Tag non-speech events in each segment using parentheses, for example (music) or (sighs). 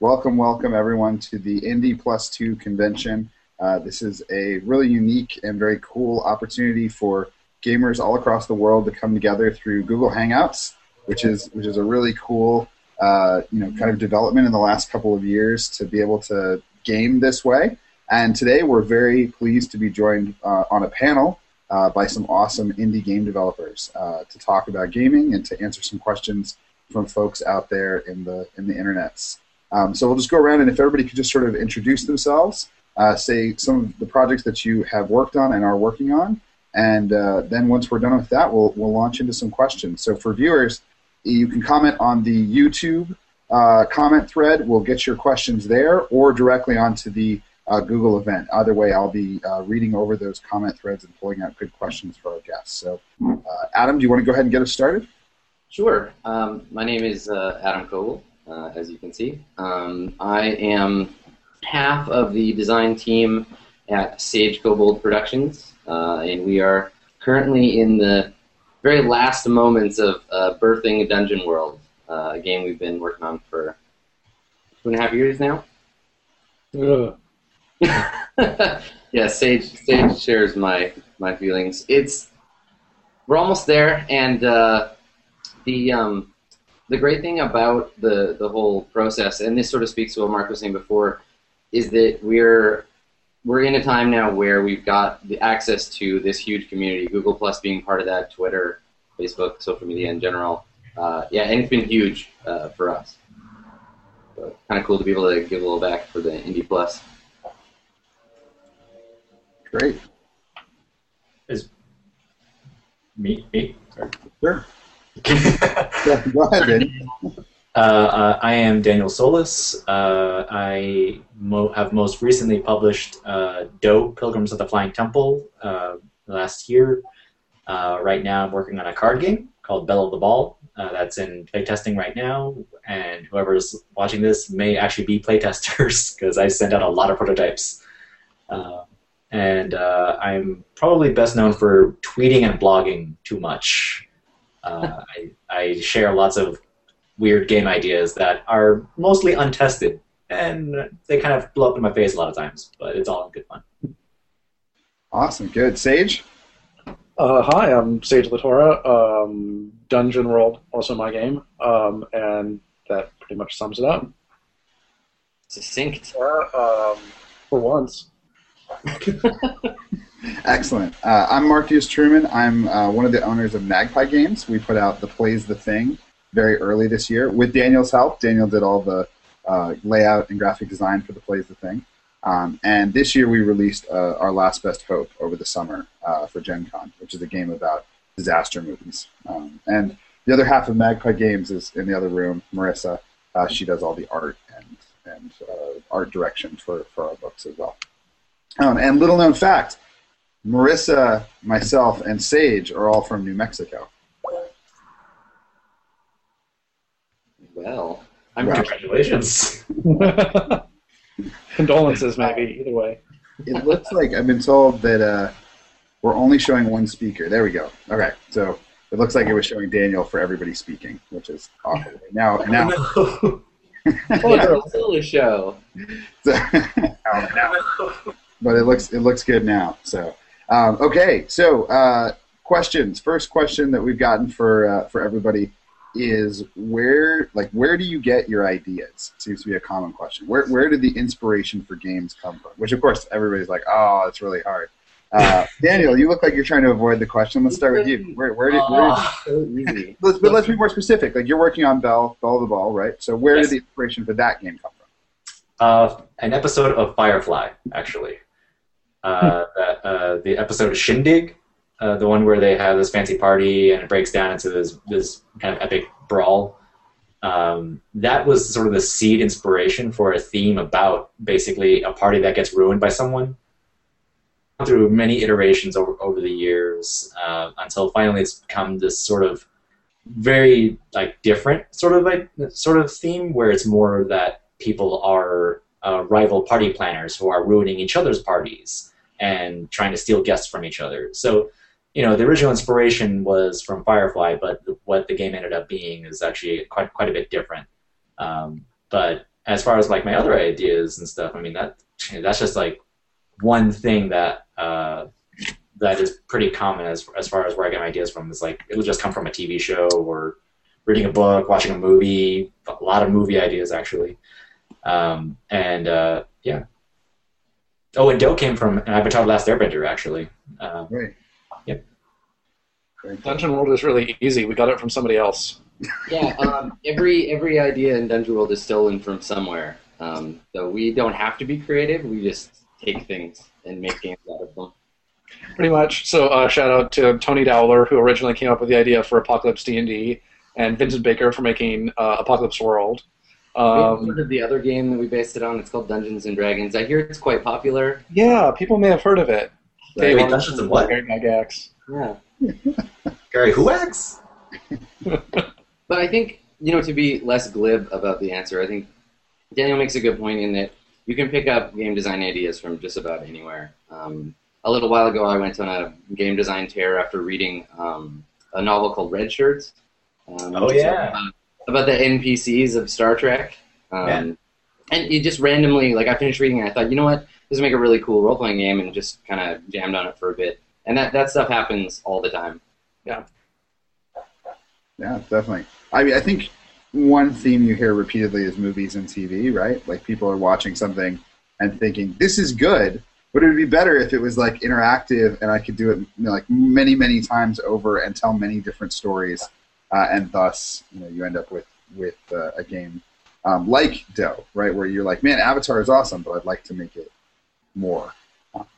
welcome, welcome everyone to the Indie Plus Two convention. Uh, this is a really unique and very cool opportunity for gamers all across the world to come together through Google Hangouts, which is which is a really cool uh, you know kind of development in the last couple of years to be able to game this way. And today we're very pleased to be joined uh, on a panel uh, by some awesome indie game developers uh, to talk about gaming and to answer some questions from folks out there in the in the internets. Um, so we'll just go around and if everybody could just sort of introduce themselves, uh, say some of the projects that you have worked on and are working on, and uh, then once we're done with that, we'll we'll launch into some questions. So for viewers, you can comment on the YouTube uh, comment thread. We'll get your questions there, or directly onto the uh, Google event. Either way, I'll be uh, reading over those comment threads and pulling out good questions for our guests. So, uh, Adam, do you want to go ahead and get us started? Sure. Um, my name is Adam Koebel, uh, as you can see. Um, I am half of the design team at Sage Kobold Productions, uh, and we are currently in the very last moments of uh, birthing Dungeon World, uh, a game we've been working on for two and a half years now. (laughs) yeah, Sage Sage shares my my feelings. It's we're almost there, and uh, the um, the great thing about the the whole process, and this sort of speaks to what Mark was saying before, is that we're we're in a time now where we've got the access to this huge community, Google Plus being part of that, Twitter, Facebook, social media in general. Uh, yeah, and it's been huge uh, for us. So kind of cool to be able to give a little back for the Indie Plus. Great. Is me? Me? Sure. Go ahead. (laughs) Uh, uh, I am Daniel Solis. Uh, I mo- have most recently published uh, Do Pilgrims of the Flying Temple uh, last year. Uh, right now, I'm working on a card game called Belle of the Ball. that's in playtesting right now, and whoever's watching this may actually be playtesters (laughs) because I sent out a lot of prototypes. and I'm probably best known for tweeting and blogging too much. I, I share lots of weird game ideas that are mostly untested, and they kind of blow up in my face a lot of times. But it's all good fun. Awesome, good. Sage. Uh, hi, I'm Sage LaTorra. Um, Dungeon World, also my game, um, and that pretty much sums it up. Succinct. Yeah, um, for once. (laughs) Excellent. Uh, I'm Marcus Truman. I'm uh, one of the owners of Magpie Games. We put out the Play's the Thing very early this year with Daniel's help. Daniel did all the uh, layout and graphic design for the Play's the Thing. Um, and this year we released uh, our Last Best Hope over the summer uh, for Gen Con, which is a game about disaster movies. Um, and the other half of Magpie Games is in the other room, Marissa. Uh, she does all the art and, and art direction for, for our books as well. Um, and little known fact, Marissa, myself, and Sage are all from New Mexico. Well, I'm congratulations. (laughs) Condolences, maybe either way. It looks like I've been told that uh, we're only showing one speaker. There we go. Okay, so it looks like it was showing Daniel for everybody speaking, which is awful. Now, now. oh, yeah. still a show. So, now, (laughs) but it looks it looks good now. So. Um, okay, so uh, questions. First question that we've gotten for uh, for everybody is where like where do you get your ideas? Seems to be a common question. Where where did the inspiration for games come from? Which of course everybody's like, oh, it's really hard. Uh, (laughs) Daniel, you look like you're trying to avoid the question. Let's start with you. Where where did, where did let's, (laughs) but let's be more specific. Like you're working on Bell Bell the Ball, right? So where yes. did the inspiration for that game come from? Uh, an episode of Firefly, actually. Uh, that, uh, the episode of Shindig, uh, the one where they have this fancy party and it breaks down into this this kind of epic brawl. Um, that was sort of the seed inspiration for a theme about basically a party that gets ruined by someone. Through many iterations over over the years, uh, until finally it's become this sort of very like different sort of like sort of theme where it's more that people are uh, rival party planners who are ruining each other's parties and trying to steal guests from each other. So, you know, the original inspiration was from Firefly, but what the game ended up being is actually quite quite a bit different. Um, but as far as like my other ideas and stuff, I mean that that's just like one thing that uh, that is pretty common as as far as where I get my ideas from. Is like it'll just come from a TV show or reading a book, watching a movie. A lot of movie ideas actually, um, and uh, yeah. Oh, and Do came from Avatar: Last Airbender actually. Uh, Great. Yep. Great. Dungeon World is really easy. We got it from somebody else. Yeah, um, every every idea in Dungeon World is stolen from somewhere. Um, so we don't have to be creative. We just take things and make games out of them. Pretty much. So uh, shout out to Tony Dowler, who originally came up with the idea for Apocalypse D&D, and Vincent Baker for making uh, Apocalypse World. We Um, heard of the other game that we based it on. It's called Dungeons and Dragons. I hear it's quite popular. yeah, people may have heard of it. Right. Wait, Dungeons and what? Gary Gygax. Yeah. (laughs) Gary Huax? (laughs) But I think, you know, to be less glib about the answer, I think Daniel makes a good point in that you can pick up game design ideas from just about anywhere. Um, a little while ago, I went on a game design tear after reading um, a novel called Red Shirts. Um, Oh, which is yeah. About, about the NPCs of Star Trek. Um, Yeah. And you just randomly, like, I finished reading it, I thought, you know what, this would make a really cool role playing game, and just kind of jammed on it for a bit. And that, that stuff happens all the time. Yeah. Yeah, definitely. I mean, I think one theme you hear repeatedly is movies and TV, right? Like people are watching something and thinking, "This is good," but it would be better if it was like interactive and I could do it you know, like many, many times over and tell many different stories, uh, and thus, you know, you end up with with uh, a game um, like Do, right, where you're like, "Man, Avatar is awesome, but I'd like to make it more."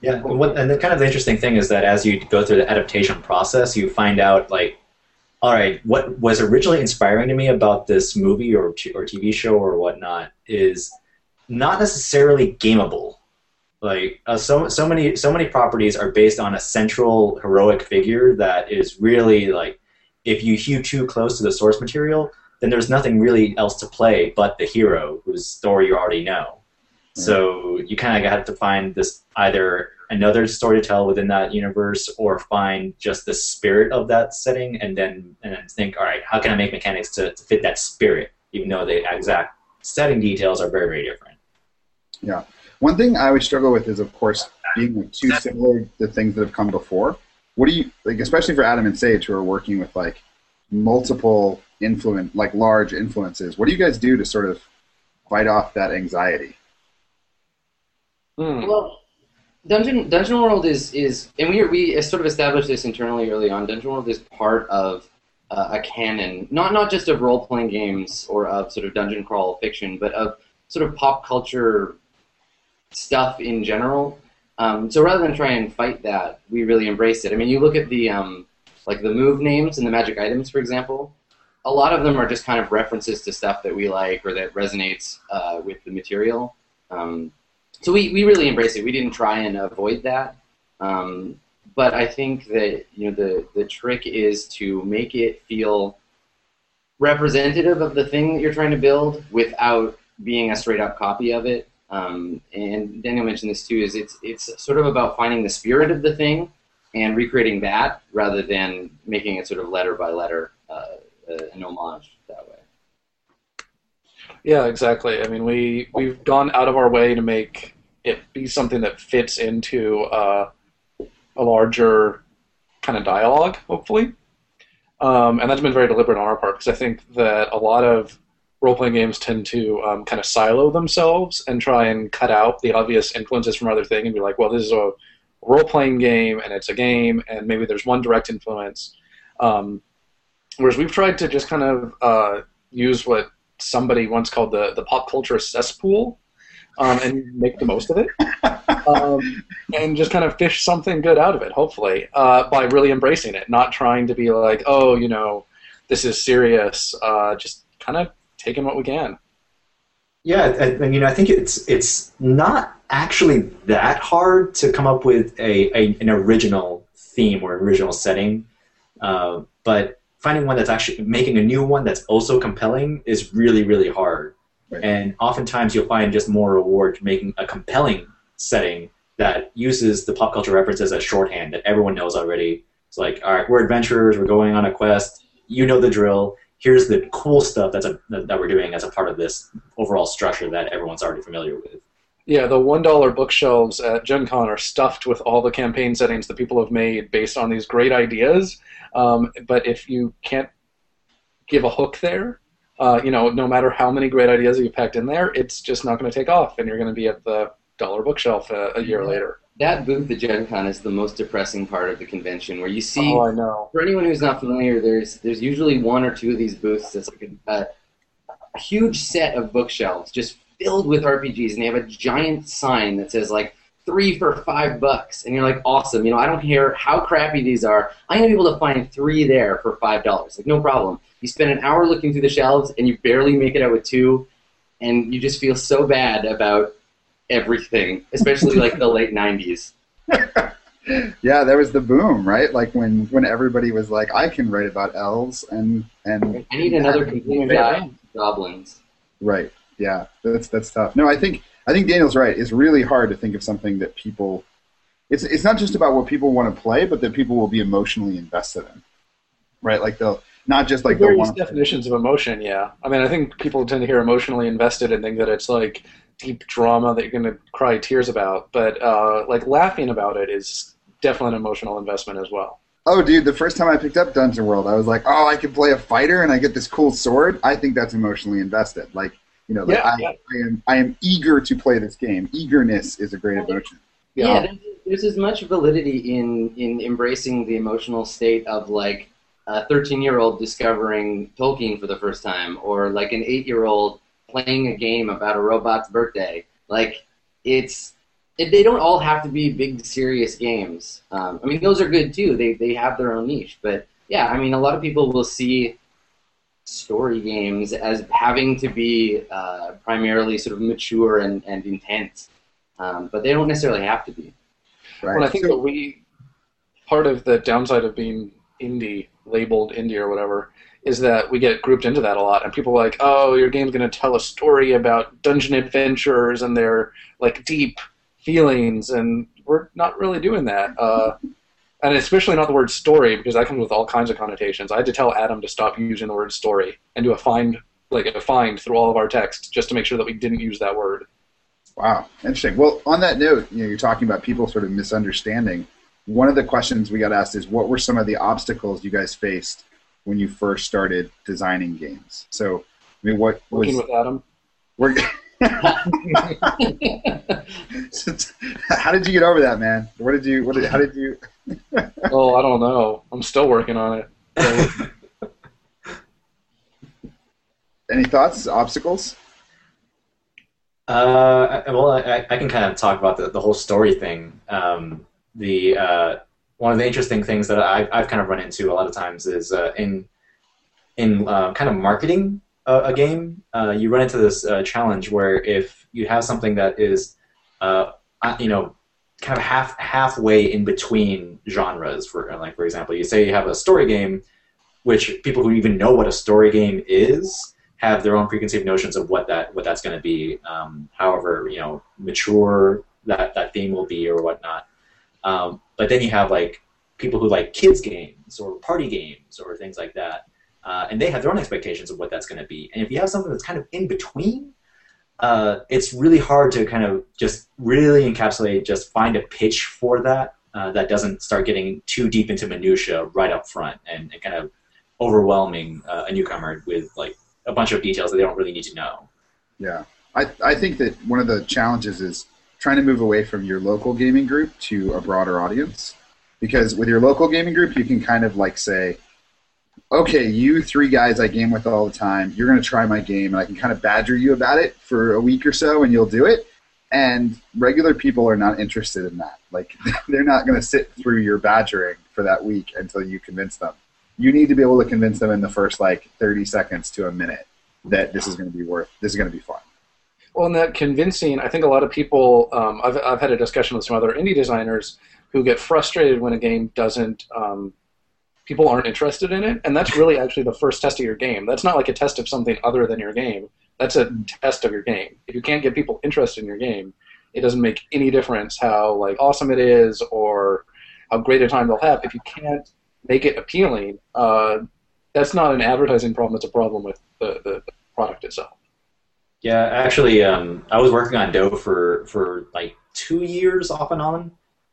Yeah, and, what, and the kind of the interesting thing is that as you go through the adaptation process, you find out like, all right, what was originally inspiring to me about this movie or t- or TV show or whatnot is not necessarily gameable. Like uh, so so many so many properties are based on a central heroic figure that is really like if you hew too close to the source material, then there's nothing really else to play but the hero whose story you already know. So you kind of have to find this either another story to tell within that universe, or find just the spirit of that setting, and then and then think, all right, how can I make mechanics to, to fit that spirit, even though the exact setting details are very very different. Yeah, one thing I would struggle with is, of course, being like too similar to things that have come before. What do you like, especially for Adam and Sage, who are working with like multiple influence, like large influences? What do you guys do to sort of fight off that anxiety? Hmm. Well, Dungeon Dungeon World is is, and we we sort of established this internally early on. Dungeon World is part of uh, a canon, not not just of role playing games or of sort of dungeon crawl fiction, but of sort of pop culture stuff in general. Um, so rather than try and fight that, we really embrace it. I mean, you look at the um, like the move names and the magic items, for example. A lot of them are just kind of references to stuff that we like or that resonates uh, with the material. Um, so we, we really embrace it. We didn't try and avoid that. Um, but I think that you know the, the trick is to make it feel representative of the thing that you're trying to build without being a straight up copy of it. Um, and Daniel mentioned this too. Is it's it's sort of about finding the spirit of the thing and recreating that rather than making it sort of letter by letter uh, an homage that way. Yeah, exactly. I mean, we we've gone out of our way to make it be something that fits into uh, a larger kind of dialogue, hopefully. Um, and that's been very deliberate on our part because I think that a lot of role-playing games tend to um, kind of silo themselves and try and cut out the obvious influences from other things and be like, well, this is a role-playing game and it's a game and maybe there's one direct influence. Um, whereas we've tried to just kind of uh, use what somebody once called the, the pop culture cesspool um, and make the most of it (laughs) um, and just kind of fish something good out of it hopefully uh, by really embracing it not trying to be like oh you know this is serious uh, just kind of taking what we can Yeah, and, and you know, I think it's it's not actually that hard to come up with a, a an original theme or original setting, uh, but finding one that's actually making a new one that's also compelling is really really hard. Right. And oftentimes you'll find just more reward making a compelling setting that uses the pop culture references as shorthand that everyone knows already. It's like, all right, we're adventurers, we're going on a quest, you know the drill, here's the cool stuff that's a, that we're doing as a part of this overall structure that everyone's already familiar with. Yeah, the one dollar bookshelves at Gen Con are stuffed with all the campaign settings that people have made based on these great ideas. Um, but if you can't give a hook there, uh, you know, no matter how many great ideas you packed in there, it's just not going to take off, and you're going to be at the dollar bookshelf a, a year later. That booth at Gen Con is the most depressing part of the convention, where you see. Oh, I know. For anyone who's not familiar, there's there's usually one or two of these booths that's like a, a huge set of bookshelves just filled with RPGs, and they have a giant sign that says like three for five bucks, and you're like, awesome. You know, I don't care how crappy these are. I'm gonna be able to find three there for five dollars, like no problem. You spend an hour looking through the shelves, and you barely make it out with two, and you just feel so bad about everything, especially like the late '90s. (laughs) yeah, there was the boom, right? Like when when everybody was like, I can write about elves and and I need another complete guy goblins. Right. Yeah, that's that's tough. No, I think I think Daniel's right. It's really hard to think of something that people. It's it's not just about what people want to play, but that people will be emotionally invested in. Right, like they'll not just like the various definitions of emotion. Yeah, I mean, I think people tend to hear emotionally invested and think that it's like deep drama that you're going to cry tears about. But uh, like laughing about it is definitely an emotional investment as well. Oh, dude, the first time I picked up Dungeon World, I was like, oh, I can play a fighter and I get this cool sword. I think that's emotionally invested. Like, you know, like Yeah, I, yeah. I am I am eager to play this game. Eagerness is a great emotion. Yeah, there's, there's as much validity in in embracing the emotional state of like a 13 year old discovering Tolkien for the first time, or like an eight year old playing a game about a robot's birthday. Like it's it, they don't all have to be big serious games. Um, I mean, those are good too. They they have their own niche, but yeah, I mean, a lot of people will see story games as having to be uh, primarily sort of mature and, and intense, um, but they don't necessarily have to be. Right. Well, I think So- that we part of the downside of being indie labeled indie or whatever is that we get grouped into that a lot, and people are like, "Oh, your game's going to tell a story about dungeon adventurers and their like deep feelings," and we're not really doing that. Uh, and especially not the word story because that comes with all kinds of connotations. I had to tell Adam to stop using the word story and do a find like a find through all of our text just to make sure that we didn't use that word. Wow, interesting. Well, on that note, you know, you're talking about people sort of misunderstanding. One of the questions we got asked is, what were some of the obstacles you guys faced when you first started designing games? So, I mean, what was Working with Adam. we're, (laughs) how did you get over that, man? What did you? What did? How did you? (laughs) Oh, I don't know. I'm still working on it. So, (laughs) Any thoughts? Obstacles? Uh, well, I, I can kind of talk about the, the whole story thing. Um, the uh, one of the interesting things that I've, I've kind of run into a lot of times is uh, in in uh, kind of marketing a, a game, uh, you run into this uh, challenge where if you have something that is, uh, uh, you know, kind of half halfway in between genres, for like for example, you say you have a story game, which people who even know what a story game is have their own preconceived notions of what that what that's going to be. Um, however, you know, mature that that theme will be or whatnot. Um, but then you have like people who like kids games or party games or things like that, uh, and they have their own expectations of what that's going to be. And if you have something that's kind of in between, uh, it's really hard to kind of just really encapsulate, just find a pitch for that uh, that doesn't start getting too deep into minutia right up front and, and kind of overwhelming uh, a newcomer with like a bunch of details that they don't really need to know. Yeah, I I think that one of the challenges is trying to move away from your local gaming group to a broader audience, because with your local gaming group, you can kind of like say, okay, you three guys I game with all the time, you're going to try my game, and I can kind of badger you about it for a week or so, and you'll do it. And regular people are not interested in that. Like, (laughs) they're not going to sit through your badgering for that week until you convince them. You need to be able to convince them in the first like 30 seconds to a minute that this is going to be worth, this is going to be fun. Well, in that convincing, I think a lot of people. Um, I've I've had a discussion with some other indie designers who get frustrated when a game doesn't. Um, people aren't interested in it, and that's really (laughs) actually the first test of your game. That's not like a test of something other than your game. That's a test of your game. If you can't get people interested in your game, it doesn't make any difference how like awesome it is or how great a time they'll have. If you can't make it appealing, uh, that's not an advertising problem. It's a problem with the, the, the product itself. Yeah, actually, um, I was working on Do for for like two years off and on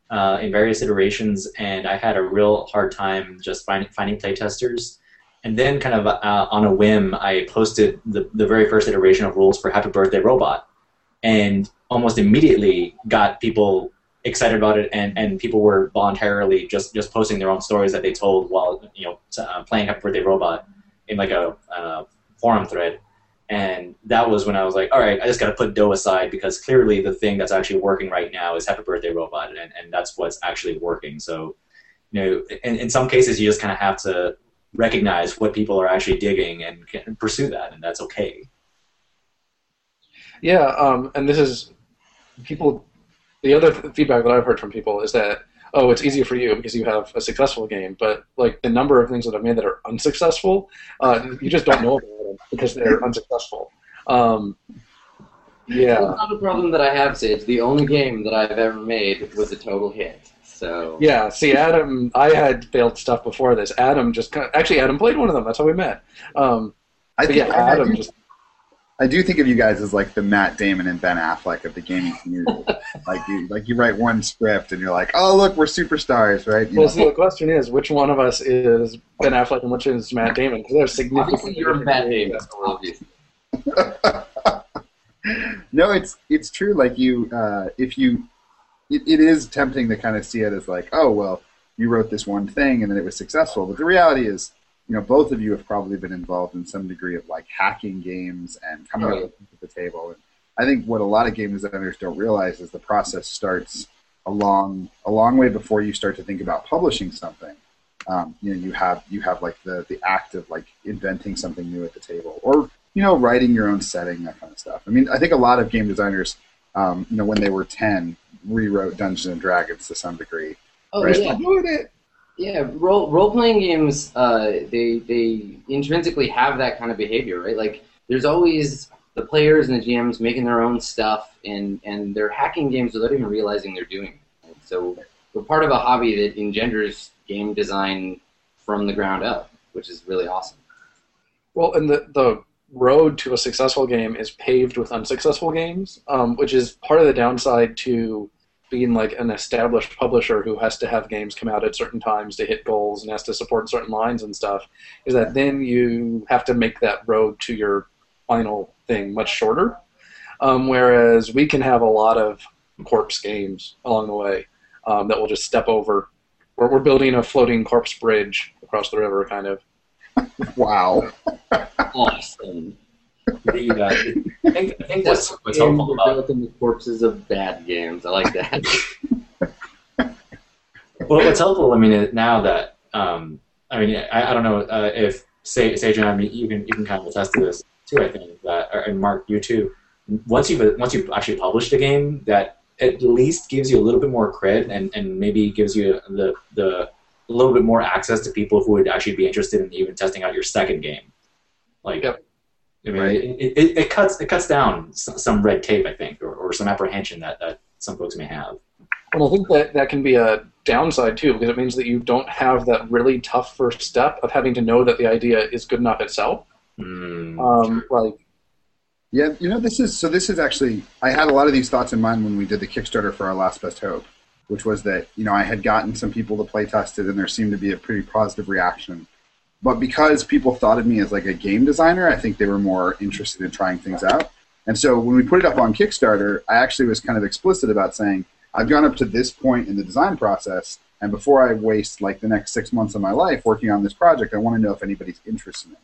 uh, in various iterations, and I had a real hard time just finding finding playtesters. And then, kind of uh, on a whim, I posted the, the very first iteration of rules for Happy Birthday Robot, and almost immediately got people excited about it, and, and people were voluntarily just, just posting their own stories that they told while you know uh, playing Happy Birthday Robot in like a uh, forum thread. And that was when I was like, all right, I just got to put Do aside because clearly the thing that's actually working right now is Happy Birthday Robot, and, and that's what's actually working. So, you know, in, in some cases, you just kind of have to recognize what people are actually digging and, pursue that, and that's okay. Yeah, um, and this is people. The other feedback that I've heard from people is that oh, it's easier for you because you have a successful game, but like the number of things that I've made that are unsuccessful, uh, you just don't know about them because they're unsuccessful. Um, yeah, That's not a problem that I have, Sage. The only game that I've ever made was a total hit. So yeah. See, Adam, I had failed stuff before this. Adam just kind of, actually Adam played one of them. That's how we met. Um, I think yeah, I, Adam do, just I do think of you guys as like the Matt Damon and Ben Affleck of the gaming community. (laughs) like you, like you write one script and you're like, oh look, we're superstars, right? You Well, know? see, the question is, which one of us is Ben Affleck and which is Matt Damon? Because there's significant. obviously you're Matt Damon. Obviously. (laughs) no, it's it's true. Like you, uh, if you, it, it is tempting to kind of see it as like, oh well, you wrote this one thing and then it was successful. But the reality is, you know, both of you have probably been involved in some degree of like hacking games and coming Right. up with the table. And I think what a lot of game designers don't realize is the process starts a long a long way before you start to think about publishing something. Um, you know, you have you have like the the act of like inventing something new at the table, or you know, writing your own setting, that kind of stuff. I mean, I think a lot of game designers, um, you know, when they were ten, rewrote Dungeons and Dragons to some degree. Oh right? yeah, it. Yeah. Role role playing games, uh, they they intrinsically have that kind of behavior, right? Like there's always the players and the GMs making their own stuff, and and they're hacking games without even realizing they're doing it. So we're part of a hobby that engenders game design from the ground up, which is really awesome. Well, and the the road to a successful game is paved with unsuccessful games, um, which is part of the downside to being like an established publisher who has to have games come out at certain times to hit goals and has to support certain lines and stuff. Is that then you have to make that road to your final thing much shorter. Um, whereas we can have a lot of corpse games along the way um, that will just step over. We're, we're building a floating corpse bridge across the river, kind of. Wow. (laughs) Awesome. The, uh, I think, I think what's, helpful about the corpses of bad games. I like that. (laughs) Well, what's helpful, I mean, now that um, I mean, I, I don't know uh, if Sage, Sage and I, mean, you can you can kind of attest to this too. I think that, or- and Mark, you too. Once you've once you've actually published a game, that at least gives you a little bit more cred, and, and maybe gives you the the a little bit more access to people who would actually be interested in even testing out your second game. Like, Yep. I mean, Right. it, it, it cuts it cuts down some, some red tape, I think, or, or some apprehension that, that some folks may have. And I think that that can be a downside too, because it means that you don't have that really tough first step of having to know that the idea is good enough itself. Mm, Um, like, Yeah, you know, this is so. This is actually. I had a lot of these thoughts in mind when we did the Kickstarter for our Last Best Hope, which was that you know I had gotten some people to play test it, and there seemed to be a pretty positive reaction. But because people thought of me as like a game designer, I think they were more interested in trying things out. And so when we put it up on Kickstarter, I actually was kind of explicit about saying I've gone up to this point in the design process, and before I waste like the next six months of my life working on this project, I want to know if anybody's interested in it.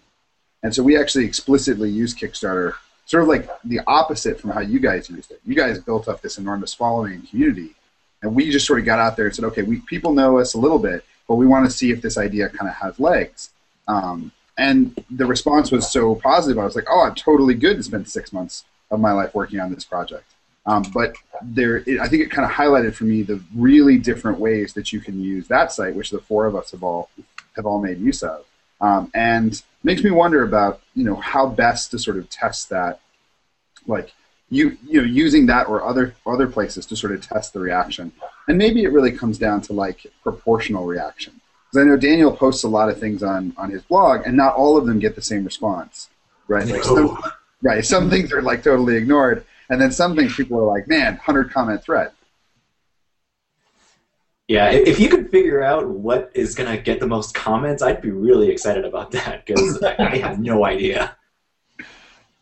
And so we actually explicitly use Kickstarter, sort of like the opposite from how you guys used it. You guys built up this enormous following and community, and we just sort of got out there and said, okay, we people know us a little bit, but we want to see if this idea kind of has legs. Um, and the response was so positive. I was like, oh, I'm totally good to spend six months of my life working on this project. Um, but there, it, I think it kind of highlighted for me the really different ways that you can use that site, which the four of us have all have all made use of, um, and makes me wonder about you know how best to sort of test that, like you you know using that or other other places to sort of test the reaction, and maybe it really comes down to like proportional reaction. Because I know Daniel posts a lot of things on on his blog, and not all of them get the same response, right? Like some, right, some things are like totally ignored, and then some things people are like, "Man, hundred comment thread." Yeah, if you could figure out what is gonna get the most comments, I'd be really excited about that because I, I have no idea.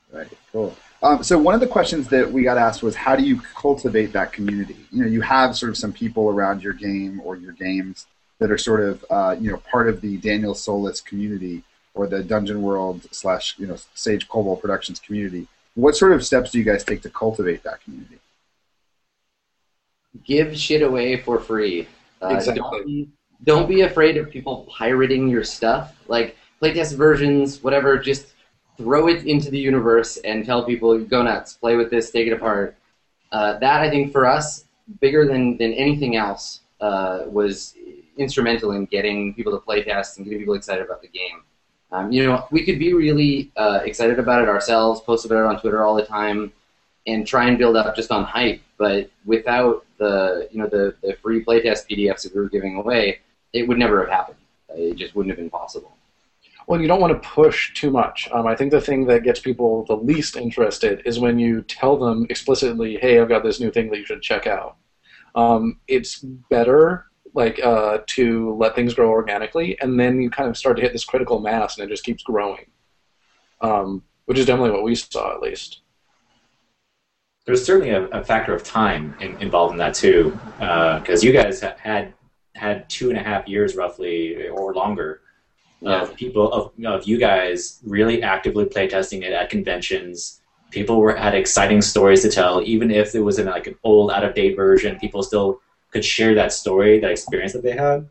Right. Cool. Um, so one of the questions that we got asked was, how do you cultivate that community? You know, you have sort of some people around your game or your games that are sort of uh, you know part of the Daniel Solis community or the Dungeon World slash you know Sage Kobold Productions community. What sort of steps do you guys take to cultivate that community? Give shit away for free. Uh, Exactly. Don't be, don't be afraid of people pirating your stuff. Like playtest versions, whatever. Just throw it into the universe and tell people, "Go nuts! Play with this. Take it apart." Uh, that I think for us, bigger than than anything else, uh, was instrumental in getting people to play playtest and getting people excited about the game. Um, you know, we could be really uh, excited about it ourselves, post about it on Twitter all the time, and try and build up just on hype. But without the you know the, the free playtest PDFs that we were giving away, it would never have happened. It just wouldn't have been possible. Well, you don't want to push too much. Um, I think the thing that gets people the least interested is when you tell them explicitly, "Hey, I've got this new thing that you should check out." Um, it's better like uh, to let things grow organically, and then you kind of start to hit this critical mass, and it just keeps growing. Um, which is definitely what we saw, at least. There's certainly a, a factor of time in, involved in that too, because you guys ha- had had two and a half years roughly or longer of people of, of you guys really actively playtesting it at conventions. People were had exciting stories to tell, even if it was in like an old, out of date version. People still could share that story, that experience that they had,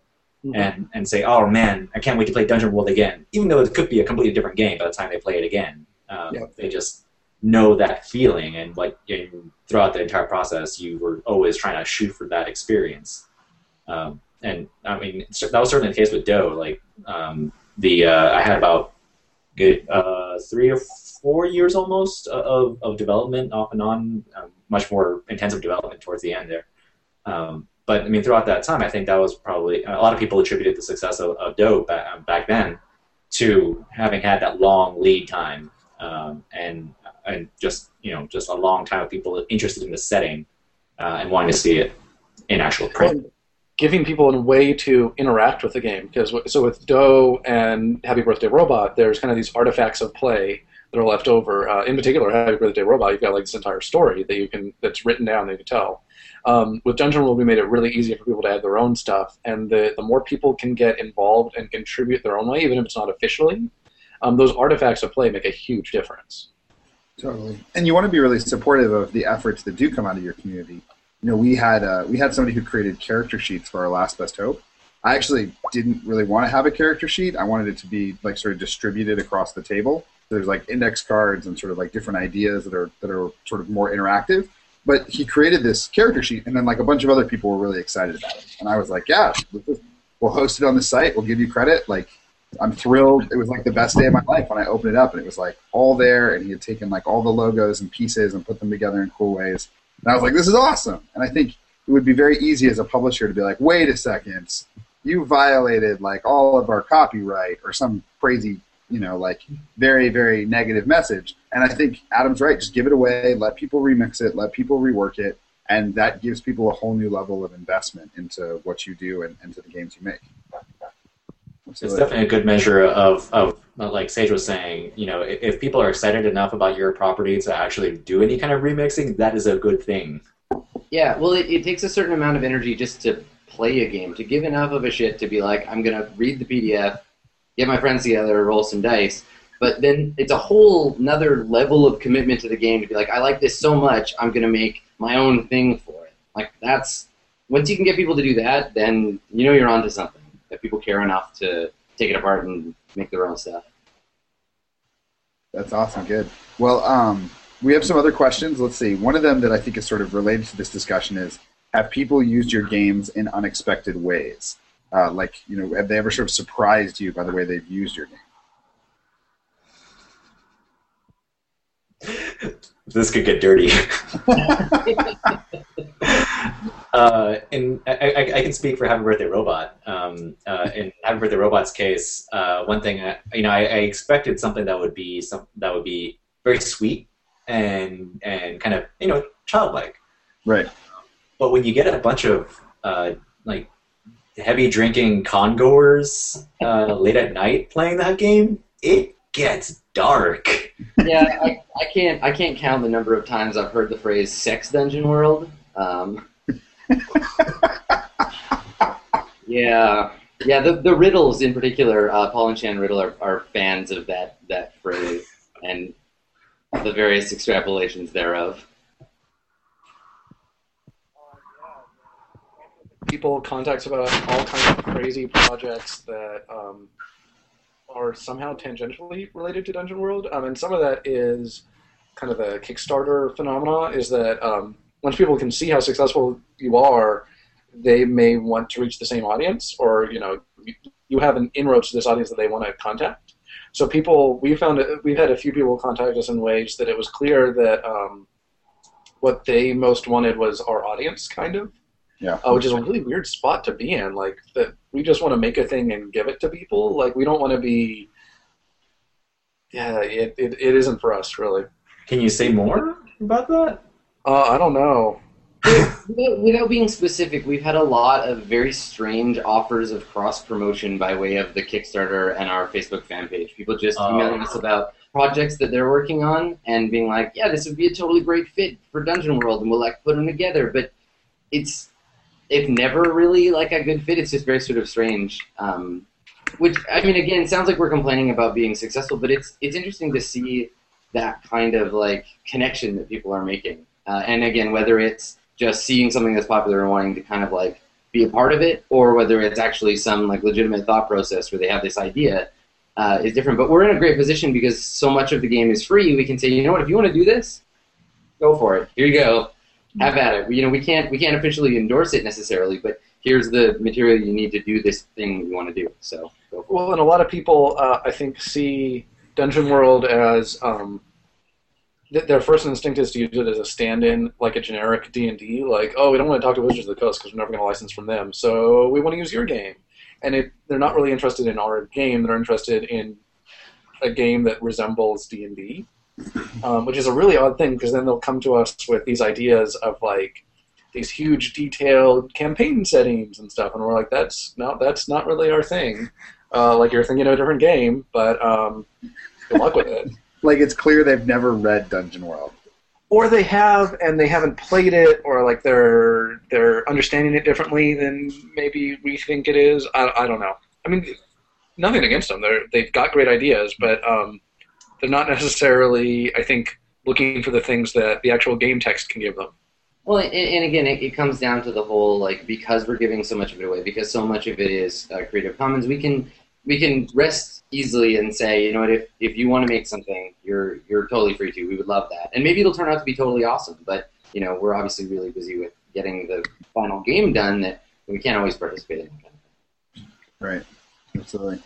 and and say, "Oh man, I can't wait to play Dungeon World again," even though it could be a completely different game by the time they play it again. Um. They just know that feeling, and like in, throughout the entire process, you were always trying to shoot for that experience. Um, and I mean, that was certainly the case with Do. Like um, the uh, I had about good uh, three or four years almost of, of development off and on, um, much more intensive development towards the end there. Um, but I mean, throughout that time, I think that was probably a lot of people attributed the success of, of Do back, back then to having had that long lead time um, and and just you know just a long time of people interested in the setting uh, and wanting to see it in actual print. Well, giving people a way to interact with the game. Because so with Do and Happy Birthday Robot, there's kind of these artifacts of play that are left over. Uh, in particular, Happy Birthday Robot, you've got like this entire story that you can that's written down that you can tell. Um, with Dungeon World, we made it really easy for people to add their own stuff, and the the more people can get involved and contribute their own way, even if it's not officially, um, those artifacts of play make a huge difference. Totally. And you want to be really supportive of the efforts that do come out of your community. You know, we had uh, we had somebody who created character sheets for our last best hope. I actually didn't really want to have a character sheet. I wanted it to be like sort of distributed across the table. There's like index cards and sort of like different ideas that are that are sort of more interactive. But he created this character sheet, and then like a bunch of other people were really excited about it. And I was like, yeah, we'll host it on the site. We'll give you credit. Like I'm thrilled. It was like the best day of my life when I opened it up, and it was like all there, and he had taken like all the logos and pieces and put them together in cool ways. And I was like, this is awesome. And I think it would be very easy as a publisher to be like, wait a second, you violated like all of our copyright or some crazy, you know, like very very negative message. And I think Adam's right. Just give it away. Let people remix it. Let people rework it. And that gives people a whole new level of investment into what you do and into the games you make. It's definitely a good measure of, of like Sage was saying, you know, if, if people are excited enough about your property to actually do any kind of remixing, that is a good thing. Yeah, well, it, it takes a certain amount of energy just to play a game, to give enough of a shit to be like, I'm going to read the PDF, get my friends together, roll some dice. But then it's a whole another level of commitment to the game to be like, I like this so much, I'm going to make my own thing for it. Like, that's, once you can get people to do that, then you know you're onto something. If people care enough to take it apart and make their own stuff. That's awesome. Good. Well, um, we have some other questions. Let's see. One of them that I think is sort of related to this discussion is: Have people used your games in unexpected ways? Uh, like, you know, have they ever sort of surprised you by the way they've used your game? This could get dirty. (laughs) Uh, and I, I, I can speak for Happy Birthday Robot. Um, uh, in Happy Birthday Robot's case, uh, one thing I, you know, I, I expected something that would be some that would be very sweet and and kind of you know childlike. Right. But when you get a bunch of uh, like heavy drinking congoers uh, late at night playing that game, it gets dark. Yeah, I, I can't I can't count the number of times I've heard the phrase "sex dungeon world." Um, yeah, yeah. The the riddles in particular, uh, Paul and Shan Riddle are, are fans of that that phrase and the various extrapolations thereof. People contact about all kinds of crazy projects that um, are somehow tangentially related to Dungeon World, um, and some of that is kind of a Kickstarter phenomena. Is that um, once people can see how successful you are, they may want to reach the same audience, or you know, you have an inroads to this audience that they want to contact. So people, we found we've had a few people contact us in ways that it was clear that um, what they most wanted was our audience, kind of. Yeah. Uh, which is a really weird spot to be in. Like that, we just want to make a thing and give it to people. Like we don't want to be. Yeah, it, it, it isn't for us really. Can you say more about that? Uh, I don't know. without, without being specific, we've had a lot of very strange offers of cross promotion by way of the Kickstarter and our Facebook fan page. People just Oh. emailing us about projects that they're working on and being like, "Yeah, this would be a totally great fit for Dungeon World," and we'll like put them together. But it's it's never really like a good fit. It's just very sort of strange. Um, which I mean, again, sounds like we're complaining about being successful, but it's it's interesting to see that kind of like connection that people are making. Uh, and again, whether it's just seeing something that's popular and wanting to kind of like be a part of it, or whether it's actually some like legitimate thought process where they have this idea, uh, is different. But we're in a great position because so much of the game is free. We can say, you know what, if you want to do this, go for it. Here you go, have at it. You know, we can't we can't officially endorse it necessarily, but here's the material you need to do this thing you want to do. So. Well, and a lot of people, uh, I think, see Dungeon World as um, th- their first instinct is to use it as a stand-in, like a generic D and D. Like, oh, we don't want to talk to Wizards of the Coast because we're never going to license from them, so we want to use your game. And it, they're not really interested in our game; they're interested in a game that resembles D and D, um, which is a really odd thing because then they'll come to us with these ideas of like these huge detailed campaign settings and stuff, and we're like, that's no, that's not really our thing. Uh, like you're thinking of a different game, but um, good luck with it. (laughs) Like it's clear they've never read Dungeon World. Or they have and they haven't played it, or like they're they're understanding it differently than maybe we think it is. I, I don't know. I mean, nothing against them. They're they've got great ideas, but um, they're not necessarily, I think, looking for the things that the actual game text can give them. Well, and, and again, it, it comes down to the whole like because we're giving so much of it away, because so much of it is uh, Creative Commons. We can we can rest easily and say, you know what, if if you want to make something, you're you're totally free to. We would love that, and maybe it'll turn out to be totally awesome. But you know, we're obviously really busy with getting the final game done that we can't always participate in. Right. Absolutely.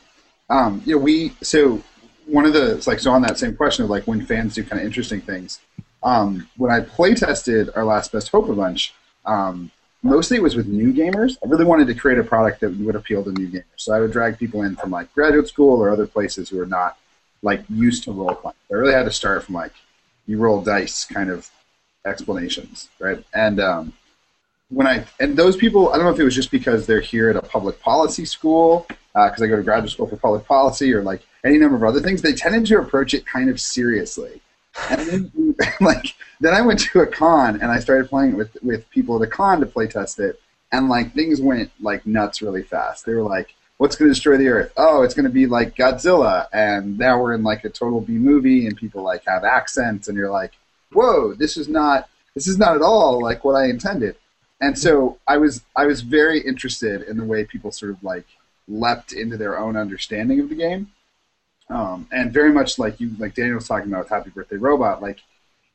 Um, you know, we so one of the it's like so on that same question of like when fans do kind of interesting things. Um, when I play tested our last best hope a bunch, um, mostly it was with new gamers. I really wanted to create a product that would appeal to new gamers. So I would drag people in from like graduate school or other places who are not like used to role playing. I really had to start from like you roll dice kind of explanations, right? And um, when I and those people, I don't know if it was just because they're here at a public policy school, because I go to graduate school for public policy, or like any number of other things. They tended to approach it kind of seriously, and then (laughs) like then I went to a con and I started playing it with with people at a con to play test it, and like things went like nuts really fast. They were like, "What's going to destroy the Earth? Oh, it's going to be like Godzilla," and now we're in like a total B movie, and people like have accents, and you're like, "Whoa, this is not." This is not at all like what I intended. And so I was I was very interested in the way people sort of like leapt into their own understanding of the game, um, and very much like you like Daniel was talking about with Happy Birthday Robot, like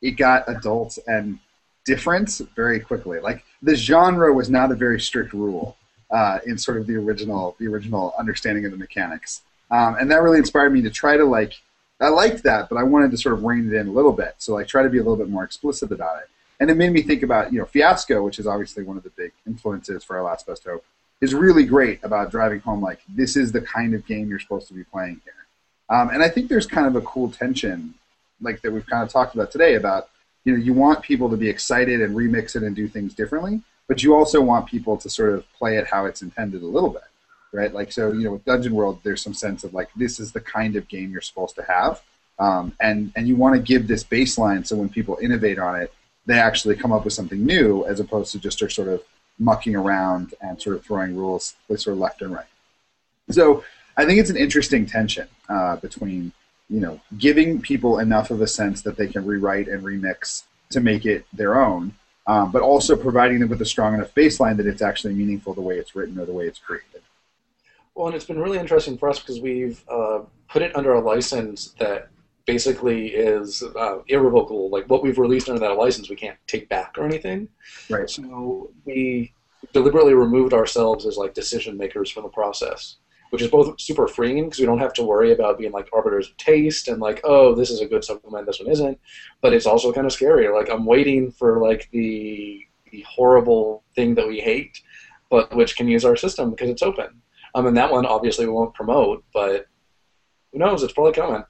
it got adult and different very quickly. Like the genre was not a very strict rule uh, in sort of the original the original understanding of the mechanics, um, and that really inspired me to try to like I liked that, but I wanted to sort of rein it in a little bit. So like try to be a little bit more explicit about it. And it made me think about, you know, Fiasco, which is obviously one of the big influences for Our Last Best Hope, is really great about driving home like this is the kind of game you're supposed to be playing here. Um, and I think there's kind of a cool tension, like that we've kind of talked about today, about you know you want people to be excited and remix it and do things differently, but you also want people to sort of play it how it's intended a little bit, right? Like so, you know, with Dungeon World, there's some sense of like this is the kind of game you're supposed to have, um, and and you want to give this baseline so when people innovate on it, they actually come up with something new as opposed to just sort of mucking around and sort of throwing rules sort of left and right. So I think it's an interesting tension uh, between you know giving people enough of a sense that they can rewrite and remix to make it their own, um, but also providing them with a strong enough baseline that it's actually meaningful the way it's written or the way it's created. Well, and it's been really interesting for us because we've uh, put it under a license that basically is uh, irrevocable. Like what we've released under that license, we can't take back or anything. Right. So we deliberately removed ourselves as like decision makers from the process which is both super freeing because we don't have to worry about being like arbiters of taste and like, oh, this is a good supplement, this one isn't. But it's also kind of scary. Like I'm waiting for like the, the horrible thing that we hate, but which can use our system because it's open. Um, and that one obviously we won't promote, but who knows? It's probably coming.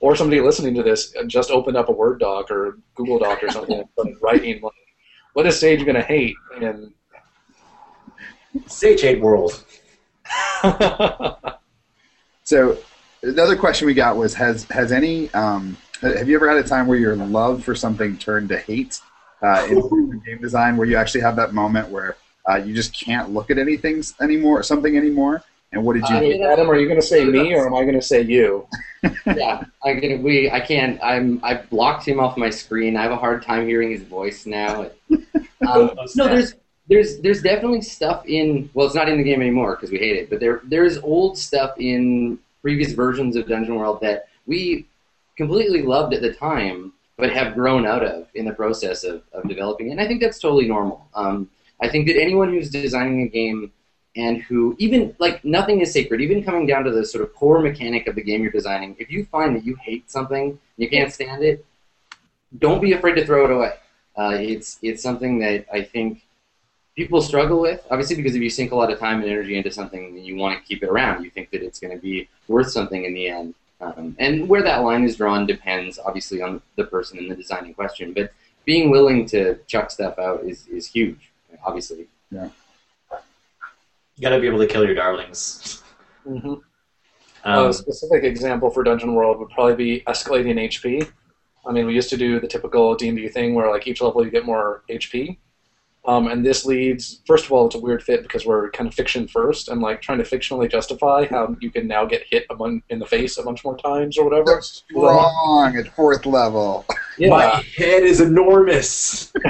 Or somebody listening to this just opened up a Word doc or Google Doc or something and started (laughs) writing like, what is Sage going to hate? And Sage hate world. (laughs) so another question we got was has has any um, have you ever had a time where your love for something turned to hate uh, in game design where you actually have that moment where uh, you just can't look at anything anymore something anymore? And what did you uh, Adam are you going to say me or am I going to say you? (laughs) Yeah I can we I can't I'm I've blocked him off my screen. I have a hard time hearing his voice now. (laughs) Um, no there's there's there's definitely stuff in well it's not in the game anymore because we hate it but there there's old stuff in previous versions of dungeon world that we completely loved at the time but have grown out of in the process of, of developing and i think that's totally normal. Um, i think that anyone who's designing a game and who even like nothing is sacred even coming down to the sort of core mechanic of the game you're designing if you find that you hate something and you can't stand it don't be afraid to throw it away. Uh, it's it's something that i think people struggle with. Obviously, because if you sink a lot of time and energy into something, you want to keep it around. You think that it's going to be worth something in the end. Um, and where that line is drawn depends, obviously, on the person in the design in question. But being willing to chuck stuff out is, is huge, obviously. Yeah. You got to be able to kill your darlings. Mm-hmm. Um, a specific example for Dungeon World would probably be escalating HP. I mean, we used to do the typical D&D thing where, like, each level you get more HP um, and this leads, first of all, it's a weird fit because we're kind of fiction first and like trying to fictionally justify how you can now get hit a bun- in the face a bunch more times or whatever. That's wrong at fourth level. Yeah. My head is enormous. (laughs)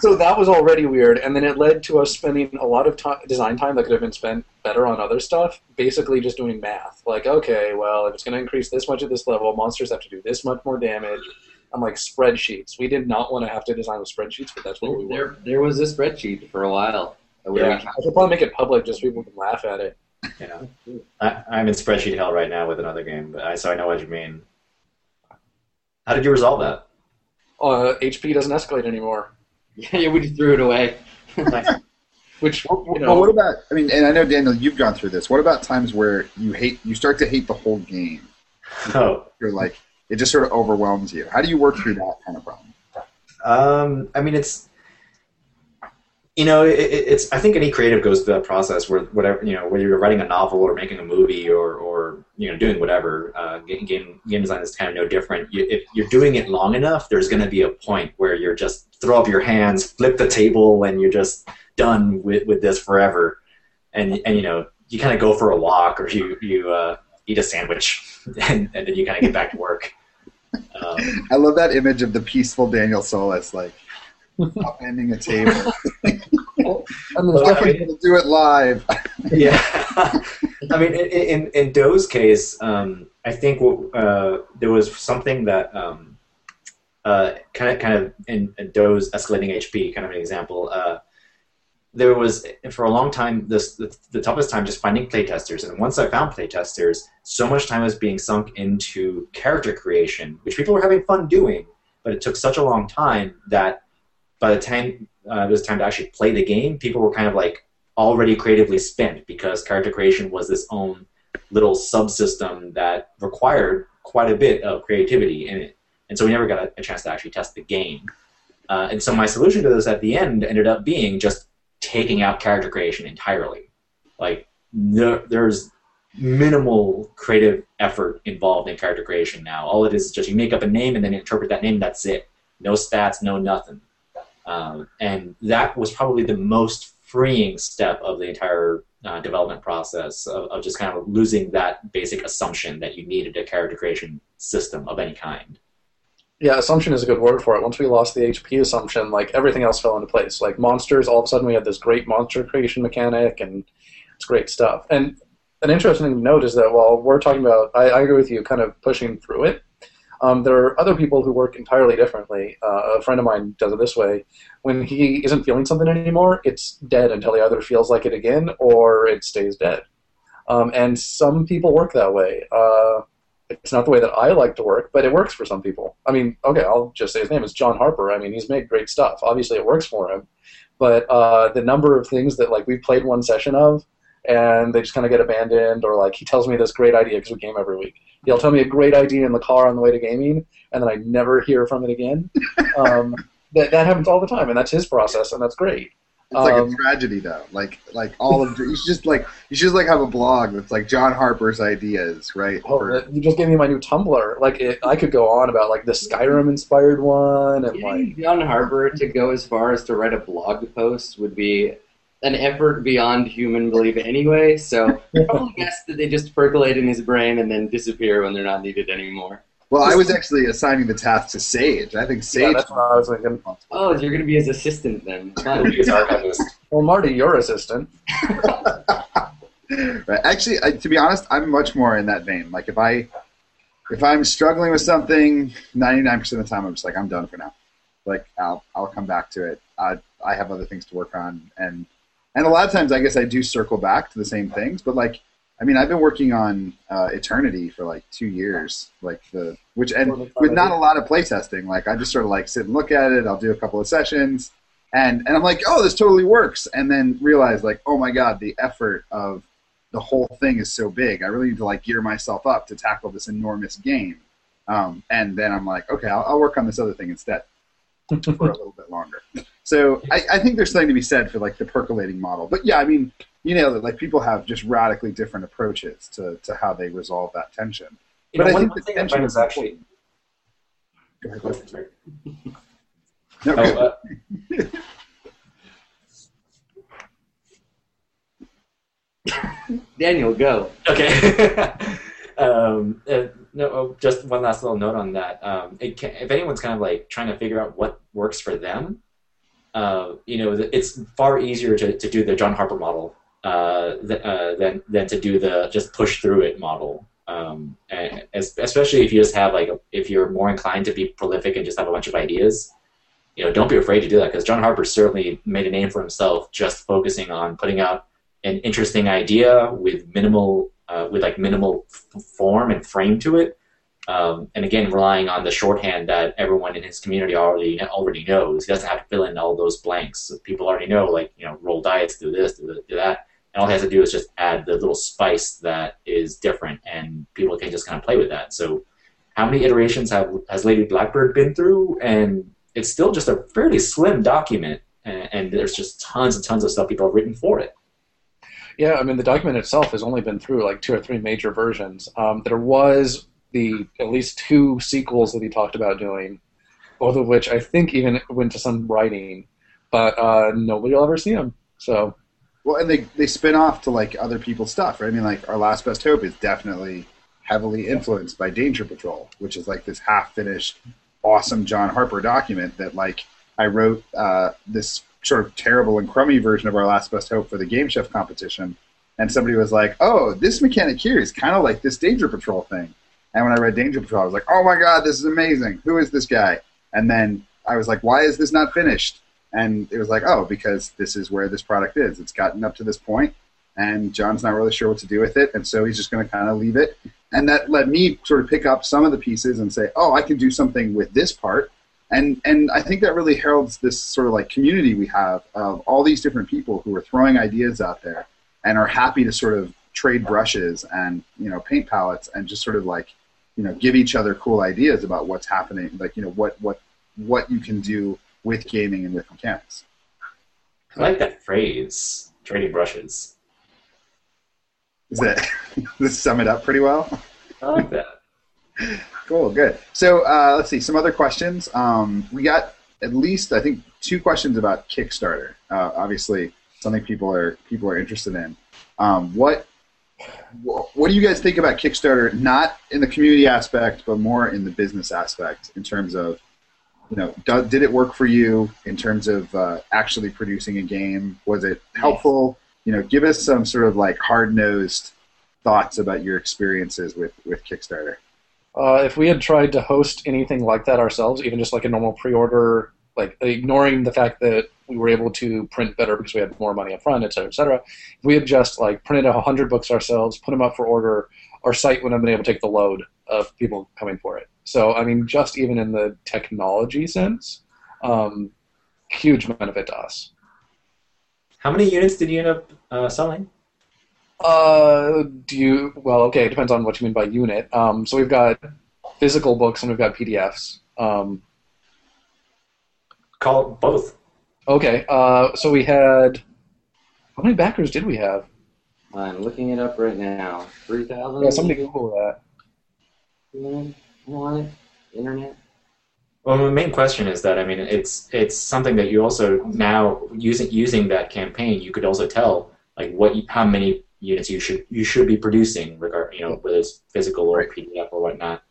so that was already weird, and then it led to us spending a lot of time, design time that could have been spent better on other stuff, basically just doing math. Like, okay, well, if it's going to increase this much at this level, monsters have to do this much more damage on like spreadsheets. We did not want to have to design with spreadsheets, but that's what we there, were. There was a spreadsheet for a while. Yeah, I should probably make it public just so people can laugh at it. You know, I, I'm in spreadsheet hell right now with another game, but I, so I know what you mean. How did you resolve that? Uh, HP doesn't escalate anymore. (laughs) Yeah, we just threw it away. (laughs) Which you know, well, what about? I mean, and I know Daniel, you've gone through this. What about times where you hate, you start to hate the whole game? Oh, you're like, it just sort of overwhelms you. How do you work through that kind of problem? Um, I mean, it's you know, it, it's. I think any creative goes through that process where whatever you know, whether you're writing a novel or making a movie or or you know doing whatever. Uh, game game design is kind of no different. You, if you're doing it long enough, there's going to be a point where you're just throw up your hands, flip the table, and you're just done with with this forever. And and you know, you kind of go for a walk or you you uh, eat a sandwich, (laughs) and, and then you kind of get back to work. Um, (laughs) I love that image of the peaceful Daniel Solis, like upending a table. (laughs) and there's definitely going to do it live. (laughs) yeah, I mean, in in, in Do's case, um, I think uh, there was something that um, uh, kind of kind of in, in Do's escalating HP, kind of an example. Uh, there was for a long time this the, the toughest time just finding playtesters and once i found playtesters so much time was being sunk into character creation which people were having fun doing but it took such a long time that by the time uh, it was time to actually play the game, people were kind of like already creatively spent because character creation was this own little subsystem that required quite a bit of creativity in it. And so we never got a, a chance to actually test the game. Uh, and so my solution to this at the end ended up being just taking out character creation entirely. Like there, there's minimal creative effort involved in character creation now. All it is is just you make up a name and then interpret that name. That's it. No stats, no nothing. Um, and that was probably the most freeing step of the entire uh, development process of, of just kind of losing that basic assumption that you needed a character creation system of any kind. Yeah, assumption is a good word for it. Once we lost the HP assumption, like everything else fell into place. Like monsters, all of a sudden we had this great monster creation mechanic, and it's great stuff. And an interesting thing to note is that while we're talking about, I, I agree with you, kind of pushing through it. Um, there are other people who work entirely differently. Uh, a friend of mine does it this way: when he isn't feeling something anymore, it's dead until he either feels like it again or it stays dead. Um, and some people work that way. Uh, it's not the way that I like to work, but it works for some people. I mean, okay, I'll just say his name is John Harper. I mean, he's made great stuff. Obviously, it works for him, but uh, the number of things that like we've played one session of, and they just kind of get abandoned, or like he tells me this great idea because we game every week. He'll tell me a great idea in the car on the way to gaming, and then I never hear from it again. (laughs) Um, that that happens all the time, and that's his process, and that's great. It's like Um, a tragedy, though. Like, like all of you should just like you should just like have a blog that's like John Harper's ideas, right? Oh, For- you just gave me my new Tumblr. Like, it, I could go on about like the Skyrim inspired one, and Getting like, John Harper to go as far as to write a blog post would be an effort beyond human belief anyway. So (laughs) probably best that they just percolate in his brain and then disappear when they're not needed anymore. Well, I was actually assigning the task to Sage. I think yeah, Sage. that's what I was thinking. Oh, you're gonna be his assistant then. He'll Fine. be his archivist. Well, Marty, your assistant. (laughs) Right. Actually, I, to be honest, I'm much more in that vein. Like if I if I'm struggling with something, 99% of the time I'm just like I'm done for now. Like I'll I'll come back to it. I I have other things to work on, and and a lot of times I guess I do circle back to the same things. But like I mean, I've been working on uh, Eternity for like two years, like the which and with not a lot of playtesting. Like I just sort of like sit and look at it. I'll do a couple of sessions, and and I'm like, oh, this totally works, and then realize like, oh my god, the effort of the whole thing is so big. I really need to like gear myself up to tackle this enormous game. Um, and then I'm like, okay, I'll, I'll work on this other thing instead for a little bit longer. (laughs) So I, I think there's something to be said for like the percolating model. But yeah, I mean, you nailed it. Like people have just radically different approaches to, to how they resolve that tension. You But know, I one, think the tension is is actually. Go ahead, go ahead. No, Oh, uh, (laughs) Daniel, go. Okay. (laughs) um, uh, no, oh, just one last little note on that. Um, it can, if anyone's kind of like trying to figure out what works for them, uh, you know, it's far easier to, to do the John Harper model uh, th- uh, than than to do the just push through it model. Um, and especially if you just have like if you're more inclined to be prolific and just have a bunch of ideas, you know, don't be afraid to do that because John Harper certainly made a name for himself just focusing on putting out an interesting idea with minimal uh, with like minimal f- form and frame to it um, and again relying on the shorthand that everyone in his community already already knows. He doesn't have to fill in all those blanks. People already know like you know roll dice do this do, do that. And all he has to do is just add the little spice that is different and people can just kind of play with that. So how many iterations have has lady blackbird been through? And it's still just a fairly slim document and, and there's just tons and tons of stuff people have written for it. Yeah, I mean the document itself has only been through like two or three major versions. Um, there was the at least two sequels that he talked about doing, both of which I think even went to some writing, but uh, nobody will ever see them. So Well, and they, they spin off to like other people's stuff, right? I mean, like our last best hope is definitely heavily influenced by Danger Patrol, which is like this half finished, awesome John Harper document that like I wrote uh, this sort of terrible and crummy version of our last best hope for the Game Chef competition, and somebody was like, "Oh, this mechanic here is kind of like this Danger Patrol thing." And when I read Danger Patrol, I was like, "Oh my god, this is amazing! Who is this guy?" And then I was like, "Why is this not finished?" And it was like, oh, because this is where this product is. It's gotten up to this point, and John's not really sure what to do with it, and so he's just going to kind of leave it. And that let me sort of pick up some of the pieces and say, oh, I can do something with this part. and and I think that really heralds this sort of like community we have of all these different people who are throwing ideas out there and are happy to sort of trade brushes and you know paint palettes and just sort of like you know give each other cool ideas about what's happening like you know what what what you can do with gaming and with mechanics. I like that phrase, trading brushes. is that (laughs) this sum it up pretty well? I like that. (laughs) cool good. So uh, let's see some other questions. Um, we got at least i think two questions about kickstarter uh, obviously something people are people are interested in. Um, what wh- what do you guys think about kickstarter not in the community aspect but more in the business aspect in terms of you know do, did it work for you in terms of uh, actually producing a game? Was it helpful? You know give us some sort of like hard-nosed thoughts about your experiences with with kickstarter. Uh, if we had tried to host anything like that ourselves, even just like a normal pre-order, like ignoring the fact that we were able to print better because we had more money up front, et cetera, et cetera, if we had just like printed a hundred books ourselves, put them up for order, our site wouldn't have been able to take the load of people coming for it. So, I mean, just even in the technology sense, um, huge benefit to us. How many units did you end up uh, selling? Uh, do you? Well, okay, it depends on what you mean by unit. Um, so we've got physical books and we've got PDFs. Um, Call it both. okay, uh, so we had how many backers did we have? I'm looking it up right now. Three thousand. Yeah, somebody Google that. What? Internet. Well, the main question is that I mean, it's it's something that you also now using using that campaign, you could also tell like what you, how many units you should you should be producing, regard you know whether it's physical or PDF or whatnot.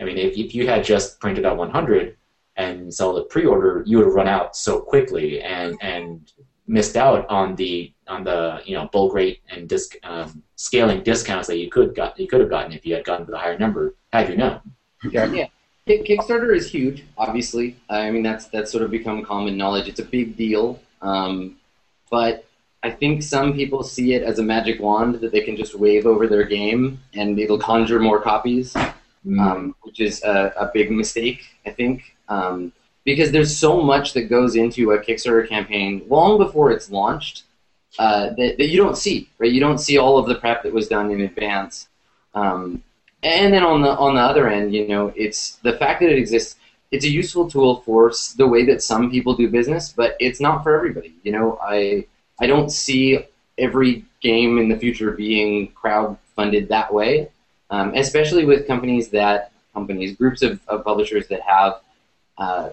I mean, if if you had just printed out 100 and sold it pre-order, you would have run out so quickly and and missed out on the on the you know bulk rate and disc um, scaling discounts that you could got you could have gotten if you had gotten to the higher number had you known. Kick- Kickstarter is huge, obviously. I mean, that's that's sort of become common knowledge. It's a big deal, um, but I think some people see it as a magic wand that they can just wave over their game and it'll conjure more copies, um, which is a, a big mistake, I think, um, because there's so much that goes into a Kickstarter campaign long before it's launched uh, that, that you don't see, right? You don't see all of the prep that was done in advance. Um, and then on the on the other end, you know, it's the fact that it exists. It's a useful tool for the way that some people do business, but it's not for everybody. You know, I I don't see every game in the future being crowd funded that way, um, especially with companies that companies groups of, of publishers that have uh,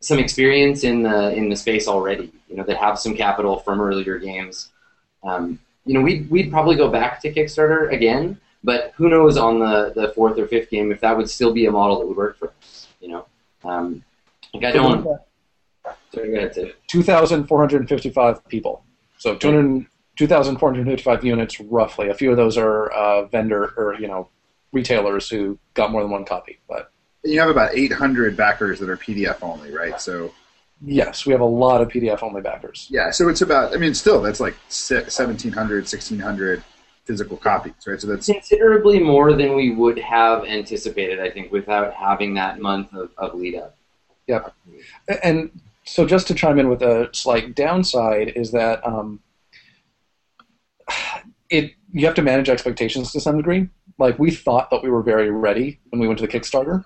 some experience in the in the space already. You know, that have some capital from earlier games. Um, you know, we'd we'd probably go back to Kickstarter again. But who knows on the, the fourth or fifth game if that would still be a model that would work for us, you know? Um, like I don't. Sorry, go ahead, Sid. 2,455 people. So 200, 2,455 units roughly. A few of those are uh, vendor or you know retailers who got more than one copy. But you have about 800 backers that are PDF only, right? So yes, we have a lot of PDF only backers. yeah, so it's about. I mean, still that's like si- 1,700, 1,600 physical copies, right? So that's Considerably more than we would have anticipated, I think, without having that month of, of lead up. Yep. And so, just to chime in with a slight downside is that um, it you have to manage expectations to some degree. Like we thought that we were very ready when we went to the Kickstarter,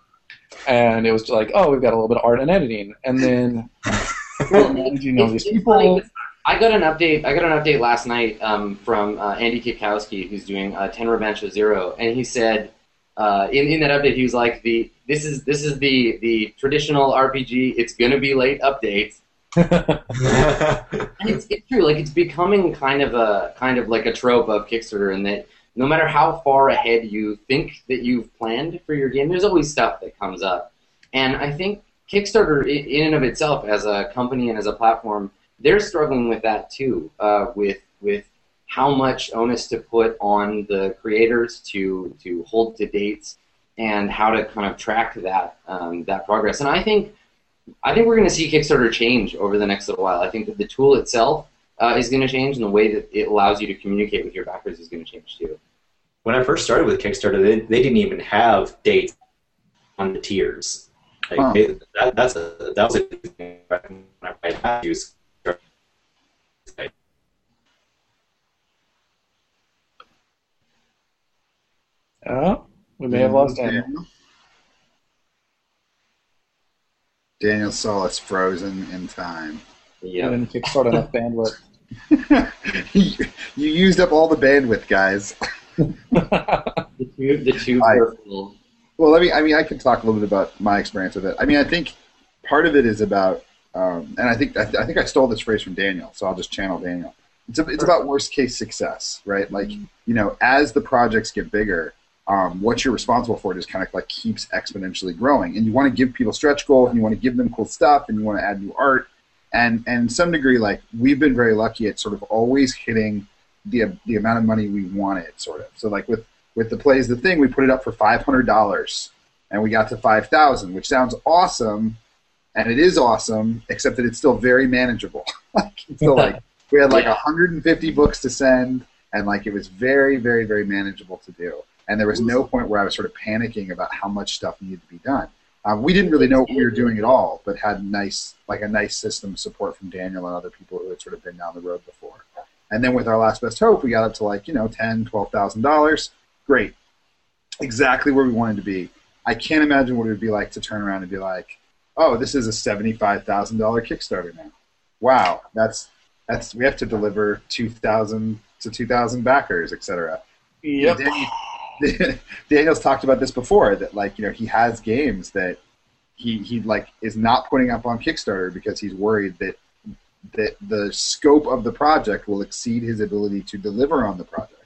and it was like, oh, we've got a little bit of art and editing, and then (laughs) managing all these It's- it's funny I got an update. I got an update last night um, from uh, Andy Kitkowski, who's doing uh, Tenra Bansho Zero, and he said uh, in, in that update he was like, "the this is this is the the traditional RPG. It's gonna be late updates." (laughs) And it's, it's true. Like it's becoming kind of a kind of like a trope of Kickstarter, in that no matter how far ahead you think that you've planned for your game, there's always stuff that comes up. And I think Kickstarter, in and of itself, as a company and as a platform, they're struggling with that too. Uh, with with how much onus to put on the creators to to hold to dates and how to kind of track that um, that progress. And I think I think we're going to see Kickstarter change over the next little while. I think that the tool itself uh, is going to change, and the way that it allows you to communicate with your backers is going to change too. when I first started with Kickstarter, they, they didn't even have dates on the tiers. Like, Huh. hey, that, that's a that was a thing when I played Matthews. Oh, we may have lost Daniel. Daniel saw us frozen in time. Yeah. didn't kickstart enough bandwidth. You, (laughs) you used up all the bandwidth, guys. The two, the two I- purple. Well, let me. I mean, I can talk a little bit about my experience with it. I mean, I think part of it is about, um, and I think I, I think I stole this phrase from Daniel, so I'll just channel Daniel. It's a, it's about worst case success, right? Like you know, as the projects get bigger, um, what you're responsible for just kind of like keeps exponentially growing, and you want to give people stretch goals, and you want to give them cool stuff, and you want to add new art, and and some degree, like we've been very lucky at sort of always hitting the the amount of money we wanted, sort of. So like with with the Play's the Thing, we put it up for five hundred dollars, and we got to five thousand, which sounds awesome, and it is awesome, except that it's still very manageable. (laughs) like still like we had like Yeah. 150 books to send, and like it was very, very, very manageable to do. And there was no point where I was sort of panicking about how much stuff needed to be done. Um, we didn't really know what we were doing at all, but had nice, like a nice system support from Daniel and other people who had sort of been down the road before. And then with our last best hope, we got up to like you know ten, twelve thousand dollars. Great, exactly where we wanted to be. I can't imagine what it would be like to turn around and be like, "Oh, this is a seventy-five thousand dollar Kickstarter now. Wow, that's that's we have to deliver two thousand to two thousand backers, etc." Yep. Daniel- (laughs) Daniel's talked about this before that like you know he has games that he he like is not putting up on Kickstarter because he's worried that that the scope of the project will exceed his ability to deliver on the project.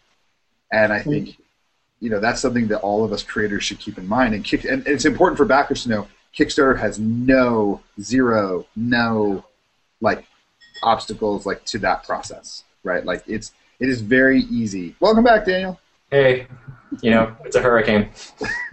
And I think you know that's something that all of us creators should keep in mind. And kick and it's important for backers to know Kickstarter has no zero no like obstacles like to that process, right? Like it's it is very easy. Welcome back, Daniel. Hey, you know, it's a hurricane. (laughs)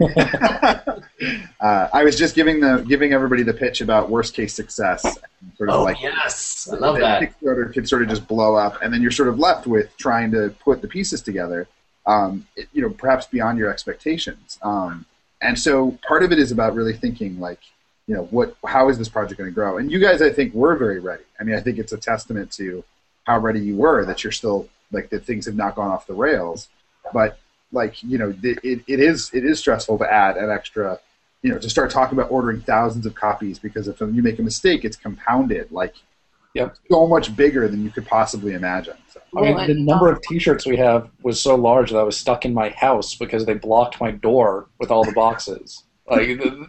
uh, I was just giving the giving everybody the pitch about worst case success, and sort of Oh like yes, I love that. Kickstarter could sort of just blow up, and then you're sort of left with trying to put the pieces together. Um, it- you know, perhaps beyond your expectations. Um, and so part of it is about really thinking like, you know, what how is this project going to grow? And you guys, I think, were very ready. I mean, I think it's a testament to how ready you were that you're still like that things have not gone off the rails. But like you know, it, it, it is it is stressful to add an extra, you know, to start talking about ordering thousands of copies because if you make a mistake, it's compounded like Yep. so much bigger than you could possibly imagine. So. I mean, the number of T-shirts we have was so large that I was stuck in my house because they blocked my door with all the boxes. Like, the,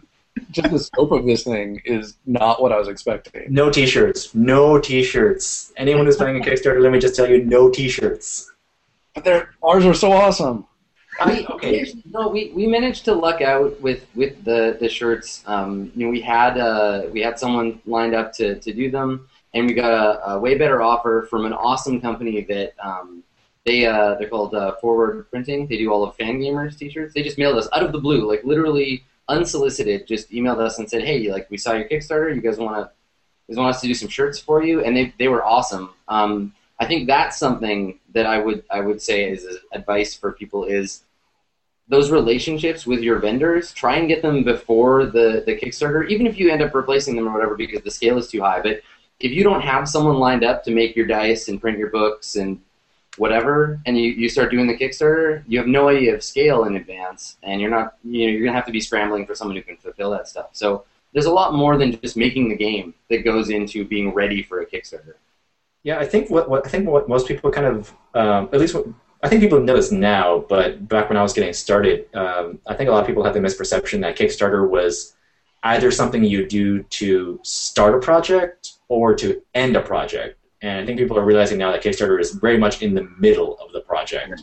just the scope of this thing is not what I was expecting. No T-shirts. No T-shirts. Anyone who's playing a Kickstarter, let me just tell you, no T-shirts. But they're, ours were so awesome. I, okay. No, we, we managed to luck out with, with the, the shirts. Um, you know, we had uh, we had someone lined up to, to do them, and we got a, a way better offer from an awesome company that um, they uh, they're called uh, Forward Printing. They do all of Fangamer's t-shirts. They just mailed us out of the blue, like literally unsolicited. Just emailed us and said, "Hey, like we saw your Kickstarter. You guys want to want us to do some shirts for you?" And they they were awesome. Um, I think that's something that I would I would say is advice for people is those relationships with your vendors. Try and get them before the the Kickstarter, even if you end up replacing them or whatever because the scale is too high. But if you don't have someone lined up to make your dice and print your books and whatever, and you, you start doing the Kickstarter, you have no idea of scale in advance, and you're not you know you're gonna have to be scrambling for someone who can fulfill that stuff. So there's a lot more than just making the game that goes into being ready for a Kickstarter. Yeah, I think what, what I think what most people kind of um, at least what, I think people know this now, but back when I was getting started, um, I think a lot of people had the misperception that Kickstarter was either something you do to start a project or to end a project. And I think people are realizing now that Kickstarter is very much in the middle of the project.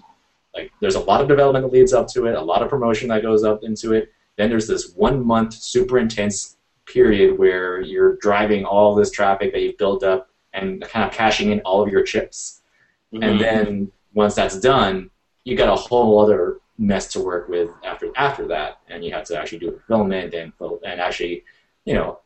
Like there's a lot of development that leads up to it, a lot of promotion that goes up into it. Then there's this one month super intense period where you're driving all this traffic that you've built up and kind of cashing in all of your chips. Mm-hmm. And then once that's done, you got a whole other mess to work with after after that, and you have to actually do fulfillment and and actually, you know,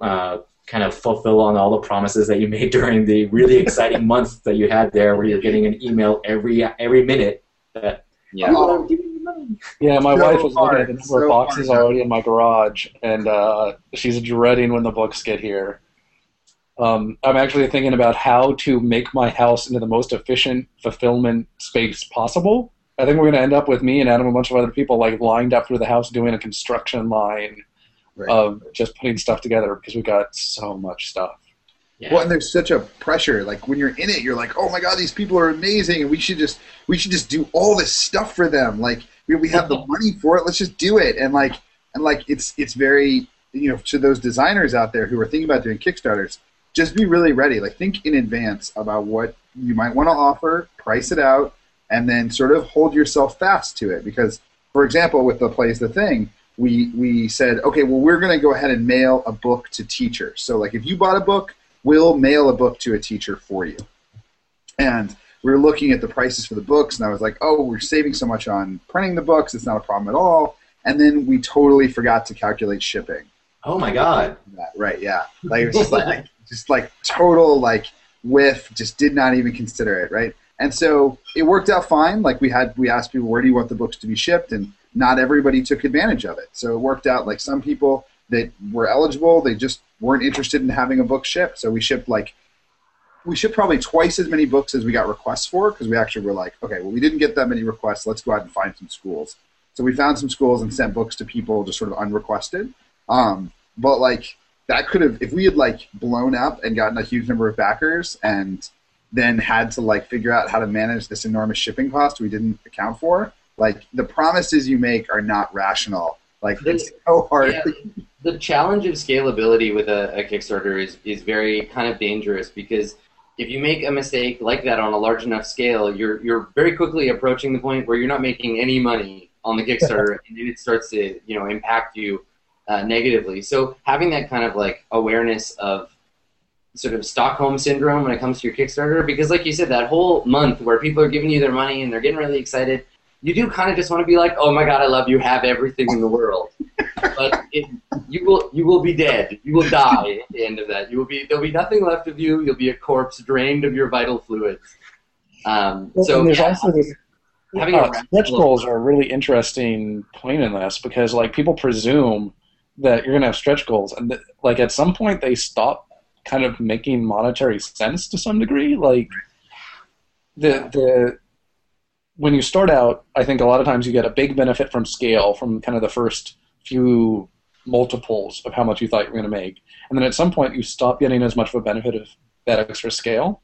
uh, kind of fulfill on all the promises that you made (laughs) during the really exciting (laughs) month that you had there, where you're getting an email every every minute that yeah. "Oh, I'm giving you money." money. Yeah, my So wife is looking at the number so of boxes hard. already in my garage, and uh, she's dreading when the books get here. Um, I'm actually thinking about how to make my house into the most efficient fulfillment space possible. I think we're going to end up with me and Adam and a bunch of other people like lined up through the house doing a construction line Right. of just putting stuff together because we got so much stuff. Yeah. Well, and there's such a pressure. Like when you're in it, you're like, "Oh my god, these people are amazing, and we should just we should just do all this stuff for them. Like we, we have the (laughs) money for it. Let's just do it." And like and like it's it's very you know to those designers out there who are thinking about doing Kickstarters, just be really ready. Like think in advance about what you might want to offer, price it out, and then sort of hold yourself fast to it. Because, for example, with the Play's the Thing, we we said, okay, well, we're going to go ahead and mail a book to teachers. So, like, if you bought a book, we'll mail a book to a teacher for you. And we were looking at the prices for the books, and I was like, oh, we're saving so much on printing the books; it's not a problem at all. And then we totally forgot to calculate shipping oh my god. Right? Yeah. Like it was just like just like total like whiff. Just did not even consider it. Right. And so it worked out fine. Like we had we asked people where do you want the books to be shipped, and not everybody took advantage of it. So it worked out. Like some people that were eligible, they just weren't interested in having a book shipped. So we shipped like we shipped probably twice as many books as we got requests for because we actually were like, okay, well we didn't get that many requests. Let's go out and find some schools. So we found some schools and sent books to people just sort of unrequested. Um, but like that could have if we had like blown up and gotten a huge number of backers and then had to like figure out how to manage this enormous shipping cost we didn't account for. Like the promises you make are not rational. Like it's so hard. Yeah, the challenge of scalability with a, a Kickstarter is, is very kind of dangerous because if you make a mistake like that on a large enough scale, you're you're very quickly approaching the point where you're not making any money on the Kickstarter, (laughs) and then it starts to you know impact you uh, negatively. So having that kind of like awareness of sort of Stockholm syndrome when it comes to your Kickstarter, because like you said, that whole month where people are giving you their money and they're getting really excited, you do kind of just want to be like, oh my god, I love you, have everything in the world. but it, you will you will be dead. You will die at the end of that. You will be there'll be nothing left of you. You'll be a corpse, drained of your vital fluids. Um, so there's yeah, also this having uh, stretch goals are a really interesting point in this because like people presume that you're going to have stretch goals. And like at some point they stop kind of making monetary sense to some degree. Like the the when you start out i think a lot of times you get a big benefit from scale from kind of the first few multiples of how much you thought you were going to make. And then at some point you stop getting as much of a benefit of that extra scale.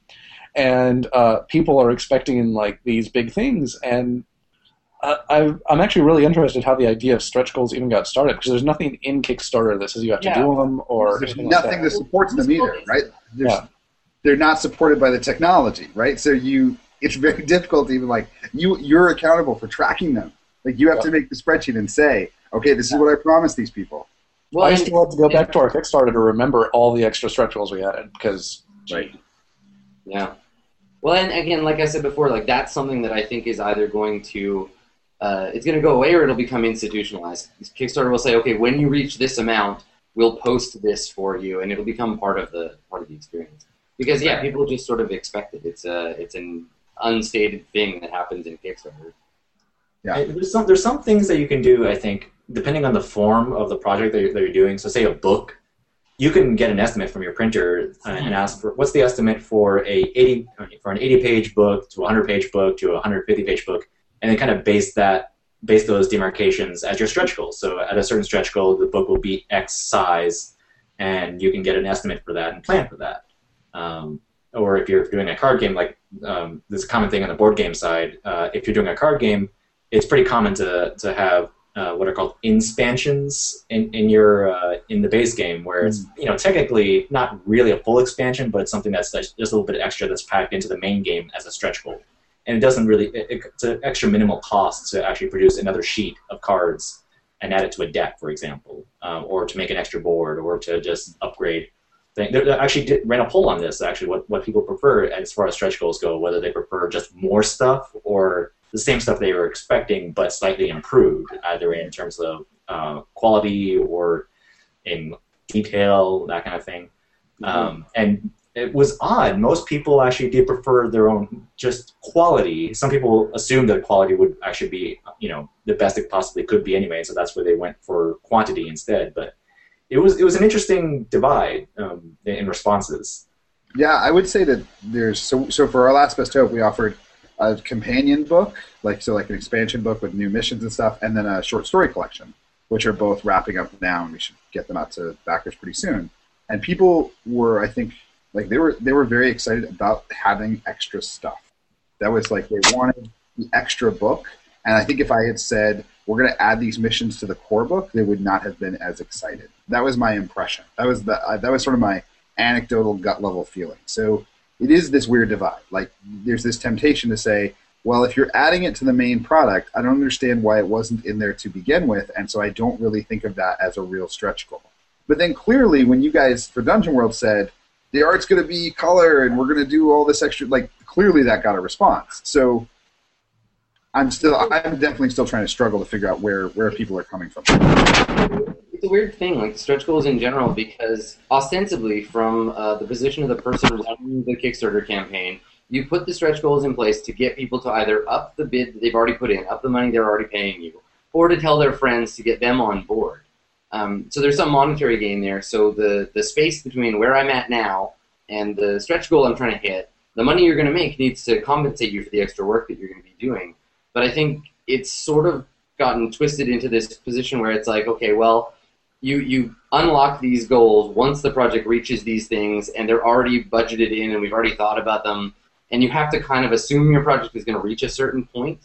And uh, people are expecting like these big things. And I, I've- I'm actually really interested how the idea of stretch goals even got started because there's nothing in Kickstarter that says you have to Yeah. do them or There's anything like nothing that. that supports them either, right? There's, Yeah. They're not supported by the technology, right? So you, it's very (laughs) difficult to even like you. You're accountable for tracking them. Like you have to make the spreadsheet and say, okay, this is what I promised these people. well, I and- still have to go back to our Kickstarter to remember all the extra stretch goals we added because Right. Yeah. Well, and again, like I said before, like that's something that I think is either going to, uh, it's going to go away or it'll become institutionalized. Kickstarter will say, okay, when you reach this amount, we'll post this for you, and it'll become part of the part of the experience. Because yeah, people just sort of expect it. It's a it's an unstated thing that happens in Kickstarter. Yeah. And There's some there's some things that you can do. I think depending on the form of the project that you're, that you're doing. So, say a book, you can get an estimate from your printer uh, and ask for what's the estimate for a 80 for an 80 page book to a 100 page book to a 150 page book, and then kind of base that base those demarcations as your stretch goals. So, at a certain stretch goal, the book will be X size, and you can get an estimate for that and plan for that. Um, or if you're doing a card game, like um, this common thing on the board game side, uh, if you're doing a card game, it's pretty common to, to have uh, what are called expansions in, in your uh, in the base game, where it's you know technically not really a full expansion, but it's something that's that's just a little bit extra that's packed into the main game as a stretch goal, and it doesn't really it, it- it's an extra minimal cost to actually produce another sheet of cards and add it to a deck, for example, um, or to make an extra board, or to just upgrade. Thing. They actually did, ran a poll on this. Actually, what, what people prefer as far as stretch goals go, whether they prefer just more stuff or the same stuff they were expecting, but slightly improved, either in terms of uh, quality or in detail, that kind of thing. Um, and it was odd. Most people actually did prefer their own just quality. Some people assumed that quality would actually be, you know, the best it possibly could be anyway. So that's where they went for quantity instead. But it was it was an interesting divide um, in responses. Yeah, I would say that there's so so for our last best hope we offered a companion book, like so like an expansion book with new missions and stuff, and then a short story collection, which are both wrapping up now, and we should get them out to backers pretty soon. And people were, I think, like they were they were very excited about having extra stuff. That was like they wanted the extra book, and I think if I had said we're going to add these missions to the core book, they would not have been as excited. That was my impression. That was the uh, that was sort of my anecdotal gut level feeling. So it is this weird divide. Like there's this temptation to say, well, if you're adding it to the main product, I don't understand why it wasn't in there to begin with, and so I don't really think of that as a real stretch goal. But then clearly, when you guys for Dungeon World said the art's going to be color and we're going to do all this extra, like clearly that got a response. So I'm still, I'm definitely still trying to struggle to figure out where where people are coming from. It's a weird thing, like stretch goals in general, because ostensibly, from uh, the position of the person running the Kickstarter campaign, you put the stretch goals in place to get people to either up the bid that they've already put in, up the money they're already paying you, or to tell their friends to get them on board. Um, so there's some monetary gain there. So the the space between where I'm at now and the stretch goal I'm trying to hit, the money you're going to make needs to compensate you for the extra work that you're going to be doing. But I think it's sort of gotten twisted into this position where it's like, okay, well, you you unlock these goals once the project reaches these things, and they're already budgeted in, and we've already thought about them, and you have to kind of assume your project is going to reach a certain point,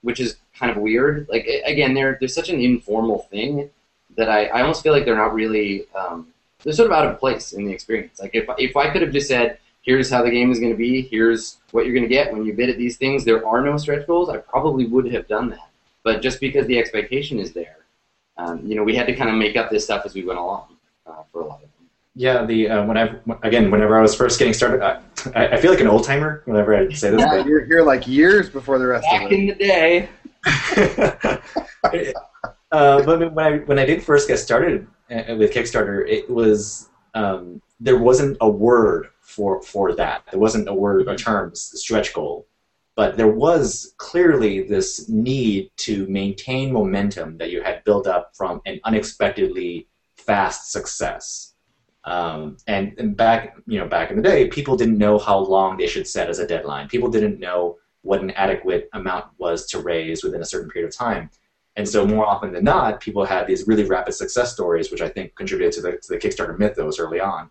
which is kind of weird. Like again, they're they're such an informal thing that I, I almost feel like they're not really um, they're sort of out of place in the experience. Like if if I could have just said, here's how the game is going to be, here's what you're going to get when you bid at these things. There are no stretch goals. I probably would have done that. But just because the expectation is there, um, you know, we had to kind of make up this stuff as we went along uh, for a lot of them. Yeah, the uh, when I again whenever I was first getting started, I, I feel like an old timer whenever I say this. Yeah, but... you're, you're like years before the rest Back of it. in the day. (laughs) (laughs) uh, but when I when I did first get started uh, with Kickstarter, it was um, there wasn't a word for for that. There wasn't a word, a term, stretch goal, but there was clearly this need to maintain momentum that you had built up from an unexpectedly fast success. Um, and, and back, you know, back in the day, people didn't know how long they should set as a deadline. People didn't know what an adequate amount was to raise within a certain period of time. And so, more often than not, people had these really rapid success stories, which I think contributed to the, to the Kickstarter mythos early on.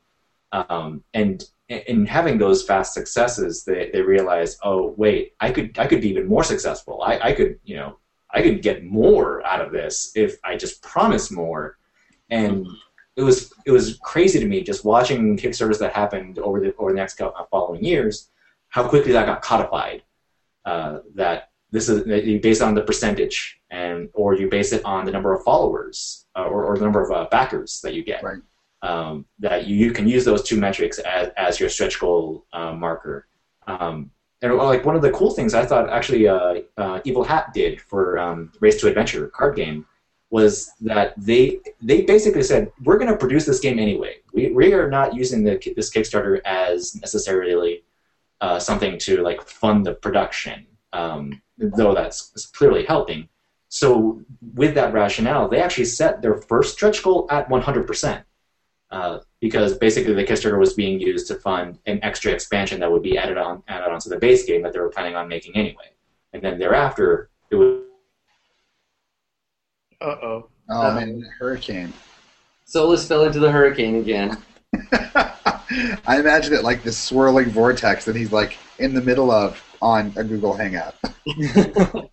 Um, and in having those fast successes, they, they realized, oh wait, I could I could be even more successful. I, I could you know I could get more out of this if I just promise more. And it was it was crazy to me just watching Kickstarters that happened over the over the next following years, how quickly that got codified. Uh, that this is you base it on the percentage, and or you base it on the number of followers uh, or, or the number of uh, backers that you get. Right um, that you, you can use those two metrics as, as your stretch goal uh, marker. Um, and like one of the cool things I thought actually uh, uh, Evil Hat did for um, Race to Adventure card game was that they they basically said we're going to produce this game anyway. We, we are not using the, this Kickstarter as necessarily uh, something to like fund the production, um, though that's clearly helping. So with that rationale, they actually set their first stretch goal at 100 percent. Uh, because basically the Kickstarter was being used to fund an extra expansion that would be added on added onto the base game that they were planning on making anyway. And then thereafter, it was. Uh oh. Oh man, hurricane. Solis fell into the hurricane again. (laughs) I imagine it like this swirling vortex that he's like in the middle of on a Google Hangout. (laughs) (laughs)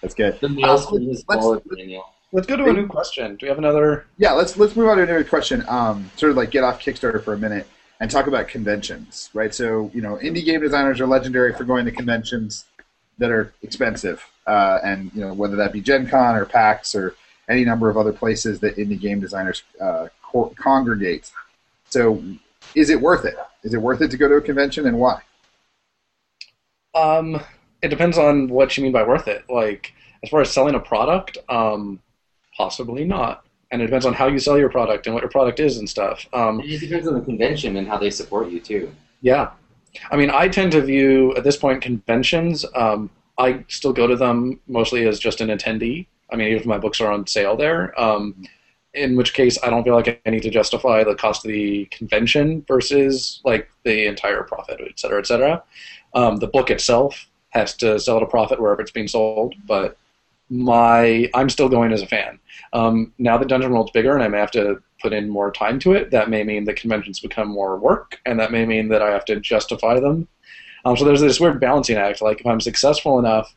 That's good. The maelstrom is full of Daniel. Let's go to a new question. Do we have another? Yeah, let's let's move on to another question. Um, sort of like get off Kickstarter for a minute and talk about conventions, right? So you know, indie game designers are legendary for going to conventions that are expensive, uh, and you know whether that be Gen Con or PAX or any number of other places that indie game designers uh, co- congregate. So, is it worth it? Is it worth it to go to a convention, and why? Um, it depends on what you mean by worth it. Like as far as selling a product, um, Possibly not. and it depends on how you sell your product and what your product is and stuff. Um, It depends on the convention and how they support you too. yeah, I mean, I tend to view at this point conventions. Um, I still go to them mostly as just an attendee. I mean, even if my books are on sale there. Um, in which case, I don't feel like I need to justify the cost of the convention versus like the entire profit, et cetera, et cetera. Um, the book itself has to sell at a profit wherever it's being sold, but my I'm still going as a fan. Um, now that Dungeon World's bigger and I may have to put in more time to it, that may mean the conventions become more work, and that may mean that I have to justify them. Um, so there's this weird balancing act. Like if I'm successful enough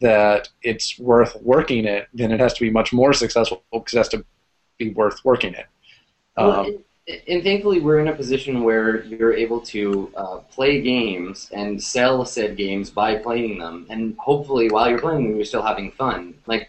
that it's worth working it, then it has to be much more successful because it has to be worth working it. Um, Well, and, thankfully, we're in a position where you're able to uh, play games and sell said games by playing them, and hopefully, while you're playing them, you're still having fun. Like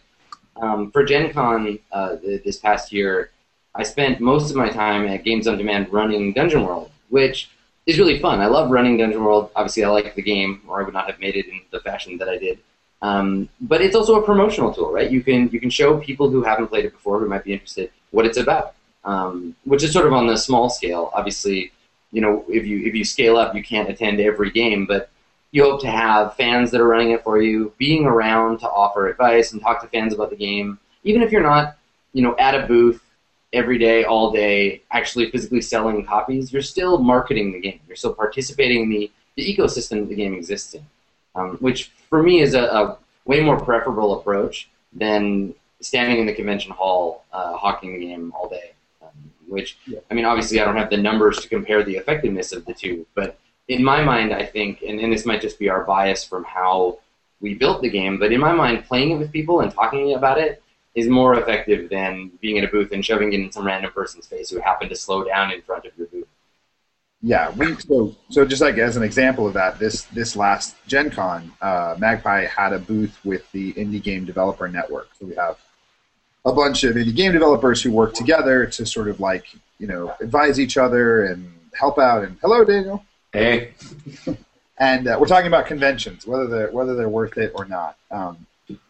um, for Gen Con uh, th- this past year, I spent most of my time at Games on Demand running Dungeon World, which is really fun. I love running Dungeon World. Obviously, I like the game, or I would not have made it in the fashion that I did. Um, but it's also a promotional tool, right? You can you can show people who haven't played it before, who might be interested, what it's about um, which is sort of on the small scale. Obviously, you know, if you if you scale up, you can't attend every game, but you hope to have fans that are running it for you, being around to offer advice and talk to fans about the game, even if you're not, you know, at a booth every day, all day, actually physically selling copies. You're still marketing the game. You're still participating in the, the ecosystem the game exists in, um, which for me is a, a way more preferable approach than standing in the convention hall uh, hawking the game all day which I mean, obviously, I don't have the numbers to compare the effectiveness of the two, but in my mind, I think, and, and this might just be our bias from how we built the game, but in my mind, playing it with people and talking about it is more effective than being in a booth and shoving it in some random person's face who happened to slow down in front of your booth. Yeah, we so so just like as an example of that, this this last Gen Con, uh, Magpie had a booth with the Indie Game Developer Network. So we have a bunch of indie game developers who work together to sort of like you know advise each other and help out. And hello, Daniel. Hey, (laughs) And uh, we're talking about conventions, whether they're whether they're worth it or not. Um,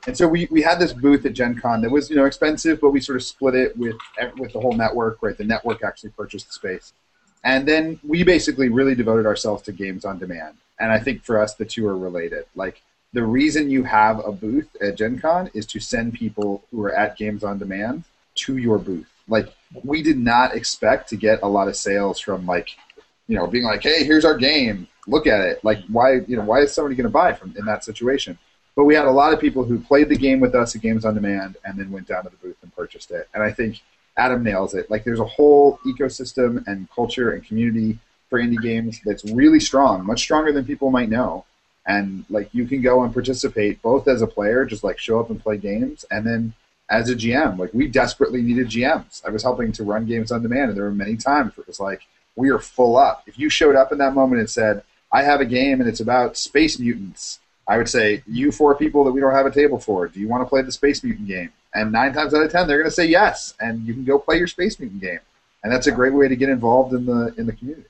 and so we, we had this booth at Gen Con that was you know expensive, but we sort of split it with with the whole network. Right, the network actually purchased the space, and then we basically really devoted ourselves to games on demand. And I think for us, the two are related. Like the reason you have a booth at Gen Con is to send people who are at Games on Demand to your booth. Like we did not expect to get a lot of sales from like, you know, being like, hey, here's our game, look at it. Like why, you know, why is somebody going to buy from in that situation? But we had a lot of people who played the game with us at Games on Demand and then went down to the booth and purchased it. And I think Adam nails it. Like there's a whole ecosystem and culture and community for indie games that's really strong, much stronger than people might know and like you can go and participate both as a player, just like show up and play games, and then as a GM. Like we desperately needed GMs. I was helping to run games on demand, and there were many times where it was like we are full up. If you showed up in that moment and said, "I have a game and it's about space mutants," I would say, "You four people that we don't have a table for, do you want to play the space mutant game?" And nine times out of ten, they're going to say yes, and you can go play your space mutant game, and that's a great way to get involved in the in the community.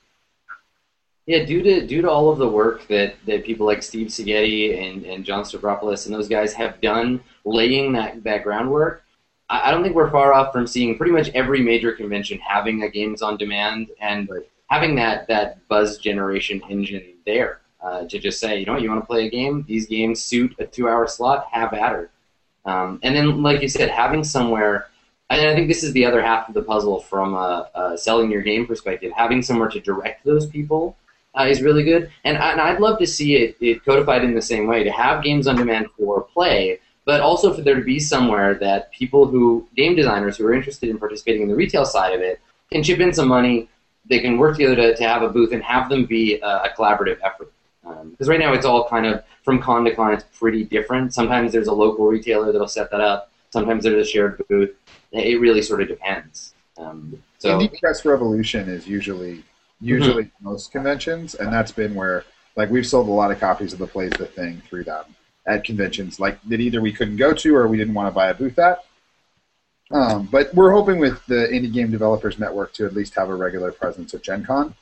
Yeah, due to due to all of the work that, that people like Steve Segedy and, and John Stavropoulos and those guys have done laying that, that groundwork, I, I don't think we're far off from seeing pretty much every major convention having a games on demand and having that, that buzz generation engine there uh, to just say, you know, you want to play a game? These games suit a two hour slot, have at her. Um, and then, like you said, having somewhere, and I think this is the other half of the puzzle from a, a selling your game perspective, having somewhere to direct those people uh, is really good. And, and I'd love to see it, it codified in the same way to have games on demand for play, but also for there to be somewhere that people who, game designers who are interested in participating in the retail side of it, can chip in some money. They can work together to, to have a booth and have them be a, a collaborative effort. Because um, right now it's all kind of from con to con, it's pretty different. Sometimes there's a local retailer that'll set that up. Sometimes there's a shared booth. It really sort of depends. Um, so Indie Press Revolution is usually usually mm-hmm. most conventions, and that's been where like we've sold a lot of copies of the Play's the Thing through them at conventions, like that either we couldn't go to or we didn't want to buy a booth at. Um, but we're hoping with the Indie Game Developers Network to at least have a regular presence at Gen Con.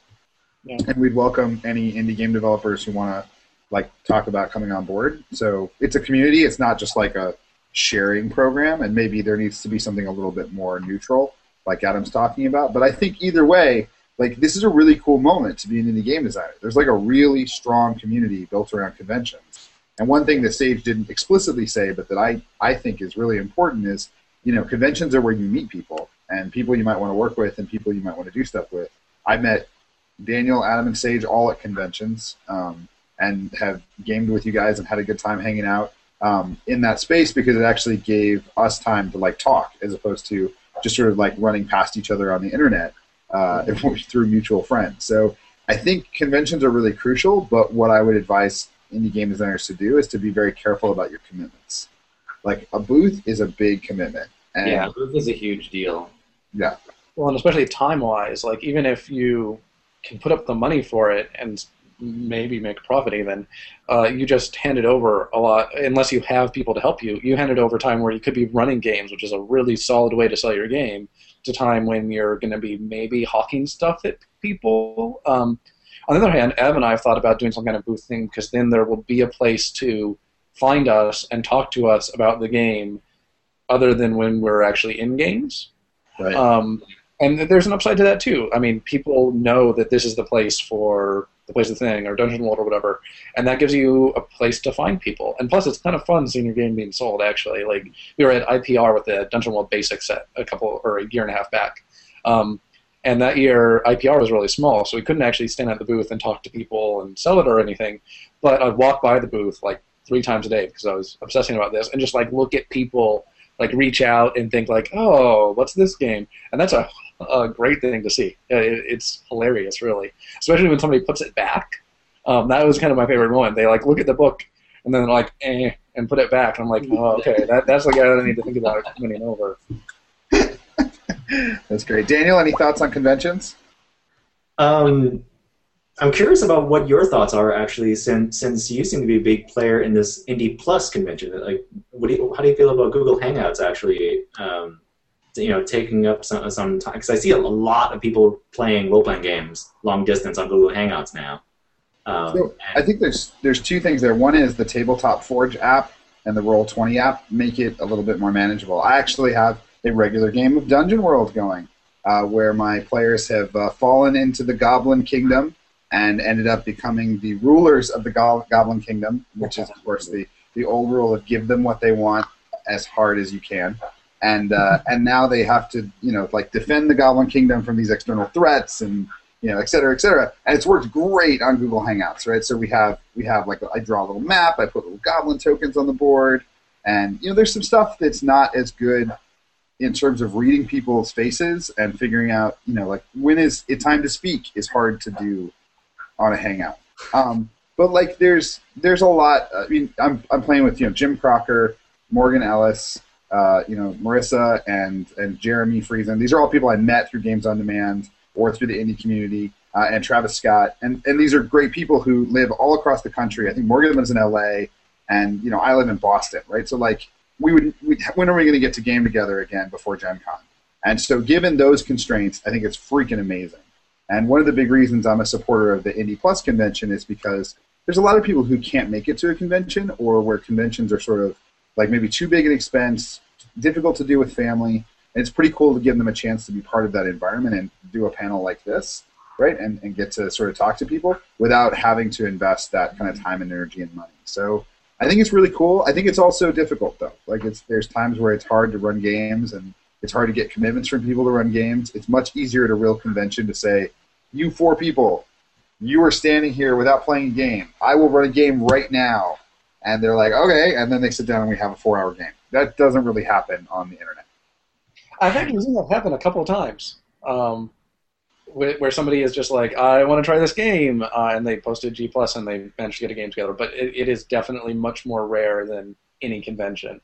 Yeah. And we'd welcome any indie game developers who want to like talk about coming on board. So it's a community. It's not just like a sharing program, and maybe there needs to be something a little bit more neutral, like Adam's talking about. But I think either way, like this is a really cool moment to be an indie game designer. There's like a really strong community built around conventions. And one thing that Sage didn't explicitly say, but that I, I think is really important is, you know, conventions are where you meet people and people you might want to work with and people you might want to do stuff with. I met Daniel, Adam, and Sage all at conventions um, and have gamed with you guys and had a good time hanging out um, in that space because it actually gave us time to like talk as opposed to just sort of like running past each other on the internet uh, (laughs) through mutual friends. So I think conventions are really crucial, but what I would advise indie game designers to do is to be very careful about your commitments. Like a booth is a big commitment. And yeah, booth is a huge deal. Yeah. Well, and especially time wise, like even if you can put up the money for it and maybe make a profit even, uh, you just hand it over a lot, unless you have people to help you, you hand it over time where you could be running games, which is a really solid way to sell your game, to time when you're going to be maybe hawking stuff at people. Um, on the other hand, Ev and I have thought about doing some kind of booth thing because then there will be a place to find us and talk to us about the game other than when we're actually in games. Right. Um, and there's an upside to that too. I mean, people know that this is the place for the place of the thing or Dungeon World or whatever, and that gives you a place to find people. And plus, it's kind of fun seeing your game being sold. Actually, like we were at IPR with the Dungeon World Basic set a couple or a year and a half back, um, and that year IPR was really small, so we couldn't actually stand at the booth and talk to people and sell it or anything. But I'd walk by the booth like three times a day because I was obsessing about this, and just like look at people like reach out and think like, oh, what's this game? And that's a, a great thing to see. It, it's hilarious, really, especially when somebody puts it back. Um, that was kind of my favorite moment. They like look at the book and then like eh, and put it back. And I'm like, oh, okay, (laughs) that, that's the guy that I need to think about winning over. (laughs) That's great. Daniel, any thoughts on conventions? Um, I'm curious about what your thoughts are actually, since since you seem to be a big player in this Indie Plus convention. Like, what do you, how do you feel about Google Hangouts actually? Um, you know, taking up some some time because I see a lot of people playing role playing games long distance on Google Hangouts now. Um, so I think there's there's two things there. One is the Tabletop Forge app and the Roll Twenty app make it a little bit more manageable. I actually have a regular game of Dungeon World going, uh, where my players have uh, fallen into the Goblin Kingdom and ended up becoming the rulers of the Go- Goblin Kingdom, which is of course the the old rule of give them what they want as hard as you can. And uh, and now they have to you know like defend the Goblin Kingdom from these external threats and you know et cetera et cetera. And it's worked great on Google Hangouts, right? So we have we have like I draw a little map, I put little Goblin tokens on the board, and you know there's some stuff that's not as good in terms of reading people's faces and figuring out, you know, like when is it time to speak is hard to do on a hangout. Um, but like there's there's a lot. I mean, I'm I'm playing with you know Jim Crocker, Morgan Ellis, uh, you know Marissa and and Jeremy Friesen. These are all people I met through Games on Demand or through the indie community. Uh, and Travis Scott, and, and these are great people who live all across the country. I think Morgan lives in LA, and you know I live in Boston, right? So like we would, we, when are we going to get to game together again before Gen Con? And so, given those constraints, I think it's freaking amazing. And one of the big reasons I'm a supporter of the Indie Plus convention is because there's a lot of people who can't make it to a convention or where conventions are sort of like maybe too big an expense, difficult to do with family. And it's pretty cool to give them a chance to be part of that environment and do a panel like this, right? And, and get to sort of talk to people without having to invest that kind of time and energy and money. So I think it's really cool. I think it's also difficult though. Like it's there's times where it's hard to run games and it's hard to get commitments from people to run games. It's much easier at a real convention to say, you four people, you are standing here without playing a game. I will run a game right now. And they're like, okay, and then they sit down and we have a four hour game. That doesn't really happen on the internet. I've actually seen that happen a couple of times. Um, where somebody is just like, I want to try this game, uh, and they posted G plus and they managed to get a game together. But it, it is definitely much more rare than any convention.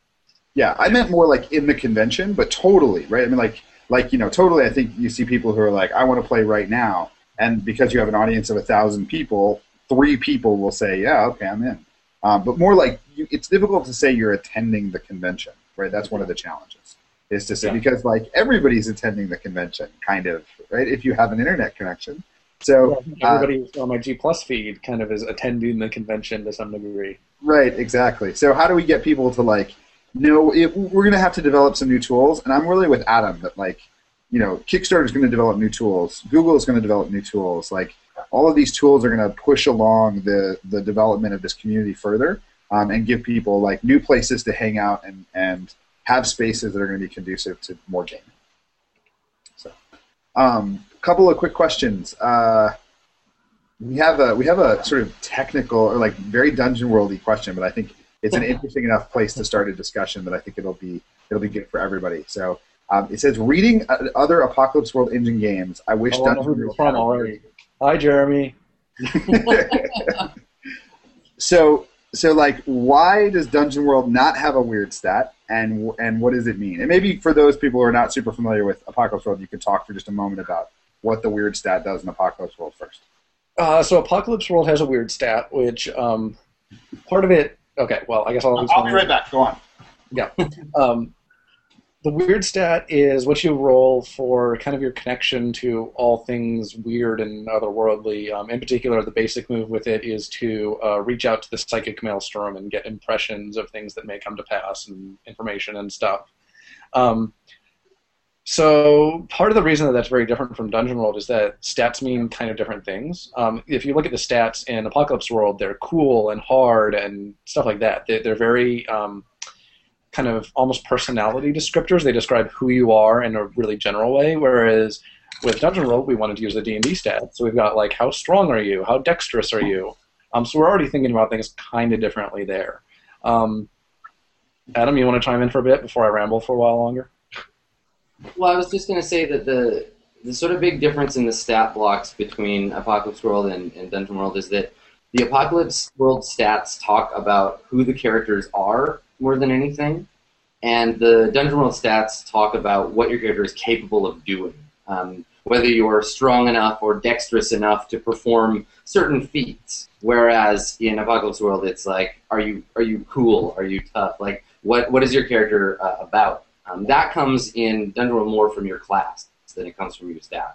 Yeah, I meant more like in the convention, but totally right. I mean, like, like you know, totally. I think you see people who are like, I want to play right now, and because you have an audience of a thousand people, three people will say, Yeah, okay, I'm in. Um, but more like, you, it's difficult to say you're attending the convention, right? That's one of the challenges is to say yeah. because like everybody's attending the convention, kind of, right? If you have an internet connection. So yeah, everybody uh, on my G Plus feed kind of is attending the convention to some degree. Right, exactly. So how do we get people to like no, it, we're going to have to develop some new tools, and I'm really with Adam that like, you know, Kickstarter is going to develop new tools, Google is going to develop new tools, like all of these tools are going to push along the the development of this community further, um, and give people like new places to hang out and and have spaces that are going to be conducive to more gaming. So, um, a couple of quick questions. Uh, we have a we have a sort of technical or like very dungeon worldy question, but I think it's an interesting enough place to start a discussion that I think it'll be it'll be good for everybody. So um, it says reading other Apocalypse World engine games. I wish Oh, I know Dungeon who World from already. Hi, Jeremy. so so like why does Dungeon World not have a weird stat and and what does it mean? And maybe for those people who are not super familiar with Apocalypse World, you could talk for just a moment about what the weird stat does in Apocalypse World first. Uh, so Apocalypse World has a weird stat, which um, part of it. Okay, well, I guess I'll. I'll be right back. Go on. Yeah. Um, the weird stat is what you roll for kind of your connection to all things weird and otherworldly. Um, in particular, the basic move with it is to uh, reach out to the psychic maelstrom and get impressions of things that may come to pass and information and stuff. Um, so part of the reason that that's very different from Dungeon World is that stats mean kind of different things. Um, if you look at the stats in Apocalypse World, they're cool and hard and stuff like that. They, they're very um, kind of almost personality descriptors. They describe who you are in a really general way. Whereas with Dungeon World, we wanted to use the D and D stats. So we've got like how strong are you? How dexterous are you? Um, so we're already thinking about things kind of differently there. Um, Adam, you want to chime in for a bit before I ramble for a while longer? Well, I was just going to say that the the sort of big difference in the stat blocks between Apocalypse World and, and Dungeon World is that the Apocalypse World stats talk about who the characters are more than anything, and the Dungeon World stats talk about what your character is capable of doing. Um, whether you're strong enough or dexterous enough to perform certain feats. Whereas in Apocalypse World, it's like, are you are you cool? Are you tough? Like, what what is your character uh, about? Um, that comes in Dungeon World more from your class than it comes from your stats.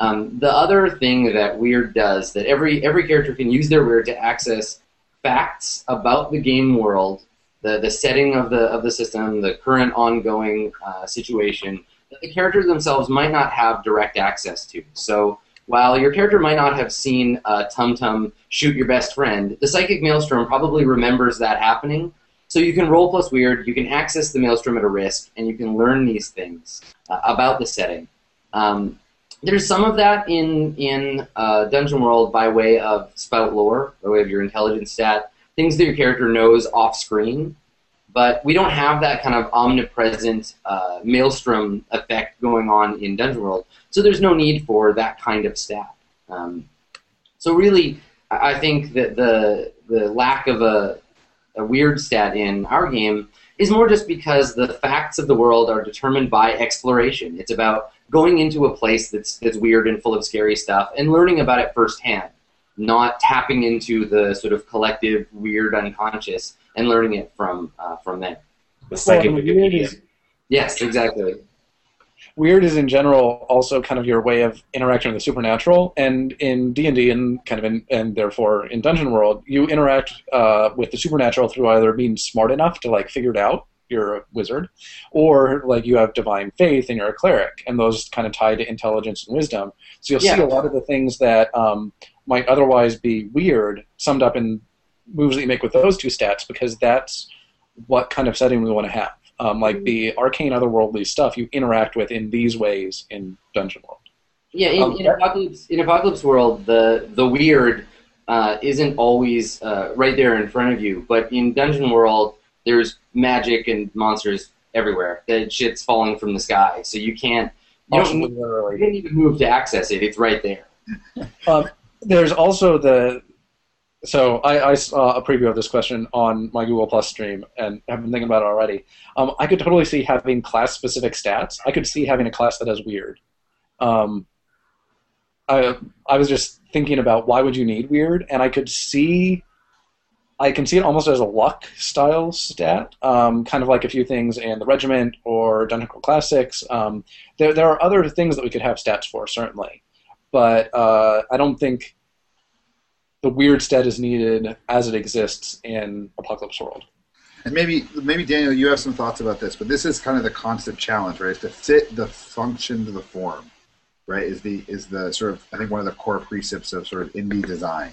Um, the other thing that Weird does that every every character can use their Weird to access facts about the game world, the the setting of the of the system, the current ongoing uh, situation that the characters themselves might not have direct access to. So while your character might not have seen uh, Tum Tum shoot your best friend, the Psychic Maelstrom probably remembers that happening. So you can roll plus weird, you can access the Maelstrom at a risk, and you can learn these things uh, about the setting. Um, there's some of that in in uh, Dungeon World by way of spout lore, by way of your intelligence stat, things that your character knows off screen. But we don't have that kind of omnipresent uh, maelstrom effect going on in Dungeon World, so there's no need for that kind of stat. Um, so really, I think that the the lack of a, a weird stat in our game is more just because the facts of the world are determined by exploration. It's about going into a place that's that's weird and full of scary stuff and learning about it firsthand, not tapping into the sort of collective weird unconscious and learning it from uh, from there. The psychic Well, weird Wikipedia. is, Yes, exactly. weird is in general also kind of your way of interacting with the supernatural and in d&d and kind of in, and therefore in dungeon world you interact uh, with the supernatural through either being smart enough to like figure it out you're a wizard or like you have divine faith and you're a cleric and those kind of tie to intelligence and wisdom so you'll see a lot of the things that um, might otherwise be weird summed up in moves that you make with those two stats because that's what kind of setting we want to have um, like the arcane otherworldly stuff you interact with in these ways in Dungeon World. Yeah, in, Um, in apocalypse in apocalypse world, the the weird uh, isn't always uh, right there in front of you, but in dungeon world, there's magic and monsters everywhere. That shit's falling from the sky, so you can't. You don't, you literally. don't even move to access it. It's right there. (laughs) There's also the so I, I saw a preview of this question on my Google Plus stream and have been thinking about it already. Um, I could totally see having class specific stats. I could see having a class that has weird. Um, I I was just thinking about why would you need weird, and I could see. I can see it almost as a luck style stat, um, kind of like a few things in the regiment or Crawl Classics. Um, there, there are other things that we could have stats for, certainly, but uh, I don't think the weird stat is needed as it exists in Apocalypse World. And maybe maybe Daniel, you have some thoughts about this, but this is kind of the constant challenge, right? Is to fit the function to the form, right? Is the is the sort of I think one of the core precepts of sort of indie design.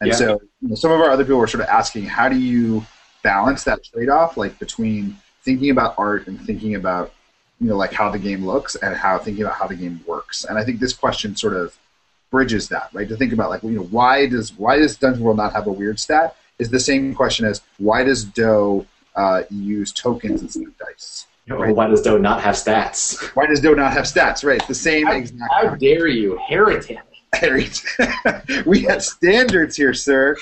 And Yeah. so you know, some of our other people were sort of asking, how do you balance that trade off, like between thinking about art and thinking about you know like how the game looks and how thinking about how the game works. And I think this question sort of bridges that, right? To think about like you know why does why does Dungeon World not have a weird stat? Is the same question as why does Do uh, use tokens instead of dice? Know, why does Do not have stats? Why does Do not have stats? Right, the same exact. How dare you, heretic? (laughs) we have standards here, sir.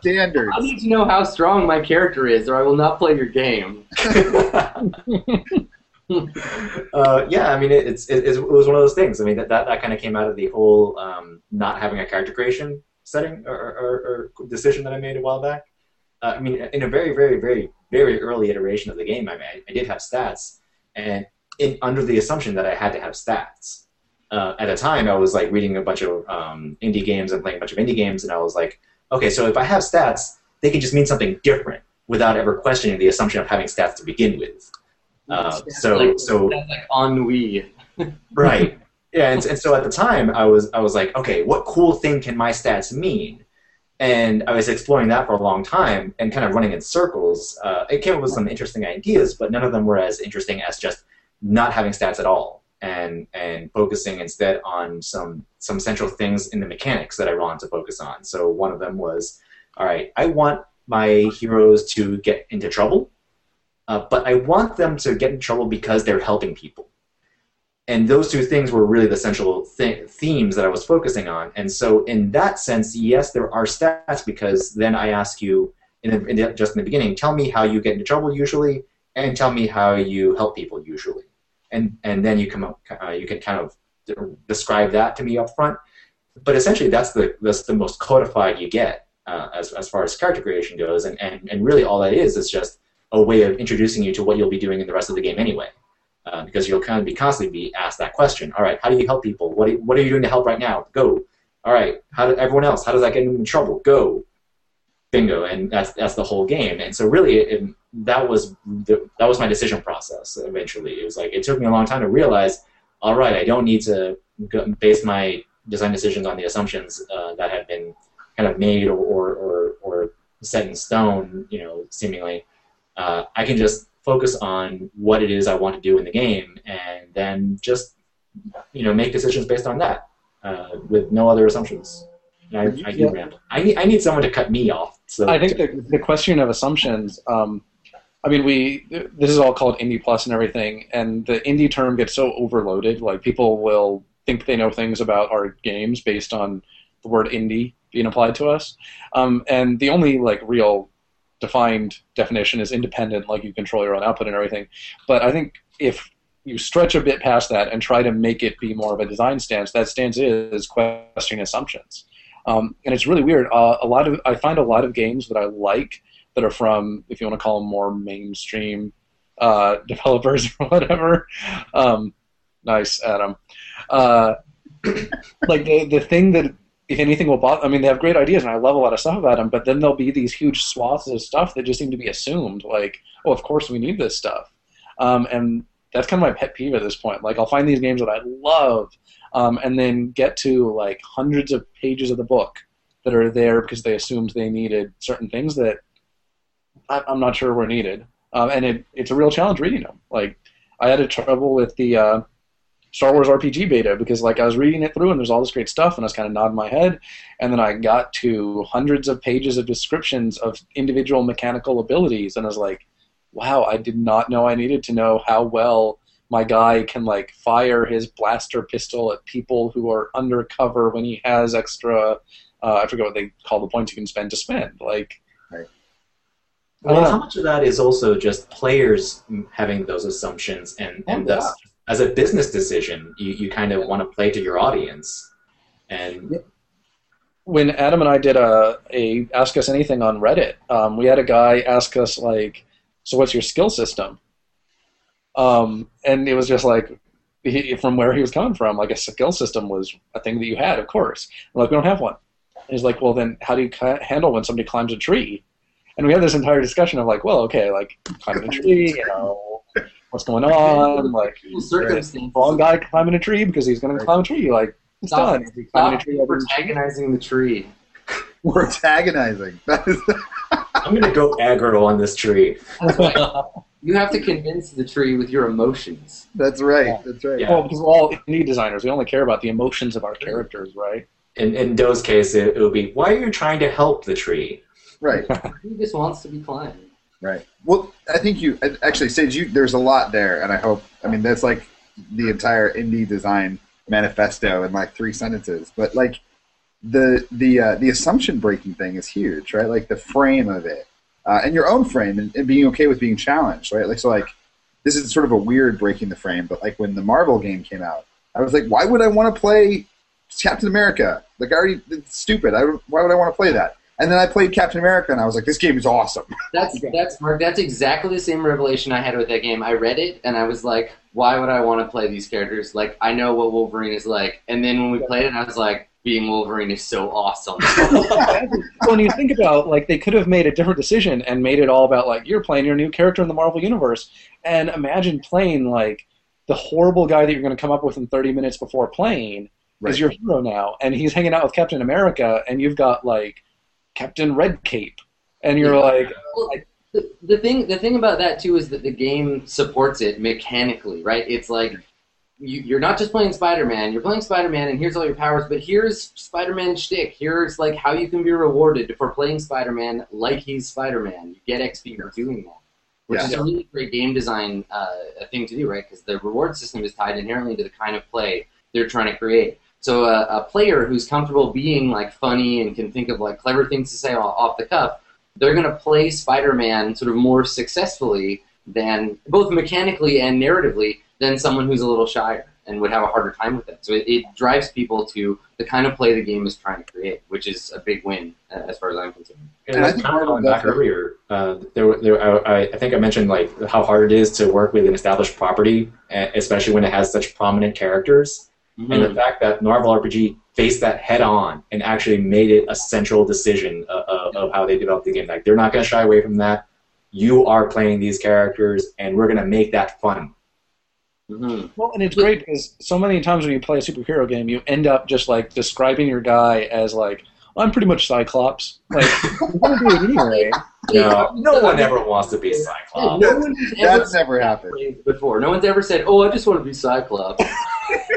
standards. I need to know how strong my character is, or I will not play your game. (laughs) uh, yeah, I mean, it, it's it, it was one of those things. I mean, that that, that kind of came out of the whole um, not having a character creation setting or, or, or decision that I made a while back. Uh, I mean, in a very, very, very, very early iteration of the game, I made, I did have stats, and in, under the assumption that I had to have stats. Uh, at the time, I was like reading a bunch of um, indie games and playing a bunch of indie games, and I was like, okay, so if I have stats, they can just mean something different without ever questioning the assumption of having stats to begin with. Uh, so, Like- so like ennui. (laughs) right. Yeah and, and so at the time i was i was like okay what cool thing can my stats mean? And i was exploring that for a long time and kind of running in circles. Uh, it came up with some interesting ideas but none of them were as interesting as just not having stats at all and and focusing instead on some some central things in the mechanics that i wanted to focus on. So one of them was all right i want my heroes to get into trouble uh, but i want them to get in trouble because they're helping people and those two things were really the central th- themes that I was focusing on. And so, in that sense, yes, there are stats because then I ask you, in the, in the, just in the beginning, tell me how you get into trouble usually, and tell me how you help people usually, and and then you come up, uh, you can kind of describe that to me up front. But essentially, that's the that's the most codified you get uh, as as far as character creation goes, and, and and really all that is is just a way of introducing you to what you'll be doing in the rest of the game anyway uh, because you'll kind of be constantly be asked that question. All right, how do you help people? What, what are you doing to help right now? Go. All right, how do everyone else? How does that get them in trouble? Go. Bingo, and that's that's the whole game. And so really, it- that was the, that was my decision process. Eventually, it was like it took me a long time to realize. All right, I don't need to go, base my design decisions on the assumptions uh, that have been kind of made or, or, or, or set in stone. You know, seemingly uh, I can just focus on what it is I want to do in the game, and then just you know make decisions based on that uh, with no other assumptions. I, I do Yeah. ramble. I need I need someone to cut me off. So I think the, the question of assumptions. Um, I mean, we this is all called indie plus and everything, and the indie term gets so overloaded. Like people will think they know things about our games based on the word indie being applied to us, um, and the only like real defined definition is independent. Like you control your own output and everything. But I think if you stretch a bit past that and try to make it be more of a design stance, that stance is questioning assumptions. Um, and it's really weird. Uh, a lot of I find a lot of games that I like that are from, if you want to call them more mainstream uh, (laughs) developers or whatever. Um, nice, Adam. Uh, (coughs) like the the thing that anything will bother. I mean, they have great ideas, and I love a lot of stuff about them. But then there'll be these huge swaths of stuff that just seem to be assumed. Like, oh, of course we need this stuff, um, and that's kind of my pet peeve at this point. Like, I'll find these games that I love, um, and then get to like hundreds of pages of the book that are there because they assumed they needed certain things that I, I'm not sure were needed, um, and it, it's a real challenge reading them. Like, I had a trouble with the uh, Star Wars RPG beta because like I was reading it through and there's all this great stuff and I was kind of nodding my head, and then I got to hundreds of pages of descriptions of individual mechanical abilities, and I was like, wow, I did not know I needed to know how well my guy can like fire his blaster pistol at people who are undercover when he has extra. Uh, I forget what they call the points you can spend to spend. Like, Right. Well, how much of that is also just players having those assumptions, and, and Oh, thus, as a business decision, you, you kind of want to play to your audience. And when Adam and I did a, a Ask Us Anything on Reddit, um, we had a guy ask us like, "So what's your skill system?" Um, and it was just like, he, from where he was coming from, like a skill system was a thing that you had, of course. We're like, we don't have one. And he's like, well, then how do you ca- handle when somebody climbs a tree? And we had this entire discussion of like, well, okay, like climbing a tree, you know, what's going on? (laughs) Like, circumstances. wrong guy climbing a tree because he's going to climb a tree. Like, it's Stop- done. Is he climbing a tree over a tree? protagonizing the tree. (laughs) We're antagonizing. (laughs) I'm gonna go aggro on this tree. You have to convince the tree with your emotions. that's right. That's right. Yeah. Well, because we're all indie designers, we only care about the emotions of our characters, right? In in Do's case, it, it would be why are you trying to help the tree? Right. He just wants to be climbed. Right. Well, I think you actually, Sage. You there's a lot there, and I hope. I mean, that's like the entire indie design manifesto in like three sentences. But like the the uh, the assumption breaking thing is huge, right? Like the frame of it, uh, and your own frame, and, and being okay with being challenged, right? Like so, like this is sort of a weird breaking the frame. But like when the Marvel game came out, I was like, why would I want to play Captain America? Like, I already it's stupid. I, why would I want to play that? And then I played Captain America, and I was like, this game is awesome. (laughs) That's that's Mark. That's exactly the same revelation I had with that game. I read it and I was like, why would I want to play these characters? Like, I know what Wolverine is like. And then when we played it, I was like, being Wolverine is so awesome. (laughs) (laughs) when you think about like they could have made a different decision and made it all about like you're playing your new character in the Marvel universe, and imagine playing like the horrible guy that you're going to come up with in 30 minutes before playing Right. is your hero now, and he's hanging out with Captain America, and you've got like Captain Red Cape, and you're Yeah. like, Well, the, the thing the thing about that too is that the game supports it mechanically, right? It's like you, you're not just playing Spider-Man. You're playing Spider-Man, and here's all your powers. But here's Spider-Man shtick. Here's like how you can be rewarded for playing Spider-Man like he's Spider-Man. You get XP for doing that, which Yeah. is a really great game design uh, thing to do, right? Because the reward system is tied inherently to the kind of play they're trying to create. So a, a player who's comfortable being like funny and can think of like clever things to say off, off the cuff, they're going to play Spider-Man sort of more successfully than both mechanically and narratively than someone who's a little shyer and would have a harder time with it. So it, it drives people to the kind of play the game is trying to create, which is a big win uh, as far as I'm concerned. And And I I think kind of going back does earlier, uh, there, there, I, I think I mentioned like how hard it is to work with an established property, especially when it has such prominent characters. And Mm-hmm. the fact that Marvel RPG faced that head on and actually made it a central decision of, of, of how they developed the game. Like they're not going to shy away from that. You are playing these characters, and we're going to make that fun. Mhm. well, and it's great because so many times when you play a superhero game, you end up just like describing your guy as like, well, I'm pretty much Cyclops. Like, (laughs) you're gonna do it anyway. No, no one ever wants to be Cyclops. no one has ever That's never happened. before. No one's ever said, "Oh, I just want to be Cyclops." (laughs)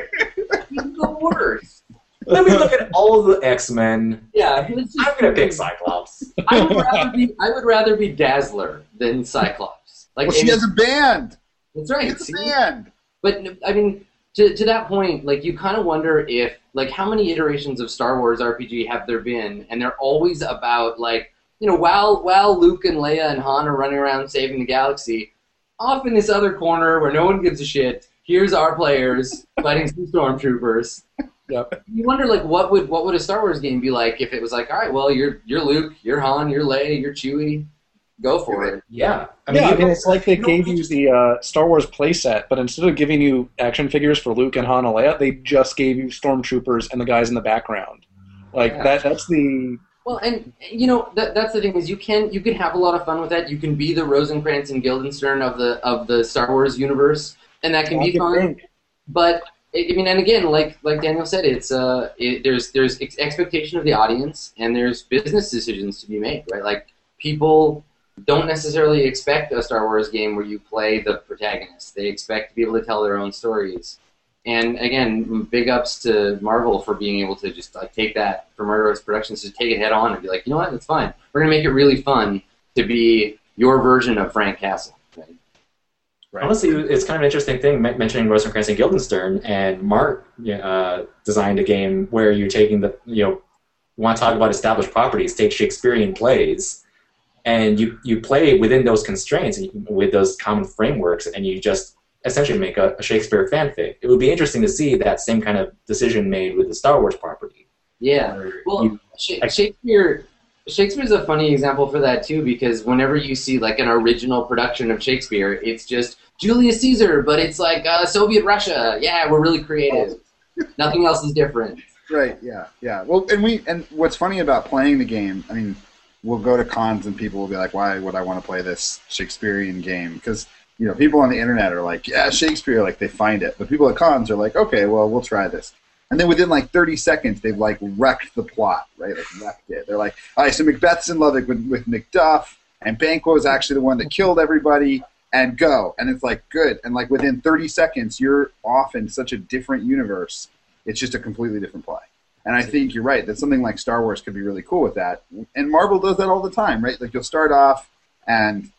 He's the worst. Let me look at all the X Men. Yeah, just- I'm going to pick Cyclops. I would rather be I would rather be Dazzler than Cyclops. Like Well, she has a band. that's right. It's a see? band. But I mean, to to that point, like you kind of wonder if like how many iterations of Star Wars RPG have there been, and they're always about like you know while while Luke and Leia and Han are running around saving the galaxy, off in this other corner where no one gives a shit. Here's our players fighting some stormtroopers. Yep. You wonder like what would what would a Star Wars game be like if it was like, all right, well you're you're Luke, you're Han, you're Leia, you're Chewie, go for it. Yeah. I mean, yeah, I mean, it's like they you gave you the uh, Star Wars playset, but instead of giving you action figures for Luke and Han and Leia, they just gave you stormtroopers and the guys in the background. Like Yeah. that. That's the Well, and you know that, that's the thing is you can you can have a lot of fun with that. You can be the Rosencrantz and Guildenstern of the of the Star Wars universe, and that can I be fun. think. But I I mean, and again, like like Daniel said, it's uh, it, there's there's ex- expectation of the audience, and there's business decisions to be made, right? Like people don't necessarily expect a Star Wars game where you play the protagonist. They expect to be able to tell their own stories. And again, big ups to Marvel for being able to just like take that for Margaret Weis Productions to take it head on and be like, you know what, that's fine. We're gonna make it really fun to be your version of Frank Castle. Right? Right. Honestly, it's kind of an interesting thing mentioning Rosencrantz and Guildenstern, and Mark uh, designed a game where you're taking the you know want to talk about established properties, take Shakespearean plays, and you you play within those constraints and with those common frameworks, and you just essentially make a, a Shakespeare fanfic. It would be interesting to see that same kind of decision made with the Star Wars property. Yeah. Well, you- Sha- Shakespeare Shakespeare's a funny example for that too because whenever you see like an original production of Shakespeare, it's just Julius Caesar, but it's like uh, Soviet Russia. Yeah, we're really creative. Nothing else is different. Right. Yeah. Yeah. Well, and we and what's funny about playing the game, I mean, we'll go to cons and people will be like, why would I want to play this Shakespearean game? Because you know, people on the internet are like, yeah, Shakespeare, like they find it. But people at cons are like, okay, well, we'll try this. And then within like 30 seconds, they've like wrecked the plot, right? Like wrecked it. They're like, all right, so Macbeth's in love with, with Macduff, and Banquo is actually the one that killed everybody, and go. And it's like, good. And like within 30 seconds, you're off in such a different universe. It's just a completely different play. And I think you're right that something like Star Wars could be really cool with that. And Marvel does that all the time, right? Like you'll start off and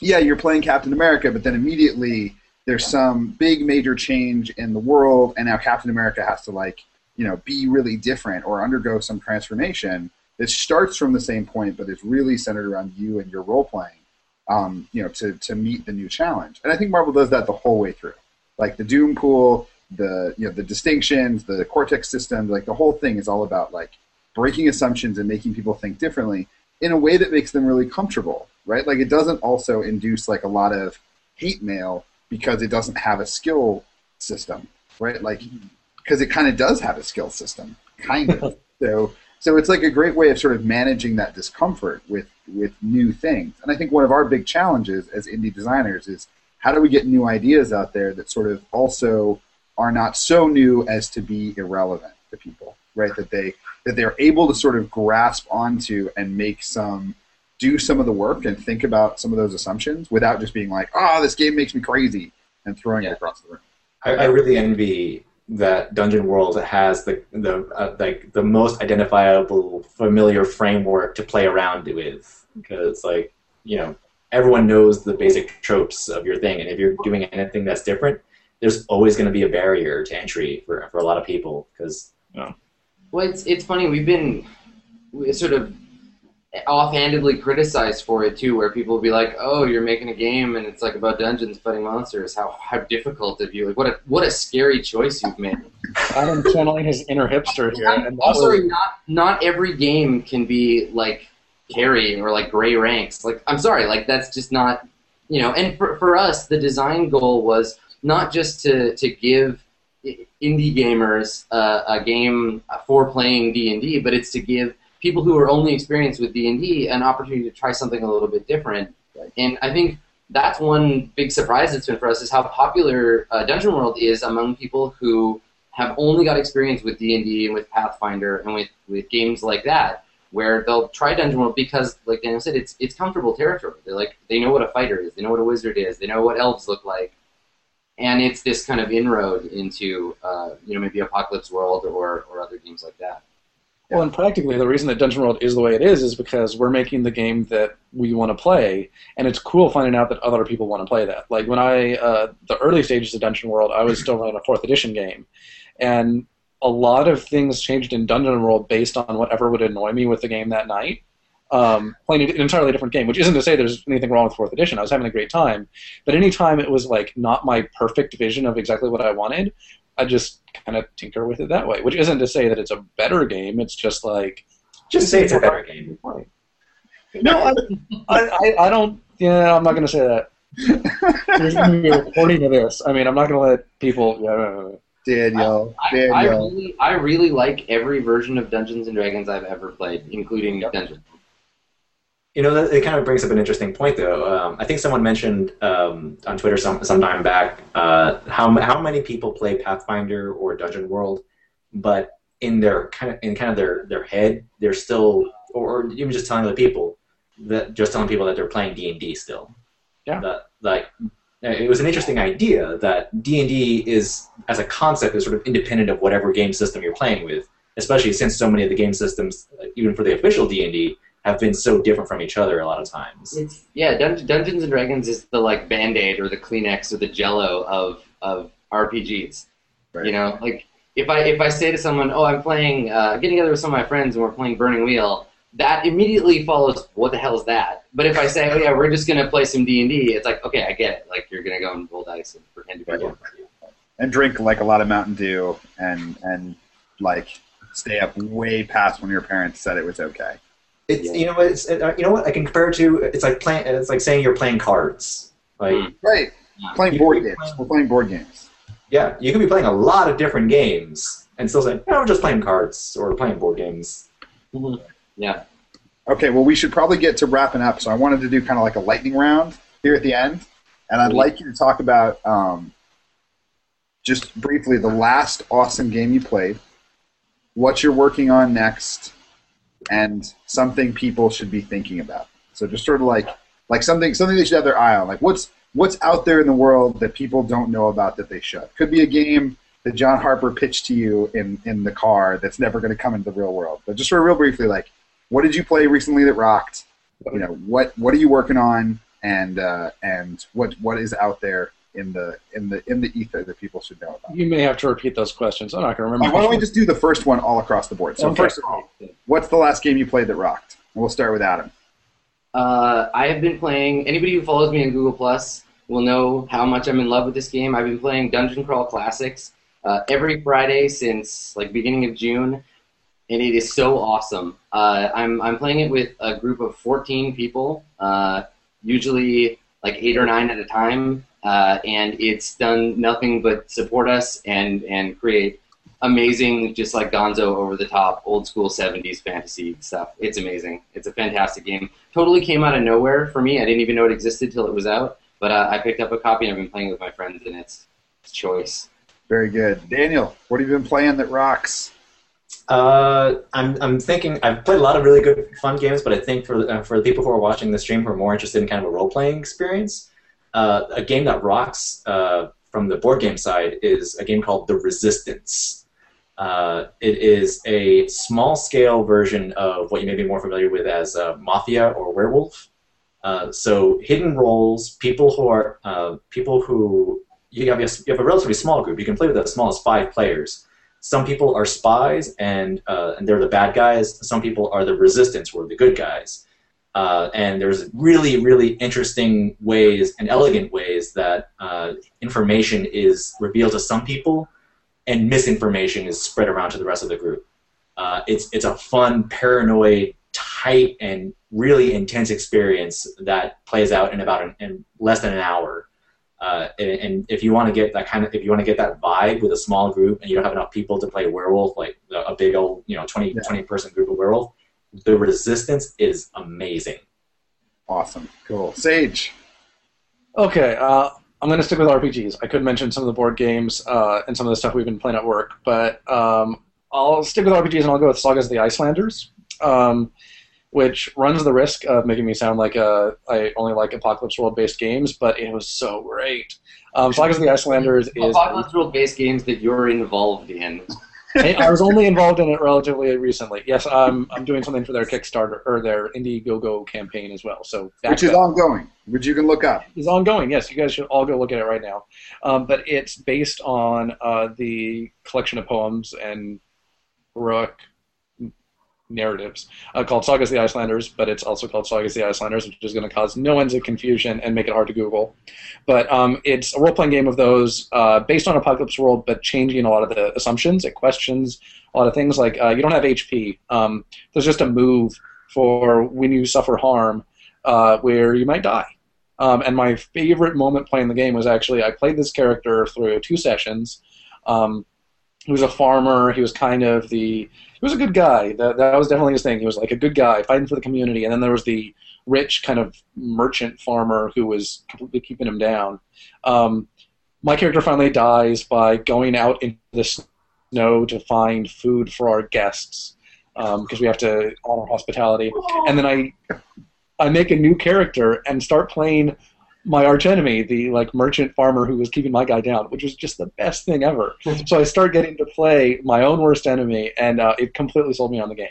yeah, you're playing Captain America, but then immediately there's some big major change in the world, and now Captain America has to like you know be really different or undergo some transformation. It starts from the same point, but it's really centered around you and your role playing. Um, you know, to to meet the new challenge, and I think Marvel does that the whole way through. Like the Doom pool, the you know the distinctions, the Cortex system, like the whole thing is all about like breaking assumptions and making people think differently in a way that makes them really comfortable, right? Like it doesn't also induce like a lot of hate mail because it doesn't have a skill system, right? Like mm-hmm. because it kind of does have a skill system, kind of. (laughs) so so it's like a great way of sort of managing that discomfort with with new things. And I think one of our big challenges as indie designers is how do we get new ideas out there that sort of also are not so new as to be irrelevant to people, right? That they that they're able to sort of grasp onto and make some do some of the work and think about some of those assumptions without just being like, oh, this game makes me crazy and throwing yeah. it across the room. I, I, really envy that Dungeon World has the the uh, like the most identifiable familiar framework to play around with because like you know everyone knows the basic tropes of your thing and if you're doing anything that's different there's always going to be a barrier to entry for, for a lot of people because you know, well, it's it's funny. We've been sort of offhandedly criticized for it too, where people will be like, "Oh, you're making a game and it's like about dungeons fighting monsters. How how difficult of you! Like, what a what a scary choice you've made." Adam channeling his inner hipster here. I'm, I'm sorry, not not every game can be like carry or like Grey Ranks. Like, I'm sorry, like that's just not you know. And for for us, the design goal was not just to to give indie gamers uh, a game for playing D&D, but it's to give people who are only experienced with D&D an opportunity to try something a little bit different. And I think that's one big surprise that's been for us is how popular uh, Dungeon World is among people who have only got experience with D&D and with Pathfinder and with, with games like that where they'll try Dungeon World because, like Daniel said, it's it's comfortable territory. They're like they know what a fighter is, they know what a wizard is, they know what elves look like, and it's this kind of inroad into uh, you know maybe Apocalypse World or or other games like that. Well, and practically, the reason that Dungeon World is the way it is is because we're making the game that we want to play, and it's cool finding out that other people want to play that. Like when I, uh, the early stages of Dungeon World, I was still running a fourth edition game, and a lot of things changed in Dungeon World based on whatever would annoy me with the game that night um, playing an entirely different game, which isn't to say there's anything wrong with fourth edition. I was having a great time, but anytime it was like not my perfect vision of exactly what I wanted, I just kind of tinker with it that way. Which isn't to say that it's a better game. It's just like just say it's a better game. No, I, I, I don't. Yeah, I'm not going to say that. There's going to be a recording of this. I mean, I'm not going to let people. Yeah, Daniel. I, Daniel. I, really, I really like every version of Dungeons and Dragons I've ever played, including yep. Dungeons. You know, it kind of brings up an interesting point, though. Um, I think someone mentioned um, on Twitter some some time back uh, how how many people play Pathfinder or Dungeon World, but in their kind of in kind of their their head, they're still, or even just telling other people that just telling people that they're playing D and D still. Yeah. That, like it was an interesting idea that D and D is as a concept is sort of independent of whatever game system you're playing with, especially since so many of the game systems, even for the official D and D have been so different from each other a lot of times. It's, yeah, Dun- Dungeons and Dragons is the like Band Aid or the Kleenex or the Jello of of RPGs. Right. You know, like if I if I say to someone, "Oh, I'm playing, uh, getting together with some of my friends and we're playing Burning Wheel," that immediately follows, "What the hell is that?" But if I say, "Oh yeah, we're just gonna play some D and D," it's like, okay, I get it. Like you're gonna go and roll dice and pretend to be right. and drink like a lot of Mountain Dew and and like stay up way past when your parents said it was okay. It's yeah. you know it's uh, you know what I can compare it to. It's like playing. It's like saying you're playing cards. Like hmm. right, playing board games. Playing, We're playing board games. Yeah, you can be playing a lot of different games and still say, "No, we're just playing cards or playing board games." Mm-hmm. Yeah. Okay, well, we should probably get to wrapping up. So I wanted to do kind of like a lightning round here at the end, and I'd like you to talk about um, just briefly the last awesome game you played, what you're working on next, and something people should be thinking about. So just sort of like like something something they should have their eye on. Like what's what's out there in the world that people don't know about that they should. Could be a game that John Harper pitched to you in in the car that's never going to come into the real world. But just sort of real briefly, like what did you play recently that rocked? You know what what are you working on, and uh, and what what is out there in the in the in the ether that people should know about. You may have to repeat those questions. I'm not going to remember. Why don't we just do the first one all across the board? So Okay. first of all, what's the last game you played that rocked? And we'll start with Adam. Uh, I have been playing. Anybody who follows me on Google Plus will know how much I'm in love with this game. I've been playing Dungeon Crawl Classics uh, every Friday since like beginning of June, and it is so awesome. Uh, I'm I'm playing it with a group of 14 people, uh, usually like eight or nine at a time, uh, and it's done nothing but support us and and create amazing, just like Gonzo over the top, old school 70s fantasy stuff. It's amazing. It's a fantastic game. Totally came out of nowhere for me. I didn't even know it existed till it was out. But uh, I picked up a copy and I've been playing with my friends, and it's, it's choice. Very good, Daniel. What have you been playing that rocks? Uh, I'm, I'm thinking I've played a lot of really good fun games, but I think for uh, for the people who are watching the stream who are more interested in kind of a role playing experience, uh, a game that rocks uh, from the board game side is a game called The Resistance. Uh, it is a small scale version of what you may be more familiar with as uh, Mafia or Werewolf. Uh, so hidden roles, people who are uh, people who you have, a, you have a relatively small group. You can play with as small as five players. Some people are spies and and they're the bad guys. Some people are the resistance, who are the good guys. Uh, and there's really, really interesting ways and elegant ways that uh, information is revealed to some people, and misinformation is spread around to the rest of the group. Uh, it's it's a fun, paranoid, tight, and really intense experience that plays out in about an, in less than an hour. Uh, and, and if you want to get that kind of, if you want to get that vibe with a small group and you don't have enough people to play werewolf, like a big old, you know, 20, Yeah. 20 person group of werewolf, the resistance is amazing. Awesome, cool. Sage. Okay, uh, I'm going to stick with RPGs. I could mention some of the board games uh, and some of the stuff we've been playing at work, but um, I'll stick with RPGs and I'll go with Sagas of the Icelanders, um, which runs the risk of making me sound like uh, I only like Apocalypse World based games, but it was so great. Um, Sagas of the Icelanders is. Apocalypse World based games that you're involved in. Hey, I was only involved in it relatively recently. Yes, I'm, I'm doing something for their Kickstarter or their Indiegogo campaign as well. So which is that. ongoing, which you can look up. is ongoing. Yes, you guys should all go look at it right now. Um, but it's based on uh, the collection of poems and heroic narratives uh, called Sagas of the Icelanders, but it's also called Sagas of the Icelanders, which is going to cause no ends of confusion and make it hard to Google. But um, it's a role playing game of those uh, based on Apocalypse World, but changing a lot of the assumptions. It questions a lot of things like uh, you don't have HP. Um, there's just a move for when you suffer harm uh, where you might die. Um, and my favorite moment playing the game was actually I played this character through two sessions. Um, he was a farmer. He was kind of the he was a good guy. That that was definitely his thing. He was like a good guy fighting for the community. And then there was the rich kind of merchant farmer who was completely keeping him down. Um, my character finally dies by going out into the snow to find food for our guests because we have to honor hospitality. And then I I make a new character and start playing my archenemy, the like merchant farmer who was keeping my guy down, which was just the best thing ever. so I start getting to play my own worst enemy, and uh, it completely sold me on the game.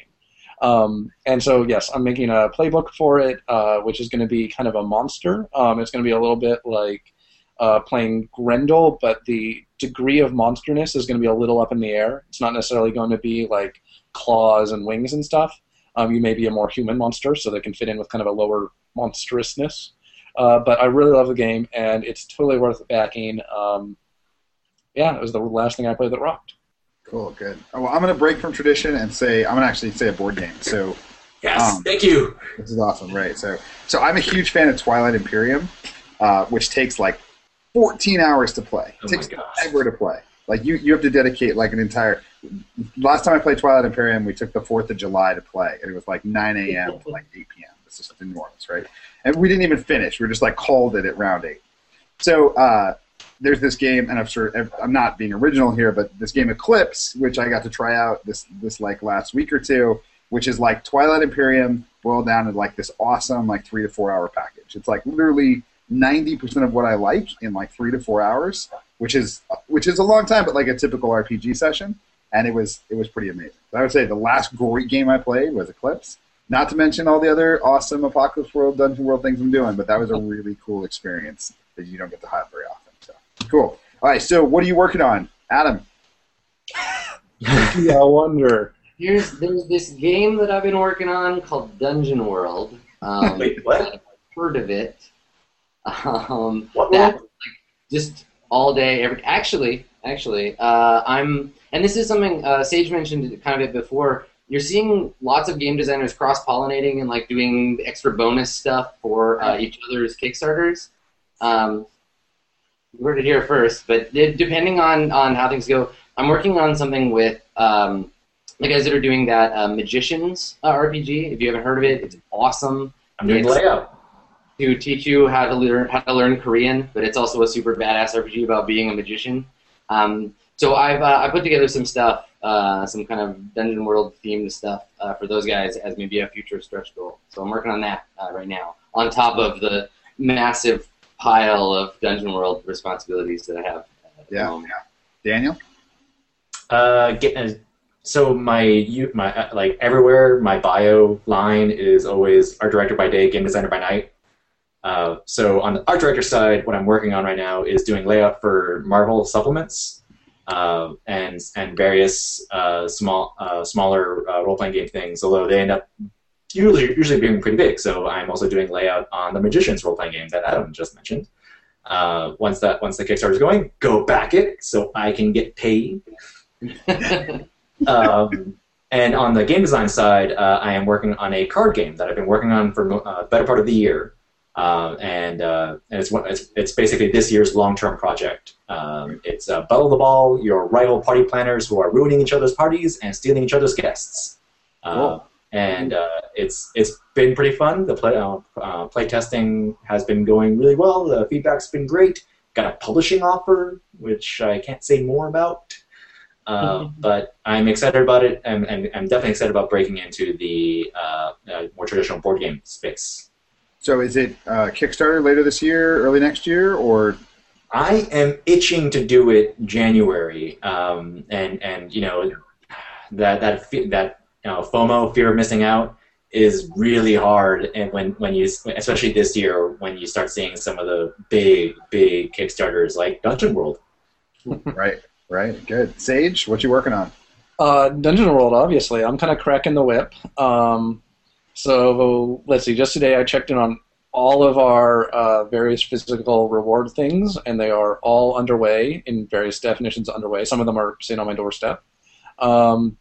Um, and so yes, I'm making a playbook for it, uh, which is going to be kind of a monster. Um, it's going to be a little bit like uh, playing Grendel, but the degree of monsterness is going to be a little up in the air. It's not necessarily going to be like claws and wings and stuff. Um, you may be a more human monster, so they can fit in with kind of a lower monstrousness. Uh, but I really love the game, and it's totally worth backing. Um, yeah, it was the last thing I played that rocked. Cool, good. Oh, well, I'm going to break from tradition and say I'm going to actually say a board game. So Yes, Um, thank you. this is awesome, right? So, so I'm a huge fan of Twilight Imperium, uh, which takes like 14 hours to play. Oh takes gosh. forever to play. Like you, you have to dedicate like an entire. Last time I played Twilight Imperium, we took the Fourth of July to play, and it was like 9 a.m. to like 8 p.m. This is in New Orleans, right? And we didn't even finish. We were just like called it at round eight. So uh, there's this game, and I'm sure I'm not being original here, but this game Eclipse, which I got to try out this this like last week or two, which is like Twilight Imperium boiled down to like this awesome like three to four hour package. It's like literally 90% of what I like in like three to four hours, which is which is a long time, but like a typical RPG session. And it was it was pretty amazing. I would say the last great game I played was Eclipse. Not to mention all the other awesome Apocalypse World, Dungeon World things I'm doing, but that was a really cool experience that you don't get to have very often. So cool. All right, so what are you working on, Adam? yeah, I wonder. Here's there's this game that I've been working on called Dungeon World. Um, Wait, what? I've heard of it. Um, What that, like, just all day, every. Actually, actually, uh, I'm, and this is something uh, Sage mentioned kind of it before. You're seeing lots of game designers cross pollinating and like doing extra bonus stuff for uh, each other's Kickstarters. Um, you heard it here first, but de- depending on on how things go, I'm working on something with um, the guys that are doing that uh, Magicians uh, RPG. If you haven't heard of it, it's awesome I'm doing layout. to teach you how to learn how to learn Korean, but it's also a super badass RPG about being a magician. Um, so I've uh, I put together some stuff, uh, some kind of Dungeon World themed stuff uh, for those guys as maybe a future stretch goal. So I'm working on that uh, right now, on top of the massive pile of Dungeon World responsibilities that I have. At Yeah, moment. yeah. Daniel? Uh, get, uh, so my you my uh, like everywhere my bio line is always art director by day, game designer by night. Uh, so on the art director side, what I'm working on right now is doing layout for Marvel supplements uh, and and various uh, small uh, smaller uh, role playing game things. Although they end up usually usually being pretty big. So I'm also doing layout on the Magicians role playing game that Adam just mentioned. Uh, once that once the Kickstarter is going, go back it so I can get paid (laughs) um, and on the game design side, uh, I am working on a card game that I've been working on for uh, better part of the year, uh, and uh, and it's, it's it's basically this year's long term project. Um, it's uh, Belle of the Ball, your rival party planners who are ruining each other's parties and stealing each other's guests. Uh, Cool. And uh, it's it's been pretty fun. The play uh, uh, play testing has been going really well. The feedback's been great. Got a publishing offer, which I can't say more about. Uh, (laughs) but I'm excited about it, and, and I'm definitely excited about breaking into the uh, uh, more traditional board game space. So is it uh, Kickstarter later this year, early next year, or I am itching to do it January, um, and and you know that that that you know, FOMO, fear of missing out, is really hard, and when when you especially this year when you start seeing some of the big big Kickstarters like Dungeon World. (laughs) right? Right. Good. Sage, what you working on? Uh, Dungeon World, obviously. I'm kind of cracking the whip. Um, so let's see. Just today, I checked in on all of our uh, various physical reward things, and they are all underway in various definitions. Underway. Some of them are sitting on my doorstep. Um,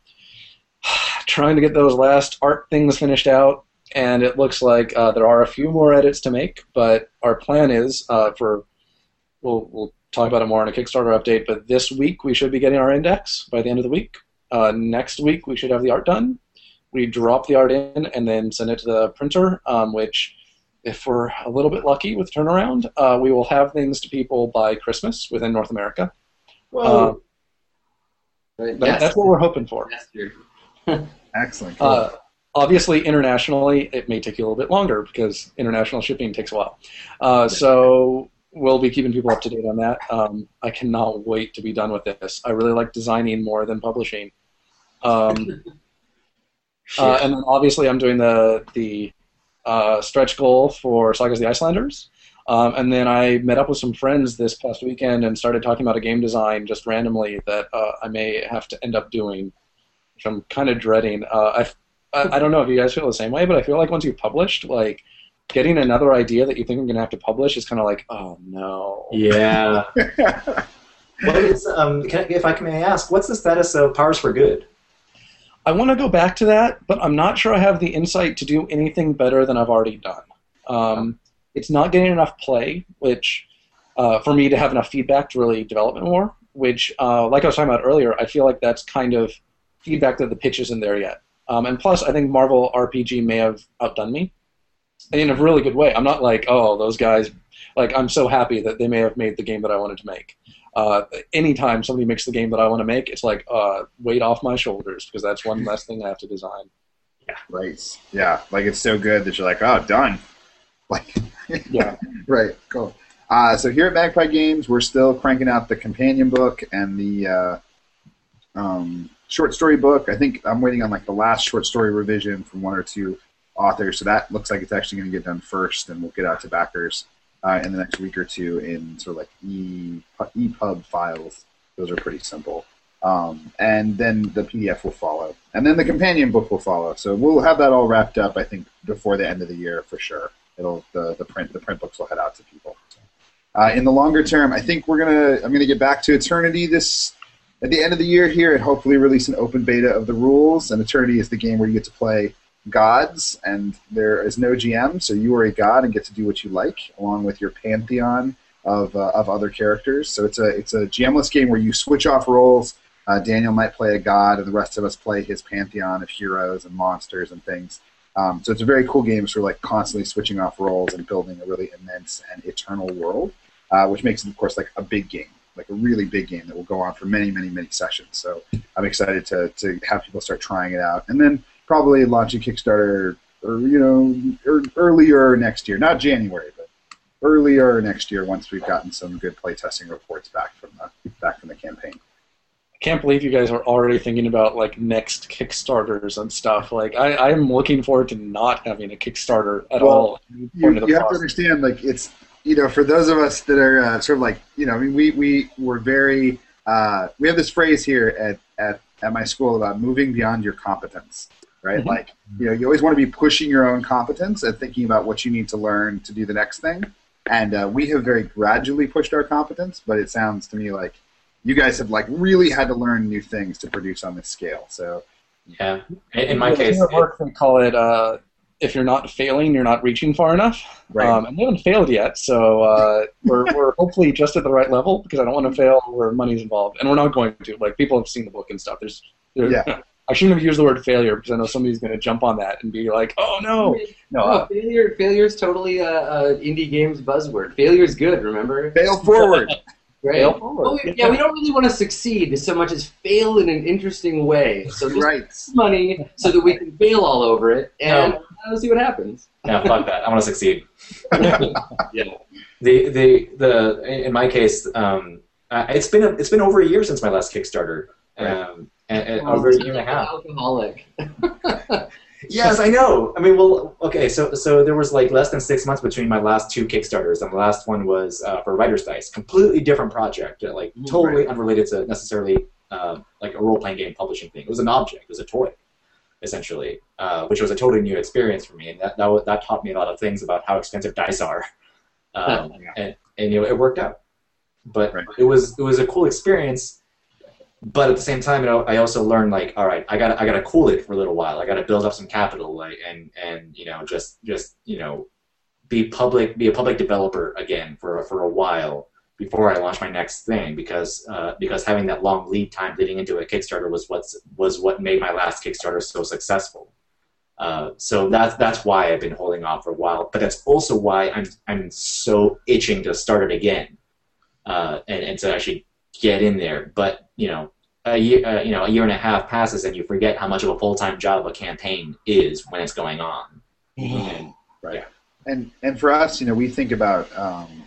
(sighs) trying to get those last art things finished out, and it looks like uh, there are a few more edits to make. But our plan is uh, for we'll we'll talk about it more in a Kickstarter update. But this week we should be getting our index by the end of the week. Uh, next week we should have the art done. We drop the art in and then send it to the printer, um, which, if we're a little bit lucky with turnaround, uh, we will have things to people by Christmas within North America. Uh, yes. That's what we're hoping for. Yes, dude. (laughs) Excellent. Cool. Uh, obviously, internationally, it may take you a little bit longer because international shipping takes a while. Uh, so we'll be keeping people up to date on that. Um, I cannot wait to be done with this. I really like designing more than publishing. Um, (laughs) uh, and then obviously, I'm doing the the uh, stretch goal for Sagas of the Icelanders. Um, and then I met up with some friends this past weekend and started talking about a game design just randomly that uh, I may have to end up doing, which I'm kind of dreading. Uh, I, I I don't know if you guys feel the same way, but I feel like once you've published, like getting another idea that you think you're gonna have to publish is kind of like, oh no. yeah. (laughs) what is um? Can I, if I may ask, what's the status of Powers for Good? I want to go back to that, but I'm not sure I have the insight to do anything better than I've already done. Um, it's not getting enough play, which uh, for me to have enough feedback to really develop it more. which, uh, like I was talking about earlier, I feel like that's kind of feedback that the pitch isn't there yet. Um, and plus, I think Marvel RPG may have outdone me in a really good way. I'm not like, oh, those guys. Like, I'm so happy that they may have made the game that I wanted to make. Uh, anytime somebody makes the game that I want to make, it's like uh, weight off my shoulders because that's one less thing I have to design. Yeah, right. Yeah. Like it's so good that you're like, oh, done. (laughs) Like, Yeah. (laughs) right. Cool. Uh, so here at Magpie Games, we're still cranking out the companion book and the uh, um, short story book. I think I'm waiting on like the last short story revision from one or two authors. So that looks like it's actually going to get done first, and we'll get out to backers uh, in the next week or two in sort of like e EPUB files. Those are pretty simple. Um, and then the PDF will follow, and then the companion book will follow. So we'll have that all wrapped up, I think, before the end of the year for sure. It'll the, the print the print books will head out to people. Uh, in the longer term, I think we're gonna I'm gonna get back to Eternity this at the end of the year here, and hopefully release an open beta of the rules. And Eternity is the game where you get to play gods, and there is no GM, so you are a god and get to do what you like, along with your pantheon of, uh, of other characters. So it's a it's a GMless game where you switch off roles. Uh, Daniel might play a god, and the rest of us play his pantheon of heroes and monsters and things. Um, so it's a very cool game. We're like constantly switching off roles and building a really immense and eternal world, uh, which makes it, of course, like a big game, like a really big game that will go on for many, many, many sessions. So I'm excited to to have people start trying it out, and then probably launch a Kickstarter, or you know, er, earlier next year, not January, but earlier next year once we've gotten some good playtesting reports back from the back from the campaign. I can't believe you guys are already thinking about like next Kickstarters and stuff. Like I, I'm looking forward to not having a Kickstarter at Well, all. You, Point of the you have to understand, like it's you know, for those of us that are uh, sort of like you know, I mean, we we were very uh, we have this phrase here at at at my school about moving beyond your competence, right? Mhm. Like you know, you always want to be pushing your own competence and thinking about what you need to learn to do the next thing. And uh, we have very gradually pushed our competence, but it sounds to me like you guys have like really had to learn new things to produce on this scale. So Yeah. In, in my Yeah, case, here at work they call it uh, if you're not failing, you're not reaching far enough. right, Um, and we haven't failed yet, so uh, (laughs) we're, we're hopefully just at the right level because I don't want to fail where money's involved, and we're not going to. Like people have seen the book and stuff. There's, there's Yeah. (laughs) I shouldn't have used the word failure because I know somebody's going to jump on that and be like, "Oh no, no." No, Uh, failure. Failure is totally a, a indie games buzzword. Failure is good. Remember? fail forward. (laughs) Right. Fail forward. Oh, we- yeah, we don't really want to succeed so much as fail in an interesting way. So just right. money so that we can fail all over it and uh, see what happens. no, fuck that. I want to succeed. (laughs) Yeah. The the the in my case, um, uh, it's been a, it's been over a year since my last Kickstarter. Um, and, and over a year and a half. Alcoholic. (laughs) Yes, I know. I mean, well, okay. So, so there was like less than six months between my last two Kickstarters, and the last one was uh, for Writer's Dice, completely different project, uh, like Mhm. totally unrelated to necessarily uh, like a role-playing game publishing thing. It was an object, it was a toy, essentially, uh, which was a totally new experience for me, and that that, that taught me a lot of things about how expensive dice are, (laughs) um, Yeah. and, and you know it worked out. But Right. it was it was a cool experience but at the same time, you know, I also learned like, all right, I got I got to cool it for a little while. I got to build up some capital, like, and and you know, just just you know, be public, be a public developer again for for a while before I launch my next thing, because uh, because having that long lead time leading into a Kickstarter was what's was what made my last Kickstarter so successful. Uh, so that's that's why I've been holding off for a while, but that's also why I'm I'm so itching to start it again, uh, and and to actually get in there. But you know, a year uh, you know a year and a half passes, and you forget how much of a full time job a campaign is when it's going on. And, and and for us, you know, we think about um,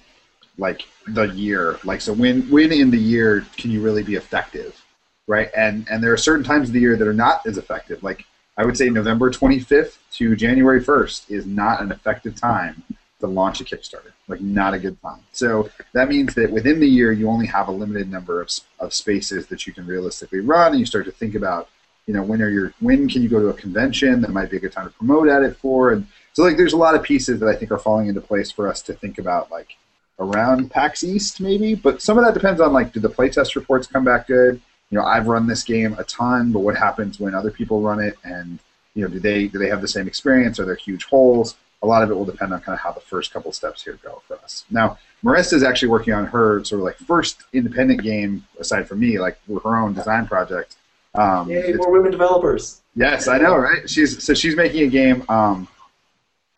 like the year, like so when when in the year can you really be effective, right? And and there are certain times of the year that are not as effective. Like I would say November 25th to January 1st is not an effective time to launch a Kickstarter. Like not a good time. So that means that within the year you only have a limited number of, of spaces that you can realistically run, and you start to think about, you know, when are your when can you go to a convention that might be a good time to promote at it for, and so like there's a lot of pieces that I think are falling into place for us to think about like around PAX East maybe, but some of that depends on like do the playtest reports come back good? You know, I've run this game a ton, but what happens when other people run it and you know, do they do they have the same experience? Are there huge holes? A lot of it will depend on kind of how the first couple steps here go for us. Now, Marissa is actually working on her sort of like first independent game aside from me, like her own design project. Um, Yay, more women developers. Yes, I know, right? She's so she's making a game um,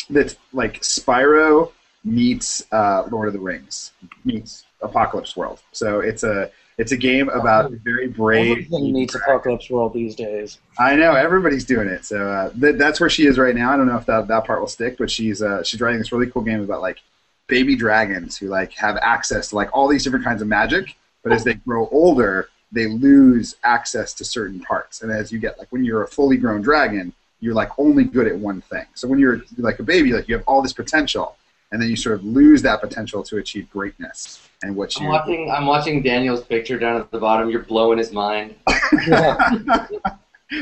that's like Spyro meets uh, Lord of the Rings meets Apocalypse World. So it's a it's a game about a very brave. Everything meets Apocalypse World these days. I know everybody's doing it. So uh, th- that's where she is right now. I don't know if that that part will stick, but she's uh, she's writing this really cool game about like baby dragons who like have access to like all these different kinds of magic, but as they grow older, they lose access to certain parts. And as you get like when you're a fully grown dragon, you're like only good at one thing. So when you're like a baby, like you have all this potential, and then you sort of lose that potential to achieve greatness. And what I'm you watching. I'm watching Daniel's picture down at the bottom. You're blowing his mind. (laughs)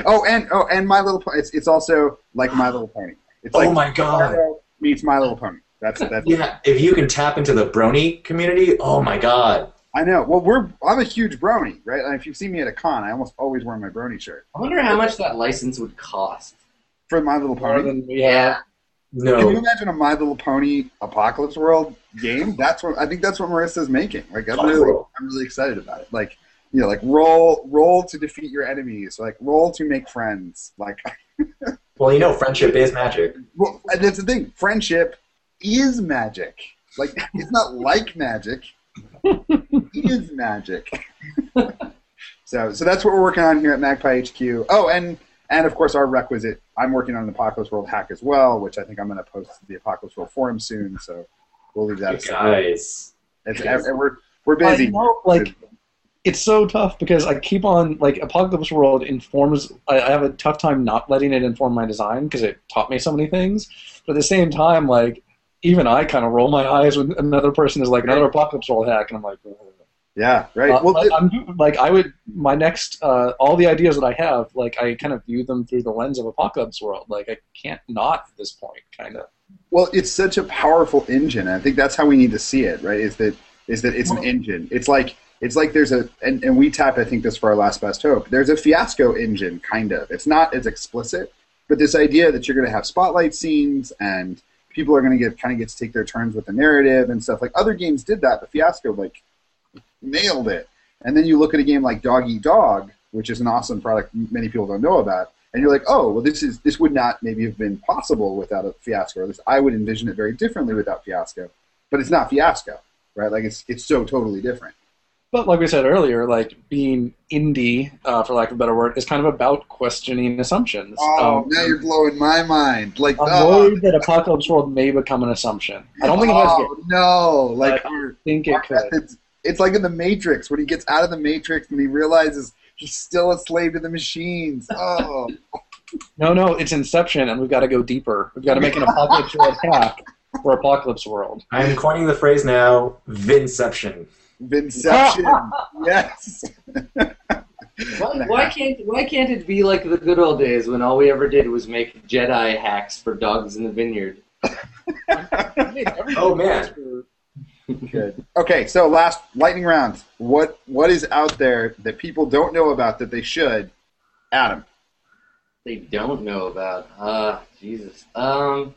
oh, and oh, and My Little Pony. It's, it's also like My Little Pony. It's oh like oh my god. Spyro meets My Little Pony. That's that's. Yeah, if you can tap into the brony community, oh my god. I know. Well, we're I'm a huge brony, right? And if you've seen me at a con, I almost always wear my brony shirt I wonder how much that license would cost. for My Little Pony. than we have. Can you imagine a My Little Pony Apocalypse World game? That's what I think. That's what Marissa's making. Like I'm really, I'm really excited about it. Like you know, like roll, roll to defeat your enemies. Like roll to make friends. Like (laughs) Well, you know, friendship is magic. well, and that's the thing. Friendship is magic. Like (laughs) it's not like magic. it is magic. (laughs) so, so that's what we're working on here at Magpie HQ. Oh, and and of course our requisite. I'm working on an Apocalypse World hack as well, which I think I'm going to post to the Apocalypse World forum soon. So we'll leave that You aside. guys. It's, and we're we're busy. I know, like it's so tough because I keep on like Apocalypse World informs. I, I have a tough time not letting it inform my design because it taught me so many things. But at the same time, like even I kind of roll my eyes when another person is like another Apocalypse World hack, and I'm like, yeah, right. uh, well, but I'm like I would my next uh, all the ideas that I have, like I kind of view them through the lens of Apocalypse World. Like I can't not at this point, kind of. Well, it's such a powerful engine. and I think that's how we need to see it, right? Is that is that it's an engine. It's like it's like there's a and, and we tapped I think this for our last best hope. There's a fiasco engine, kind of. It's not as explicit, but this idea that you're going to have spotlight scenes and people are going to get kind of get to take their turns with the narrative and stuff. Like other games did that, but fiasco like nailed it. And then you look at a game like Dog Eat Dog, which is an awesome product many people don't know about, and you're like, oh, well, this is this would not maybe have been possible without a fiasco. Or at least I would envision it very differently without fiasco. But it's not fiasco, right? Like it's it's so totally different. But like we said earlier, like being indie, uh, for lack of a better word, is kind of about questioning assumptions. Oh, Um, now you're blowing my mind. Like, I'm oh, worried that Apocalypse World may become an assumption. I don't think it has yet. oh, no, like our, I think it our could. methods. It's like in the Matrix when he gets out of the Matrix and he realizes he's still a slave to the machines. (laughs) Oh, No, no, it's Inception, and we've got to go deeper. We've got to make an Apocalypse World hack for Apocalypse World. I'm coining the phrase now, Vinception. Vinception. (laughs) yes. (laughs) Why, why can't Why can't it be like the good old days when all we ever did was make Jedi hacks for dogs in the vineyard? Oh, man. Good. (laughs) Okay, so last lightning round. What what is out there that people don't know about that they should? Adam. They don't know about. Uh, Jesus. Um,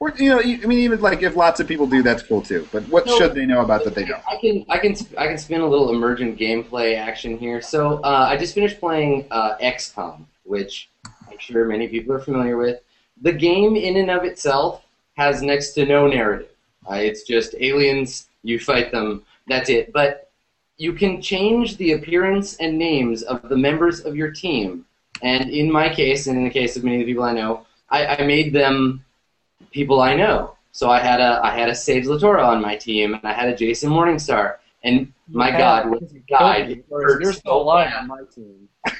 Or you know, I mean, even like if lots of people do, that's cool too. But what No. should they know about that they don't? I can I can I can spin a little emergent gameplay action here. So uh, I just finished playing uh, XCOM, which I'm sure many people are familiar with. The game, in and of itself, has next to no narrative. Uh, it's just aliens. You fight them. That's it. But you can change the appearance and names of the members of your team. And in my case, and in the case of many of the people I know, I, I made them people I know. So I had a I had a Sage LaTorra on my team, and I had a Jason Morningstar. And my God, when he died, it Whereas hurt you're still alive on my team. (laughs)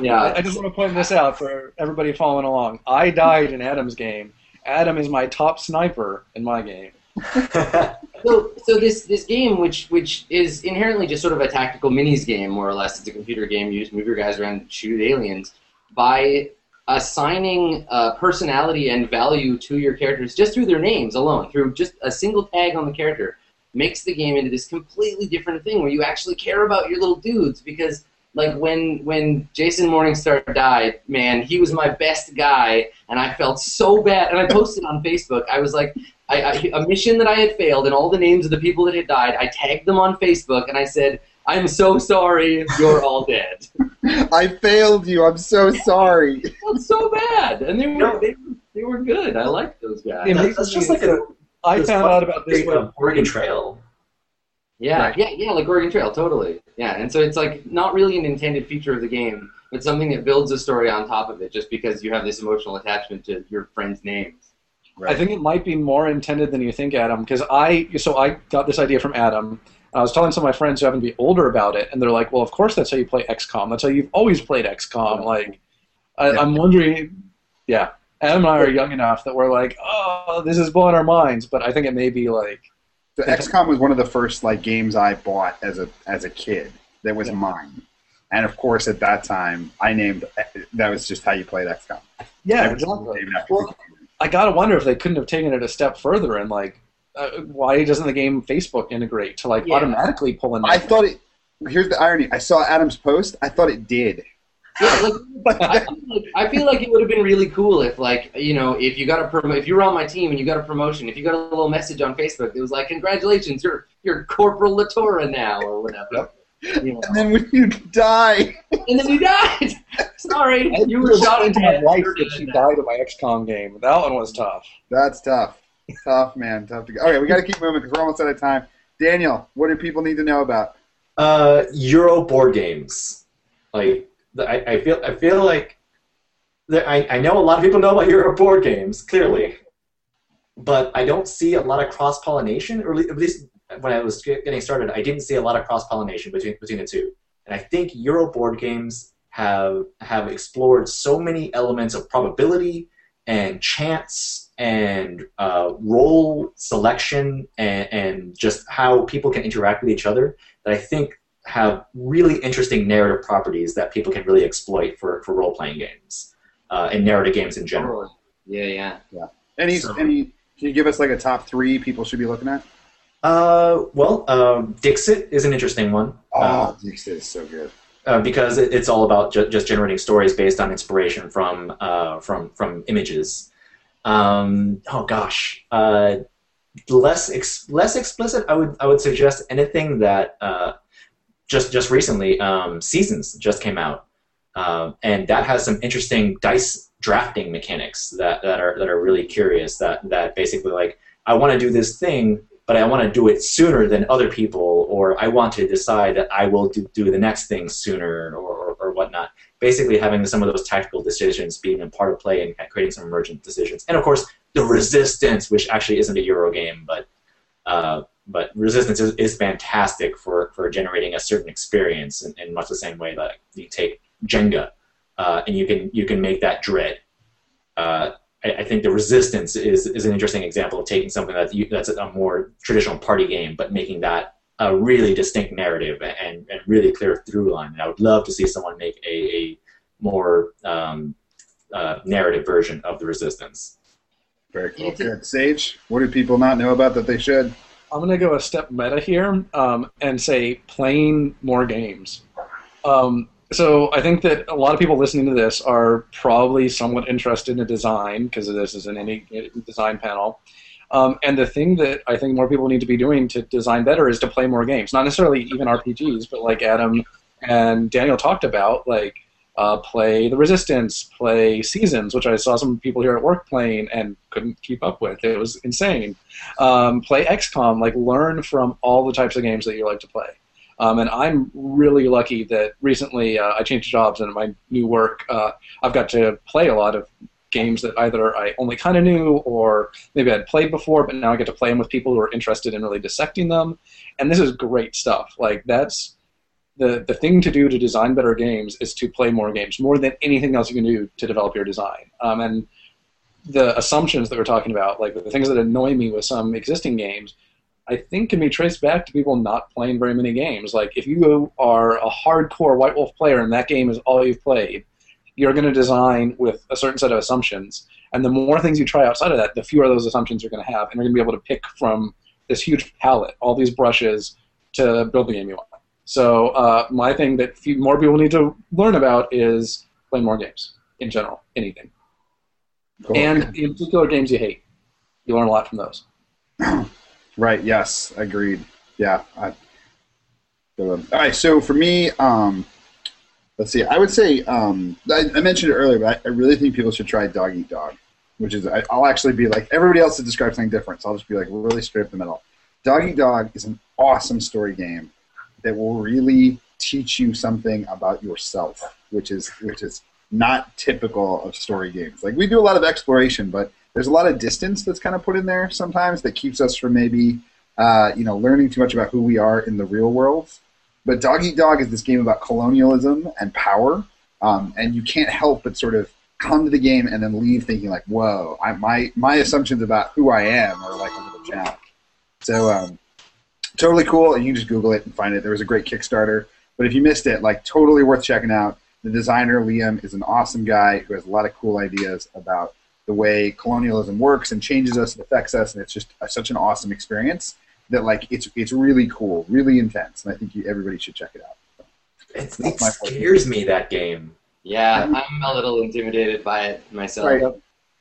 Yeah, I, I just want to point this out for everybody following along. I died in Adam's game. Adam is my top sniper in my game. (laughs) So, so this this game, which which is inherently just sort of a tactical minis game, more or less, it's a computer game. You just move your guys around, and shoot aliens. By assigning uh, personality and value to your characters just through their names alone, through just a single tag on the character, makes the game into this completely different thing where you actually care about your little dudes because. Like when when Jason Morningstar died, man, he was my best guy, and I felt so bad. And I posted on Facebook. I was like, I, I, a mission that I had failed, and all the names of the people that had died. I tagged them on Facebook, and I said, "I'm so sorry, you're all dead." (laughs) I failed you. I'm so sorry. That's so bad, and they were No. they, they were good. I liked those guys. Yeah, That's, that's just like a I this found out about this one. Oregon Trail. Yeah, Right. yeah, yeah, like Oregon Trail, totally. Yeah, and so it's like not really an intended feature of the game, but something that builds a story on top of it, just because you have this emotional attachment to your friends' names. I think it might be more intended than you think, Adam, because I so I got this idea from Adam. I was telling some of my friends who happen to be older about it, and they're like, "Well, of course that's how you play XCOM. That's how you've always played XCOM." Like, I, Yeah. I'm wondering, yeah, Adam and I are young enough that we're like, "Oh, this is blowing our minds," but I think it may be like, So XCOM was one of the first like games I bought as a as a kid. That was Yeah. mine, and of course at that time I named that was just how you played XCOM. yeah, exactly. Well. I gotta wonder if they couldn't have taken it a step further and like, uh, why doesn't the game Facebook integrate to like Yeah. automatically pull in? I that? thought it. Here's the irony. I saw Adam's post. I thought it did. Yeah, like I feel like, I feel like it would have been really cool if, like, you know, if you got a promo, if you were on my team and you got a promotion, if you got a little message on Facebook that was like, "Congratulations, you're you're Corporal LaTorra now" or whatever. You know. And then when you die, And then you died. Sorry, I you were feel shot in to the my head. wife that she died in my XCOM game. That one was tough. that's tough. Tough man, tough to go. Okay, we got to keep moving because we're almost out of time. Daniel, what do people need to know about? Uh, Euro board games. Like I, I feel I feel like that I, I know a lot of people know about Euro board games clearly, but I don't see a lot of cross pollination, or at least when I was getting started, I didn't see a lot of cross pollination between between the two. And I think Euro board games have have explored so many elements of probability and chance and uh, role selection and, and just how people can interact with each other that I think have really interesting narrative properties that people can really exploit for, for role playing games uh, and narrative games in general. Yeah, yeah. Any So- any? Can you give us like a top three people should be looking at? Uh, well, um, Dixit is an interesting one. Uh, Oh, Dixit is so good. uh, because it, it's all about ju- just generating stories based on inspiration from uh, from from images. Um, oh gosh, uh, less ex- less explicit. I would I would suggest anything that uh, just just recently um, Seasons just came out, um, and that has some interesting dice drafting mechanics that, that are that are really curious. That that basically like I want to do this thing, but I want to do it sooner than other people, or I want to decide that I will do, do the next thing sooner, or, or, or whatnot. Basically, having some of those tactical decisions being a part of play and creating some emergent decisions, and of course, the resistance, which actually isn't a Euro game, but uh, but resistance is, is fantastic for, for generating a certain experience in, in much the same way that you take Jenga, uh, and you can you can make that dread. Uh, I, I think the resistance is, is an interesting example of taking something that's you- that's a more traditional party game, but making that a really distinct narrative and, and really clear through line. And I would love to see someone make a, a more um, uh, narrative version of the resistance. Very cool. Good. Sage, what do people not know about that they should? I'm going to go a step meta here um, and say playing more games. Um, so I think that a lot of people listening to this are probably somewhat interested in design because this is an indie design panel. Um, and the thing that I think more people need to be doing to design better is to play more games. Not necessarily even RPGs, but like Adam and Daniel talked about, like uh, play the Resistance, play Seasons, which I saw some people here at work playing and couldn't keep up with. It was insane um, play XCOM, like learn from all the types of games that you like to play. Um, and I'm really lucky that recently uh, I changed jobs and in my new work, uh, I've got to play a lot of games that either I only kind of knew or maybe I'd played before, but now I get to play them with people who are interested in really dissecting them. And this is great stuff. Like that's the the thing to do to design better games is to play more games, more than anything else you can do to develop your design. Um, and the assumptions that we're talking about, like the things that annoy me with some existing games, I think can be traced back to people not playing very many games. Like if you are a hardcore White Wolf player and that game is all you've played, you're going to design with a certain set of assumptions. And the more things you try outside of that, the fewer those assumptions you're going to have, and you're going to be able to pick from this huge palette, all these brushes, to build the game you want. So uh, my thing that few, more people need to learn about is play more games in general, anything, Cool. and in particular games you hate. You learn a lot from those. (clears throat) Right. Yes. Agreed. Yeah. I, all right. So for me, um, let's see. I would say um, I, I mentioned it earlier, but I, I really think people should try Dog Eat Dog, which is I, I'll actually be like everybody else has described something different, so I'll just be like really straight up the middle. Dog Eat Dog is an awesome story game that will really teach you something about yourself, which is which is not typical of story games. Like we do a lot of exploration, but there's a lot of distance that's kind of put in there sometimes that keeps us from maybe uh, you know learning too much about who we are in the real world. But Dog Eat Dog is this game about colonialism and power, um, and you can't help but sort of come to the game and then leave thinking like, "Whoa, I, my my assumptions about who I am are like a little challenge." So um, totally cool, and you can just Google it and find it. There was a great Kickstarter, but if you missed it, like totally worth checking out. The designer Liam is an awesome guy who has a lot of cool ideas about the way colonialism works and changes us and affects us, and it's just a, such an awesome experience that like it's it's really cool, really intense, and I think you, everybody should check it out. It's, it my scares me that game. Yeah, I'm a little intimidated by it myself. Right.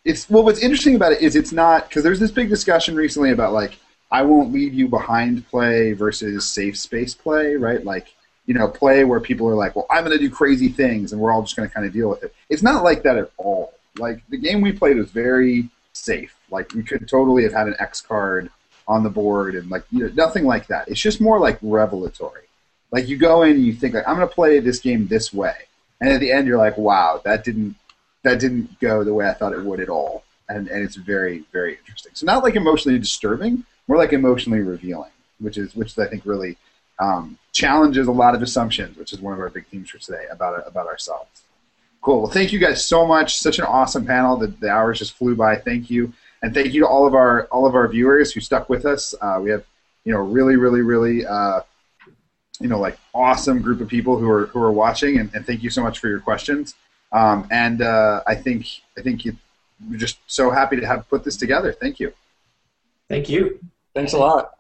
It's well. What's interesting about it is it's not because there's this big discussion recently about like I won't leave you behind play versus safe space play, right? Like you know, play where people are like, well, I'm going to do crazy things, and we're all just going to kind of deal with it. It's not like that at all. Like the game we played was very safe. Like we could totally have had an X card on the board, and like you know, nothing like that. It's just more like revelatory. Like you go in and you think like I'm going to play this game this way, and at the end you're like, wow, that didn't that didn't go the way I thought it would at all, and and it's very very interesting. So not like emotionally disturbing, more like emotionally revealing, which is which I think really um, challenges a lot of assumptions, which is one of our big themes for today about about ourselves. Cool. Well, thank you guys so much. Such an awesome panel. The, the hours just flew by. Thank you, and thank you to all of our all of our viewers who stuck with us. Uh, we have you know really really really uh, you know like awesome group of people who are who are watching, and, and thank you so much for your questions. Um, and uh, I think I think you, we're just so happy to have put this together. Thank you. Thank you. Thanks a lot.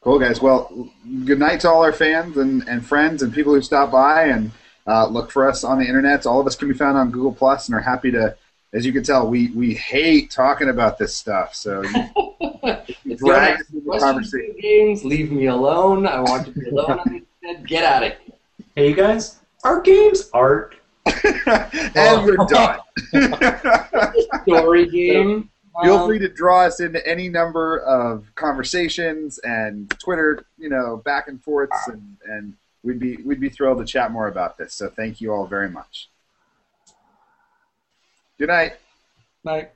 Cool, guys. Well, good night to all our fans and, and friends and people who stopped by and uh, look for us on the internet. All of us can be found on Google Plus and are happy to, as you can tell, we, we hate talking about this stuff. So you (laughs) If you drag us into the conversation. games, leave me alone. I want to be alone on the internet. Get out of here. Hey, you guys. Our game's art. (laughs) and we're done. (laughs) Story game. Feel Um, free to draw us into any number of conversations and Twitter, you know, back and forths, and, and we'd be we'd be thrilled to chat more about this. So thank you all very much. Good night. Night.